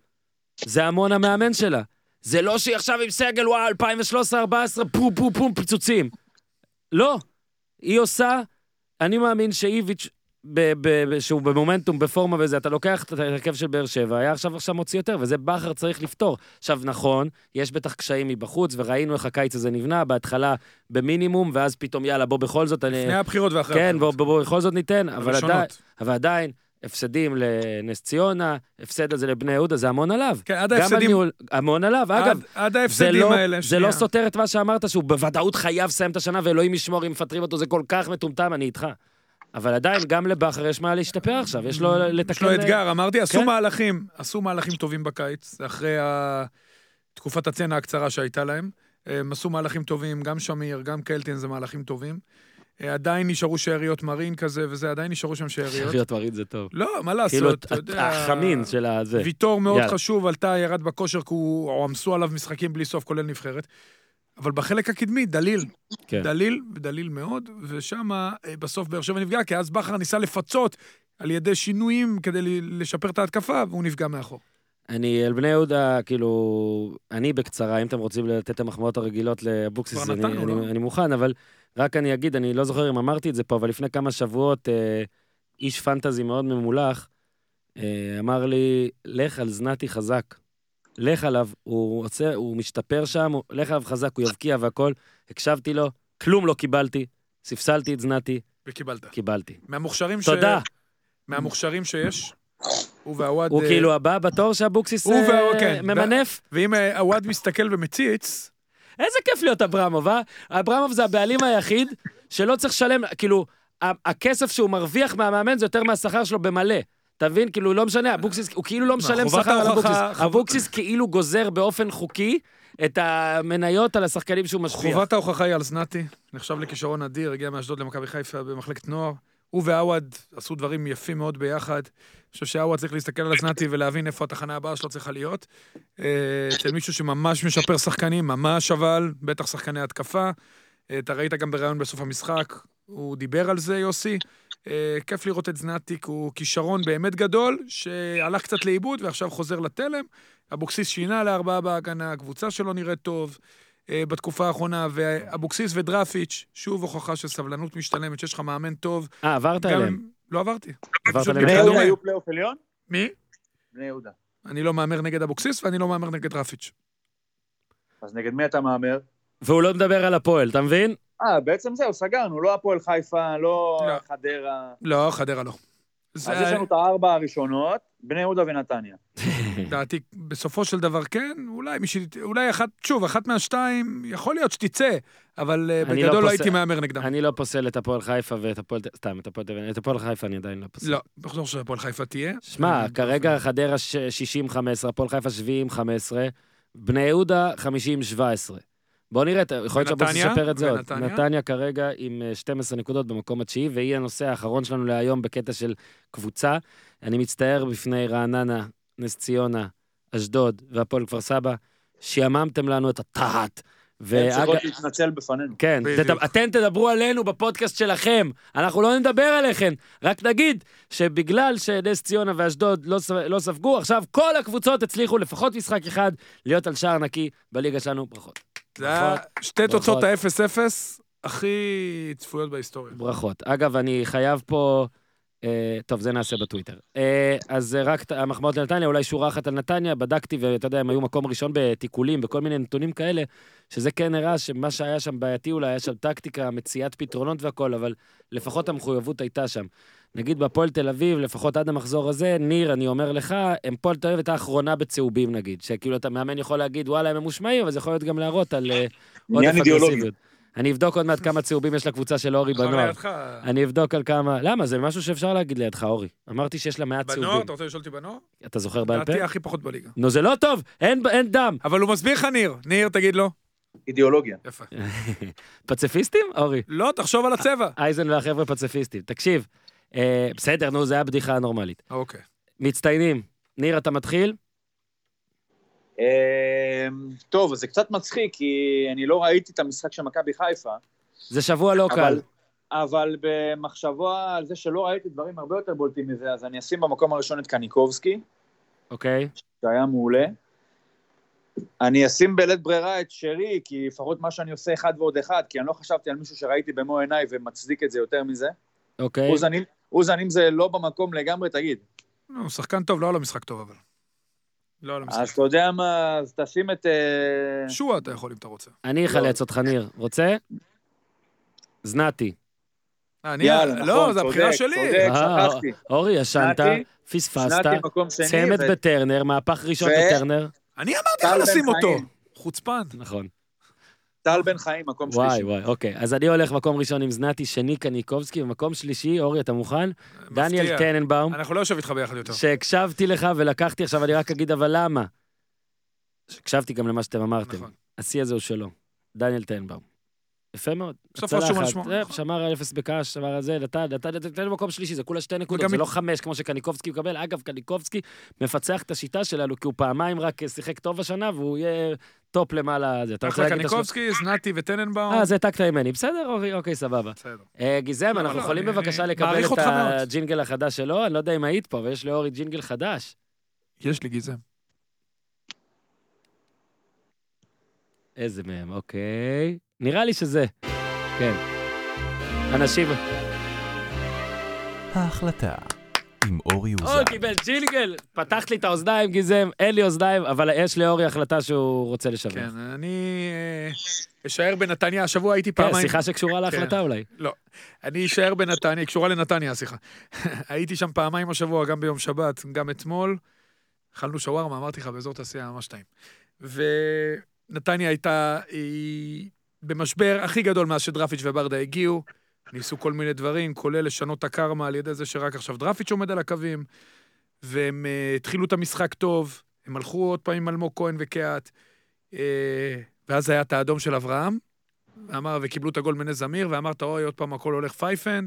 זה המון המאמן שלה. זה לא שהיא עכשיו עם סגל, וואו, 2013-2014, פום פום פום, פיצוצים. לא. היא עושה, אני מאמין שאיביץ', ב- ב- ב- שהוא במומנטום, בפורמה וזה, אתה לוקח את ההרכב של באר שבע, היה עכשיו עכשיו מוציא יותר, וזה בכר צריך לפתור. עכשיו, נכון, יש בטח קשיים מבחוץ, וראינו איך הקיץ הזה נבנה, בהתחלה במינימום, ואז פתאום, יאללה, בוא בכל זאת, אני... לפני הבחירות ואחרי כן, הבחירות. בוא, בוא, בוא, בכל זאת ניתן, אבל. עדיין, אבל עדיין, הפסדים לנס ציונה, הפסד הזה לבני יהודה, זה המון עליו. כן, עד ההפסדים, ניהול, המון עליו. אגב, עד- עד זה ההפסדים לא, האלה, זה לא שנייה. סותר את מה שאמרת, שהוא בוודאות חייב לסיים את השנה, ואלוהים ישמור אם מפטרים אותו, זה כל כך מטומטם, אני איתך. אבל עדיין, גם לבכר יש מה להשתפר עכשיו, יש לו לתקן... יש לו אתגר, אמרתי, עשו כן. מהלכים, עשו מהלכים טובים בקיץ, אחרי ה- תקופת הצנע הקצרה שהייתה להם. הם עשו מהלכים טובים, גם שמיר, גם קלטין זה מהלכים טובים. אה, עדיין נשארו שאריות מרין כזה וזה, עדיין נשארו שם שאריות. שאריות מרית זה טוב. לא, מה כאילו, לעשות, אתה יודע... החמין של הזה. ויטור מאוד יאללה. חשוב, עלתה, ירד בכושר, כי הוא או עמסו עליו משחקים בלי סוף, כולל נבחרת. אבל בחלק הקדמי, דליל. כן. דליל, ודליל מאוד, ושם בסוף באר שבע נפגע, כי אז בכר ניסה לפצות על ידי שינויים כדי לשפר את ההתקפה, והוא נפגע מאחור. אני, על בני יהודה, כאילו, אני בקצרה, אם אתם רוצים לתת את המחמאות הרגילות לאבוקסיס, אני, אני, לא? אני מוכן, אבל רק אני אגיד, אני לא זוכר אם אמרתי את זה פה, אבל לפני כמה שבועות, אה, איש פנטזי מאוד ממולח, אה, אמר לי, לך על זנתי חזק. לך עליו, הוא עושה, הוא משתפר שם, הוא, לך עליו חזק, הוא יבקיע והכל. הקשבתי לו, כלום לא קיבלתי, ספסלתי את זנתי, וקיבלת. קיבלתי. מהמוכשרים ש... תודה. מהמוכשרים שיש, הוא ועווד... הוא אה, כאילו הבא בתור שאבוקסיס אה, כן. ממנף? ואם אה, עווד מסתכל ומציץ, איזה כיף להיות אברמוב, אה? אברמוב זה הבעלים היחיד שלא צריך לשלם, כאילו, הכסף שהוא מרוויח מהמאמן זה יותר מהשכר שלו במלא. אתה מבין? כאילו, לא משנה, אבוקסיס, הוא כאילו לא משלם שכר על אבוקסיס. אבוקסיס כאילו גוזר באופן חוקי את המניות על השחקנים שהוא משפיע. חובת ההוכחה היא על זנתי, נחשב לכישרון אדיר, הגיע מאשדוד למכבי חיפה במחלקת נוער. הוא ועווד עשו דברים יפים מאוד ביחד. אני חושב שעווד צריך להסתכל על זנתי ולהבין איפה התחנה הבאה שלו צריכה להיות. אה, אצל מישהו שממש משפר שחקנים, ממש אבל, בטח שחקני התקפה. אה, אתה ראית גם בריאיון בסוף המשחק, הוא דיבר על זה, יוסי. אה, כיף לראות את זנתי, כי הוא כישרון באמת גדול, שהלך קצת לאיבוד ועכשיו חוזר לתלם. אבוקסיס שינה לארבעה בהגנה, הקבוצה שלו נראית טוב. אה, בתקופה האחרונה, ואבוקסיס ודרפיץ', שוב הוכחה של סבלנות משתלמת, שיש לך מאמן טוב. אה, עברת עליהם. לא עברתי. עברת עליהם. בני יהודה. היו פלייאוף עליון? מי? בני יהודה. אני לא מהמר נגד אבוקסיס ואני לא מהמר נגד דרפיץ'. אז נגד מי אתה מהמר? והוא לא מדבר על הפועל, אתה מבין? אה, בעצם זהו, סגרנו, לא הפועל חיפה, לא לא. חדרה. לא, חדרה לא. זה אז יש לנו את הארבע הראשונות, בני יהודה ונתניה. דעתי, בסופו של דבר כן, אולי מישהי, אולי אחת, שוב, אחת מהשתיים, יכול להיות שתצא, אבל אה, לא בגדול לא הייתי מהמר נגדם. אני לא פוסל את הפועל חיפה ואת הפועל... סתם, את הפועל... את הפועל חיפה אני עדיין לא פוסל. לא, בטוח שהפועל חיפה תהיה. שמע, אה, כרגע חדרה 60-15, הפועל חיפה 70-15, בני יהודה 50-17. בוא נראה, יכול להיות ונתניה? ישפר את זה עוד. נתניה כרגע עם אה, 12 נקודות במקום התשיעי, והיא הנושא האחרון שלנו להיום בקטע של קבוצה. אני מצטער בפני רעננה, נס ציונה, אשדוד והפועל כפר סבא, שיממתם לנו את התחת. הן ואגב, צריכות להתנצל בפנינו. כן. אתם תדברו עלינו בפודקאסט שלכם, אנחנו לא נדבר עליכם. רק נגיד שבגלל שנס ציונה ואשדוד לא. לא ספגו, עכשיו כל הקבוצות הצליחו לפחות משחק אחד להיות על שער נקי בליגה שלנו. ברכות. זה היה. שתי תוצאות ברכות. ה-0-0 הכי צפויות בהיסטוריה. ברכות. אגב, אני חייב פה... אה, טוב, זה נעשה בטוויטר. אה, אז רק המחמאות לנתניה, אולי שורה אחת על נתניה, בדקתי, ואתה יודע, הם היו מקום ראשון בתיקולים, בכל מיני נתונים כאלה, שזה כן הראה שמה שהיה שם בעייתי אולי, היה שם טקטיקה, מציאת פתרונות והכל, אבל לפחות המחויבות הייתה שם. נגיד בהפועל תל אביב, לפחות עד המחזור הזה, ניר, אני אומר לך, הפועל תל אביב הייתה האחרונה בצהובים נגיד, שכאילו אתה מאמן יכול להגיד, וואלה, הם ממושמעים, אבל זה יכול להיות גם להראות על אה, עודף. אגרסיביות. אני אבדוק עוד מעט כמה צהובים יש לקבוצה של אורי בנוער. אני אבדוק על כמה... למה? זה משהו שאפשר להגיד לידך, אורי. אמרתי שיש לה מעט בנוער, צהובים. אתה רוצה לשאול אותי בנוער? אתה זוכר בעל פה? דעתי הכי פחות בליגה. נו, זה לא טוב, אין דם. אבל הוא מסביר לך ניר. ניר, תגיד לו. אידיאולוגיה. יפה. פציפיסטים, אורי? לא, תחשוב על הצבע. אייזן והחבר'ה פציפיסטים. תקשיב, בסדר, נו, זה היה בדיחה נורמלית. אוקיי. מצטיינים. ניר, אתה מתחיל? אמ, טוב, זה קצת מצחיק, כי אני לא ראיתי את המשחק של מכבי חיפה, זה שבוע לא קל. אבל, במחשבה על זה שלא ראיתי דברים הרבה יותר בולטים מזה, אז אני אשים במקום הראשון את קניקובסקי, אוקיי? שהיה מעולה. אני אשים בלית ברירה את שרי, כי לפחות מה שאני עושה אחד ועוד אחד, כי אני לא חשבתי על מישהו שראיתי במו עיניי ומצדיק את זה יותר מזה. אוקיי. אם- אוזן, אם זה לא במקום לגמרי, תגיד. לא, הוא שחקן טוב, לא היה לו משחק טוב, אבל. לא היה לו אז משחק אתה יודע מה, אז תשים את... אה. שועה אתה יכול אם אתה רוצה. אני אחלץ אותך, ניר. רוצה? זנתי. אני, יאללה, לא, נכון, זו הבחירה צודק, שלי. צודק. אה, שכחתי. אורי, ישנת, פספסת, צמד בטרנר, מהפך ראשון בטרנר. אני אמרתי לך לשים אותו. חוצפן. נכון. טל בן חיים, מקום וואי, שלישי. וואי, אוקיי. אז אני הולך מקום ראשון עם זנתי, שני קניקובסקי, ומקום שלישי, אורי, אתה מוכן? דניאל מפתיע. טננבאום, אנחנו לא יושב איתך ביחד יותר. שהקשבתי לך ולקחתי עכשיו, אני רק אגיד, אבל למה? הקשבתי גם למה שאתם אמרתם. נכון. השיא הזה הוא שלו. דניאל טננבאום. יפה מאוד. בסופו של דבר שמר על אפס בק"ש, שמר על זה, נתן, נתן, נתן, נתן במקום שלישי, זה כולה שתי נקודות, זה לא חמש כמו שקניקובסקי מקבל. אגב, קניקובסקי מפצח את השיטה שלנו, כי הוא פעמיים רק שיחק טוב השנה, והוא יהיה טופ למעלה. אתה רוצה אחלה להגיד את השלוש? קניקובסקי, זנתי וטננבאום. אה, זה העתקת ממני. בסדר, אורי, אוקיי, סבבה. אה, גיזם, לא, אנחנו לא, יכולים בבקשה לקבל את. הג'ינגל החדש שלו? אני לא יודע אם היית פה, אבל יש לאורי ג'ינגל חדש. יש לי גיזם. איזה מהם, אוקיי. נראה לי שזה. כן. אנשים... ההחלטה עם אורי אוזן. או, קיבל ג'ינגל! פתחת לי את האוזניים, גיזם, אין לי אוזניים, אבל יש לאורי החלטה שהוא רוצה לשבח. כן, אני אה, אשאר בנתניה, השבוע הייתי כן, פעמיים. שיחה שקשורה להחלטה אולי. לא. אני אשאר בנתניה, היא קשורה לנתניה, סליחה. הייתי שם פעמיים השבוע, גם ביום שבת, גם אתמול. אכלנו שווארמה, אמרתי לך, באזור תעשייה ממש טעים. ונתניה הייתה היא במשבר הכי גדול מאז שדרפיץ' וברדה הגיעו. ניסו כל מיני דברים, כולל לשנות את הקרמה על ידי זה שרק עכשיו דרפיץ' עומד על הקווים. והם uh, התחילו את המשחק טוב, הם הלכו עוד פעם עם אלמוג כהן וקהת. Uh, ואז היה את האדום של אברהם, אמר, וקיבלו את הגול מני זמיר, ואמרת, אוי, עוד פעם הכל הולך פייפן.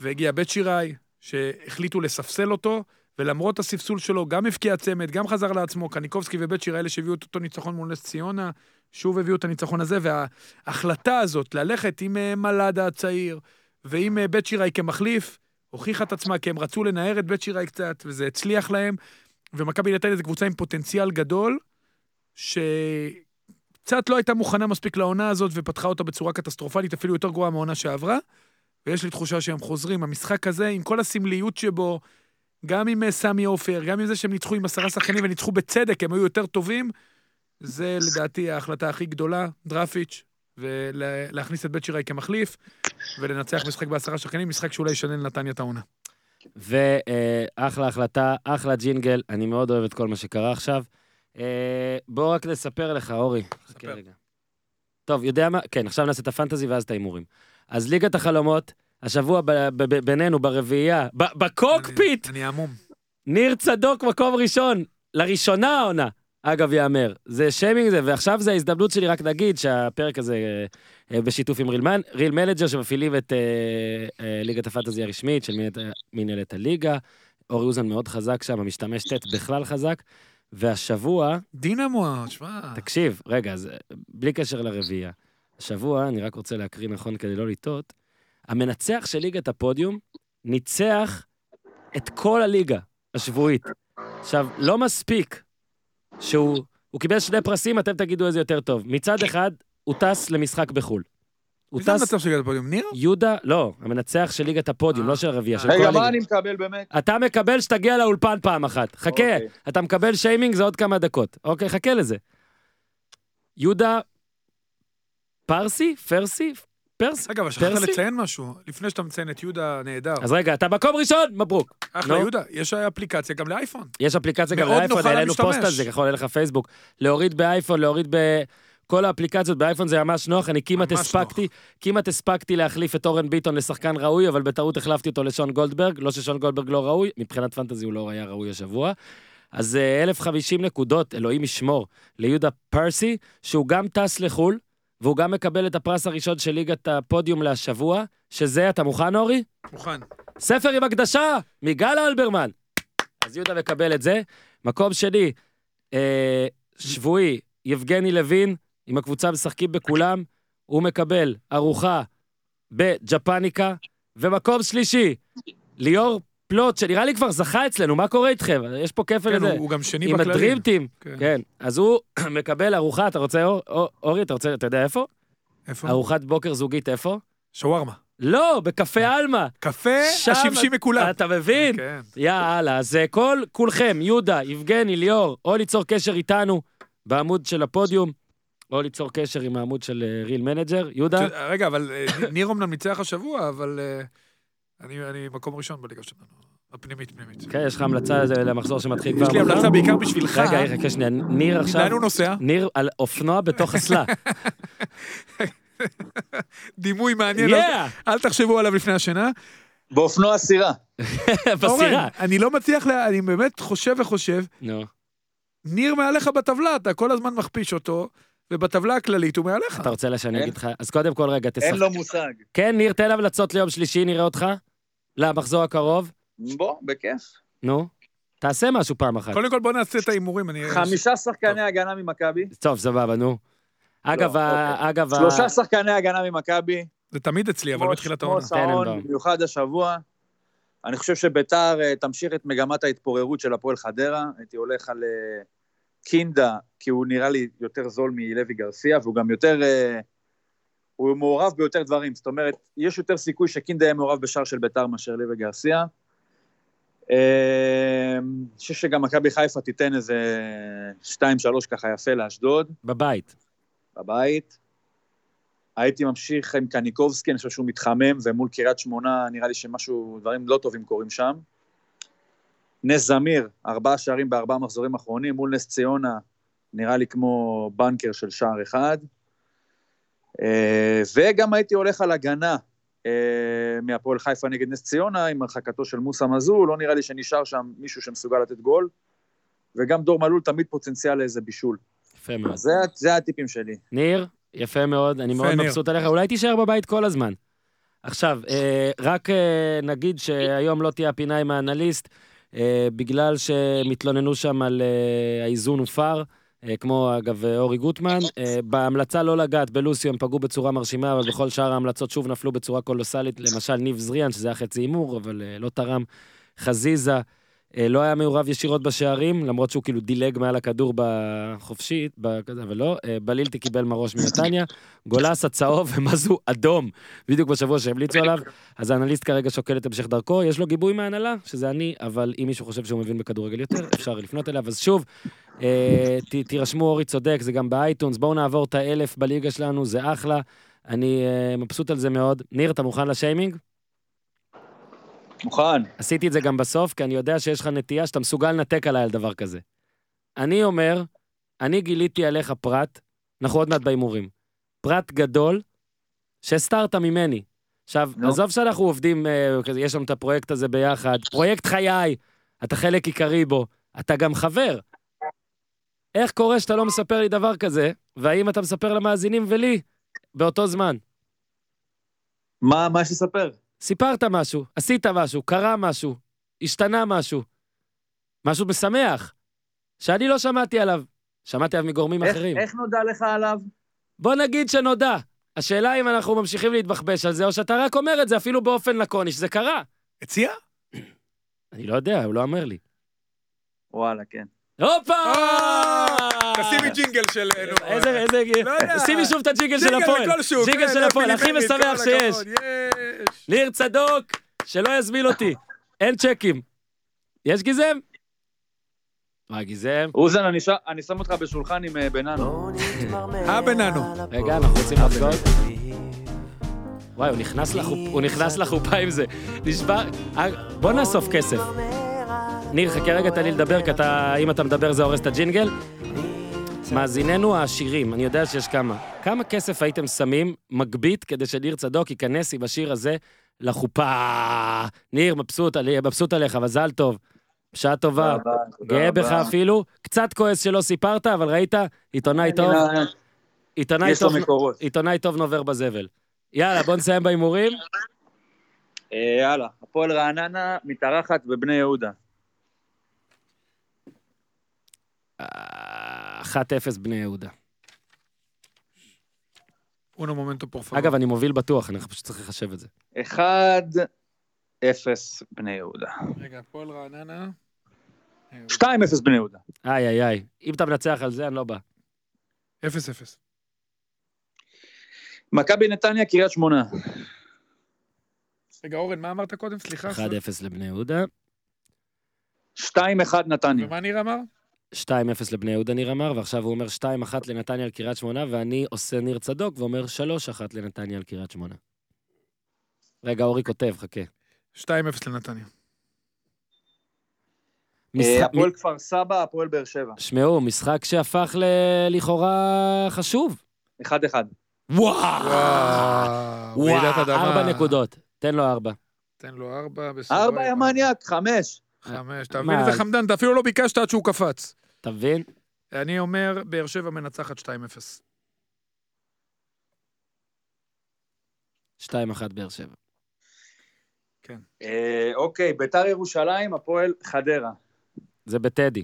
והגיע בית שיראי, שהחליטו לספסל אותו, ולמרות הספסול שלו, גם הבקיע צמד, גם חזר לעצמו, קניקובסקי ובית שיראי, אלה שהביאו את אותו ניצחון מול נס ציונה, שוב הביאו את הניצחון הזה, וההחלטה הזאת ללכת עם אה, מלאדה הצעיר, ועם אה, בית שיראי כמחליף, הוכיחה את עצמה, כי הם רצו לנער את בית שיראי קצת, וזה הצליח להם. ומכבי נתניה זו קבוצה עם פוטנציאל גדול, שקצת לא הייתה מוכנה מספיק לעונה הזאת ופתחה אותה בצורה קטסטרופלית, אפילו יותר גרועה מהעונה שעברה. ויש לי תחושה שהם חוזרים. המשחק הזה, עם כל הסמליות שבו, גם עם אה, סמי עופר, גם עם זה שהם ניצחו עם עשרה שחקנים וניצחו בצדק, הם היו יותר טובים, זה לדעתי ההחלטה הכי גדולה, דרפיץ', ולהכניס את בית שיראי כמחליף, ולנצח משחק בעשרה שחקנים, משחק שאולי ישנה לנתניה את העונה. ואחלה החלטה, אחלה ג'ינגל, אני מאוד אוהב את כל מה שקרה עכשיו. אה, בוא רק נספר לך, אורי. רגע. טוב, יודע מה? כן, עכשיו נעשה את הפנטזי ואז את ההימורים. אז ליגת החלומות, השבוע בינינו, ברביעייה, בקוקפיט, אני המום. ניר צדוק מקום ראשון, לראשונה העונה. אגב, יאמר. זה שיימינג זה, ועכשיו זה ההזדמנות שלי רק להגיד שהפרק הזה אה, אה, בשיתוף עם Real Man, Real Manager שמפעילים את אה, אה, ליגת הפנטזי הרשמית של מנהלת- מנהלת הליגה. אורי אוזן מאוד חזק שם, המשתמש ט' בכלל חזק. והשבוע, דינמו, שמע. תקשיב, רגע, אז אה, בלי קשר לרביעייה. השבוע, אני רק רוצה להקריא נכון כדי לא לטעות, המנצח של ליגת הפודיום ניצח את כל הליגה השבועית. עכשיו, לא מספיק שהוא הוא קיבל שני פרסים, אתם תגידו איזה יותר טוב. מצד אחד, הוא טס למשחק בחו"ל. הוא מי זה טס... המצב של הפודיום? ניר? יהודה, לא, המנצח של ליגת הפודיום, אה, לא של הרביעייה, של כל רגע, הליגה. מה אני מקבל באמת? אתה מקבל שתגיע לאולפן פעם אחת. חכה, אוקיי. אתה מקבל שיימינג, זה עוד כמה דקות. אוקיי, חכה לזה. יהודה פרסי? פרסי? פרס? אבל שכחת? לציין משהו. לפני שאתה מציין את יהודה נהדר. אז רגע, אתה מקום ראשון? מברוק. אחלה. יהודה, יש אפליקציה גם לאייפון. יש אפליקציה גם לאייפון, העלינו. פוסט על זה, יכול להיות לך פייסבוק. להוריד באייפון, להוריד ב... כל האפליקציות באייפון זה ממש נוח, אני כמעט הספקתי, כמעט הספקתי להחליף את אורן ביטון לשחקן ראוי, אבל בטעות החלפתי אותו לשון גולדברג, לא ששון גולדברג לא ראוי, מבחינת פנטזי הוא לא היה ראוי השבוע. אז אה, 1,050 נקודות, אלוהים ישמור, ליהודה פרסי, שהוא גם טס לחו"ל, והוא גם מקבל את הפרס הראשון של ליגת הפודיום להשבוע, שזה, אתה מוכן אורי? מוכן. ספר עם הקדשה, מגל אלברמן. אז יהודה מקבל את זה. מקום שני, אה, שבועי, יבגני לוין, עם הקבוצה משחקים בכולם, הוא מקבל ארוחה בג'פניקה. ומקום שלישי, ליאור פלוט, שנראה לי כבר זכה אצלנו, מה קורה איתכם? יש פה כפל כן, לזה. הוא הוא גם שני עם בכללים. הדרימטים, כן. כן. אז הוא מקבל ארוחה, אתה רוצה, אור- אור- אורי, אתה רוצה, אתה יודע איפה? איפה? ארוחת בוקר זוגית איפה? שווארמה. לא, בקפה עלמה. קפה השמשי מכולם. אתה מבין? כן. יאללה, אז אה, כל, כולכם, יהודה, יבגני, ליאור, או ליצור קשר איתנו בעמוד של הפודיום, או ליצור קשר עם העמוד של Real Manager. יהודה? רגע, אבל אה, ניר אמנם ניצח השבוע, אבל אה, אני אני מקום ראשון בליגה שלנו. הפנימית, פנימית. כן, יש לך המלצה לזה למחזור שמתחיל כבר יש לי מחר? המלצה בעיקר בשבילך. רגע, רגע, שנייה, ניר עכשיו, לאן הוא נוסע? ניר על אופנוע בתוך אסלה. דימוי מעניין, אל- תחשבו עליו לפני השינה. באופנוע סירה. בסירה. אני לא מצליח, אני באמת חושב וחושב, נו. ניר מעליך בטבלה, אתה כל הזמן מכפיש אותו, ובטבלה הכללית הוא מעליך. אתה רוצה שאני אין. אגיד לך? אז קודם כל, רגע, תשחק. אין לו מושג. כן, ניר, תן המלצות ליום שלישי, נראה אותך. למחזור הקרוב. בוא, בכיף. נו. תעשה משהו פעם אחת. קודם כל בוא נעשה את ההימורים, אני... חמישה שחקני הגנה ממכבי. טוב, סבבה, נו. אגב, לא, ה- אוקיי. אגב, ה- שלושה שחקני הגנה ממכבי. זה תמיד אצלי, אבל כמו- בתחילת כמו העונה. שעון, טננבאום. במיוחד השבוע. אני חושב שביתר אה, תמשיך את מגמת ההתפוררות של הפועל חדרה. הייתי הולך על אה, קינדה, כי הוא נראה לי יותר זול מלוי גרסיה, והוא גם יותר... אה, הוא מעורב ביותר דברים. זאת אומרת, יש יותר סיכוי שקינדה יהיה מעורב בשער של ביתר מאשר לוי גרסיה. אה, אני חושב שגם מכבי חיפה תיתן איזה 2-3 ככה יפה לאשדוד. בבית. בבית. הייתי ממשיך עם קניקובסקי, אני חושב שהוא מתחמם, ומול קריית שמונה נראה לי שמשהו, דברים לא טובים קורים שם. נס זמיר, ארבעה שערים בארבעה מחזורים אחרונים, מול נס ציונה, נראה לי כמו בנקר של שער אחד. אה, וגם הייתי הולך על הגנה אה, מהפועל חיפה נגד נס ציונה, עם הרחקתו של מוסא מזול, לא נראה לי שנשאר שם מישהו שמסוגל לתת גול. וגם דור מלול תמיד פוטנציאל לאיזה בישול. יפה מאוד. זה, זה הטיפים שלי. ניר, יפה מאוד, אני יפה, מאוד ניר. מבסוט עליך, אולי תישאר בבית כל הזמן. עכשיו, אה, רק נגיד שהיום לא תהיה הפינה עם האנליסט, בגלל שהם התלוננו שם על האיזון הופר, אה, כמו אגב אה, אורי גוטמן. אה, בהמלצה לא לגעת בלוסיו הם פגעו בצורה מרשימה, אבל בכל שאר ההמלצות שוב נפלו בצורה קולוסלית. למשל ניב זריאן, שזה היה חצי הימור, אבל אה, לא תרם. חזיזה, אה, לא היה מעורב ישירות בשערים, למרות שהוא כאילו דילג מעל הכדור בחופשית, בכזה, אבל לא. אה, בלילטי קיבל מראש מנתניה. גולסה צהוב ומזו אדום, בדיוק בשבוע שהמליצו עליו. אז האנליסט כרגע שוקל את המשך דרכו, יש לו גיבוי מההנהלה, שזה אני, אבל אם מישהו חושב שהוא מבין בכדורגל יותר, אפשר לפנות אליו. אז שוב, אה, תירשמו, אורי צודק, זה גם באייטונס, בואו נעבור את האלף בליגה שלנו, זה אחלה. אני אה, מבסוט על זה מאוד. ניר, אתה מוכן לשיימינג? מוכן. עשיתי את זה גם בסוף, כי אני יודע שיש לך נטייה שאתה מסוגל לנתק עליי על דבר כזה. אני אומר, אני גיליתי עליך פרט, אנחנו עוד מעט בהימורים, פרט גדול, שהסתרת ממני. עכשיו, נו. עזוב שאנחנו עובדים, אה, יש לנו את הפרויקט הזה ביחד, פרויקט חיי, אתה חלק עיקרי בו, אתה גם חבר. איך קורה שאתה לא מספר לי דבר כזה, והאם אתה מספר למאזינים ולי באותו זמן? מה, מה יש לספר? סיפרת משהו, עשית משהו, קרה משהו, השתנה משהו. משהו משמח, שאני לא שמעתי עליו. שמעתי עליו מגורמים איך, אחרים. איך נודע לך עליו? בוא נגיד שנודע. השאלה אם אנחנו ממשיכים להתבחבש על זה, או שאתה רק אומר את זה אפילו באופן לקוני, שזה קרה. הציע? אני לא יודע, הוא לא אומר לי. וואלה, כן. הופה! תשימי ג'ינגל של... נו, איזה, איזה... לא. שימי שוב את הג'ינגל של ג'ינגל הפועל. לכל שוק, ג'ינגל כן, של הפועל, הכי משמח שיש. ניר צדוק, שלא יזמין אותי. אין צ'קים. יש גיזם? מה, גיזם? אוזן, אני, ש... אני שם אותך בשולחן עם אה, בננו. אה, בננו. רגע, אנחנו רוצים אביב. וואי, הוא נכנס לחופה עם זה. נשבע... אה, בוא נאסוף כסף. ניר, חכה רגע, תן לי לדבר, כי אתה, אם אתה מדבר זה הורס את הג'ינגל. מאזיננו העשירים, אני יודע שיש כמה. כמה כסף הייתם שמים מגבית כדי שניר צדוק ייכנס עם השיר הזה לחופה? ניר, מבסוט, עלי- מבסוט עליך, מזל טוב. בשעה טובה. גאה בך אפילו. קצת כועס שלא סיפרת, אבל ראית? עיתונאי טוב, עיתונאי יש לו טוב. עיתונאי טוב נובר בזבל. יאללה, בוא נסיים בהימורים. אה, יאללה, הפועל רעננה מתארחת בבני יהודה. אה, 1-0 בני יהודה. אונו מומנטו פורפאגו. אגב, אני מוביל בטוח, אני פשוט צריך לחשב את זה. 1-0 בני יהודה. רגע, הפועל רעננה. 2-0 בני יהודה. איי, איי, איי. אם אתה מנצח על זה, אני לא בא. 0-0. מכבי נתניה, קריית שמונה. רגע, אורן, מה אמרת קודם? סליחה. 1-0 לבני יהודה. 2-1 נתניה. ומה ניר אמר? 2-0 לבני יהודה, ניר אמר, ועכשיו הוא אומר 2-1 לנתניה על קריית שמונה, ואני עושה ניר צדוק ואומר 3-1 לנתניה על קריית שמונה. רגע, אורי כותב, חכה. 2-0 לנתניה. אה, הפועל כפר סבא, הפועל באר שבע. שמעו, משחק שהפך לכאורה חשוב. 1-1. וואו! וואו. ארבע נקודות. תן לו ארבע. תן לו ארבע. ארבע, יא מניאק, חמש. חמש. אתה מבין איזה חמדן? אתה אפילו לא ביקשת עד שהוא קפץ. אתה מבין? אני אומר, באר שבע מנצחת 2-0. 2-1 באר שבע. אה, אוקיי, ביתר ירושלים, הפועל חדרה. זה בטדי.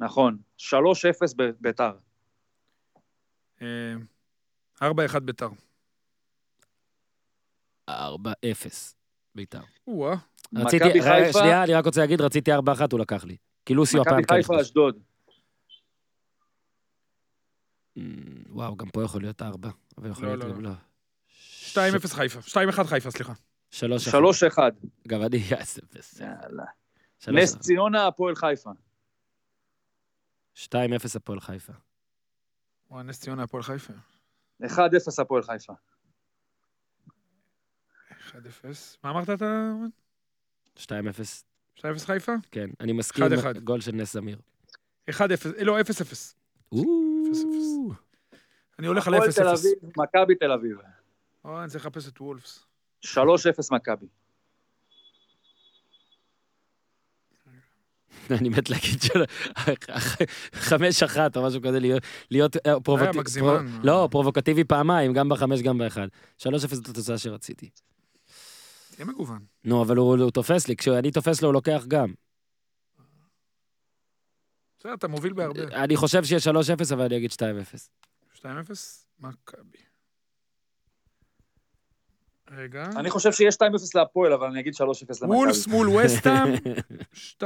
נכון. 3-0 ב- ביתר. אה, 4-1 ביתר. 4-0 ביתר. או-אה. רציתי, חיפה, שנייה, אני רק רוצה להגיד, רציתי 4-1, הוא לקח לי. כי לוסיו הפעם מכבי חיפה. אשדוד. אמ, וואו, גם פה יכול להיות 4, אבל יכול לא, להיות לא, גם לא. לא. 2-0 חיפה. 2-1 חיפה, סליחה. 3-1. 3-1. גם אני. יאללה. נס ציונה, הפועל חיפה. 2-0 הפועל חיפה. וואי, נס ציונה, הפועל חיפה. 1-0 הפועל חיפה. 1-0. מה אמרת אתה? 2-0, 2-0 חיפה? כן. אני מסכים, 1-1. גול של נס זמיר. 1-0. אה, לא, 0-0. או, אני הולך על הפועל תל 0-0. אביב, מכבי תל אביב. אוי, אני צריך לחפש את וולפס. 3-0 מכבי. אני מת להגיד שלא, חמש אחת או משהו כזה, להיות- אה, פרובוקטיבי, מגזימן. לא, פרובוקטיבי פעמיים, גם בחמש, גם באחד. שלוש אפס זאת התוצאה שרציתי. תהיה מגוון. נו, אבל הוא הוא תופס לי, כשאני תופס לו הוא לוקח גם. בסדר, אתה מוביל בהרבה. אני חושב שיהיה שלוש אפס, אבל אני אגיד שתיים אפס. 2-0, מכבי. רגע. אני חושב שיש 2-0 להפועל, אבל אני אגיד 3-0 למכבי. וולפס מול וסטאם,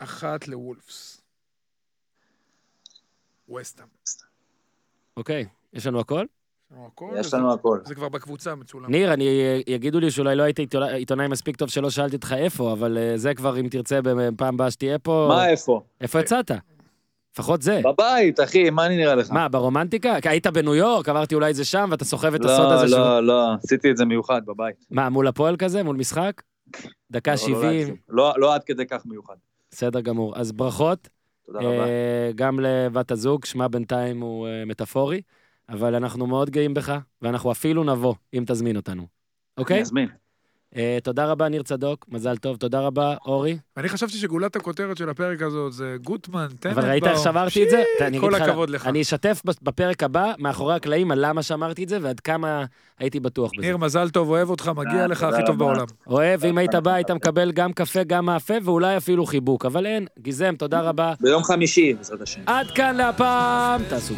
2-1 לוולפס. וסטאם. אוקיי, יש לנו הכל? יש לנו הכל? יש זה- לנו הכל. זה כבר בקבוצה מצולם. ניר, אני, יגידו לי שאולי לא היית עיתונאי- מספיק טוב שלא שאלתי אותך איפה, אבל אה, זה כבר, אם תרצה, בפעם הבאה שתהיה פה... מה איפה? איפה יצאת? לפחות זה. בבית, אחי, מה אני נראה לך? מה, ברומנטיקה? כי היית בניו יורק, אמרתי אולי זה שם, ואתה סוחב את הסוד לא, הזה. שהוא- לא, לא, עשיתי את זה מיוחד בבית. מה, מול הפועל כזה? מול משחק? דקה לא, לא 70, להגזים. לא לא עד כדי כך מיוחד. בסדר גמור. אז ברכות, תודה רבה. אה, גם לבת הזוג, שמה בינתיים הוא אה, מטאפורי, אבל אנחנו מאוד גאים בך, ואנחנו אפילו נבוא, אם תזמין אותנו. אוקיי? אני אזמין. אה, תודה רבה, ניר צדוק, מזל טוב. תודה רבה, אורי. אני חשבתי שגולת הכותרת של הפרק הזאת זה גוטמן, טננבאום. אבל ראית איך שאמרתי את זה? אני כל הכבוד לך. אני אשתף בפרק הבא, מאחורי הקלעים, על למה שאמרתי את זה, ועד כמה הייתי בטוח בזה. ניר, מזל טוב, אוהב אותך, מגיע אה, לך תודה הכי טוב רבה. בעולם. אוהב, ואם היית בא, היית מקבל גם קפה, גם מאפה, ואולי אפילו חיבוק. אבל אין, גיזם, תודה רבה. ביום חמישי, בעזרת השם. עד כאן להפעם, תעשו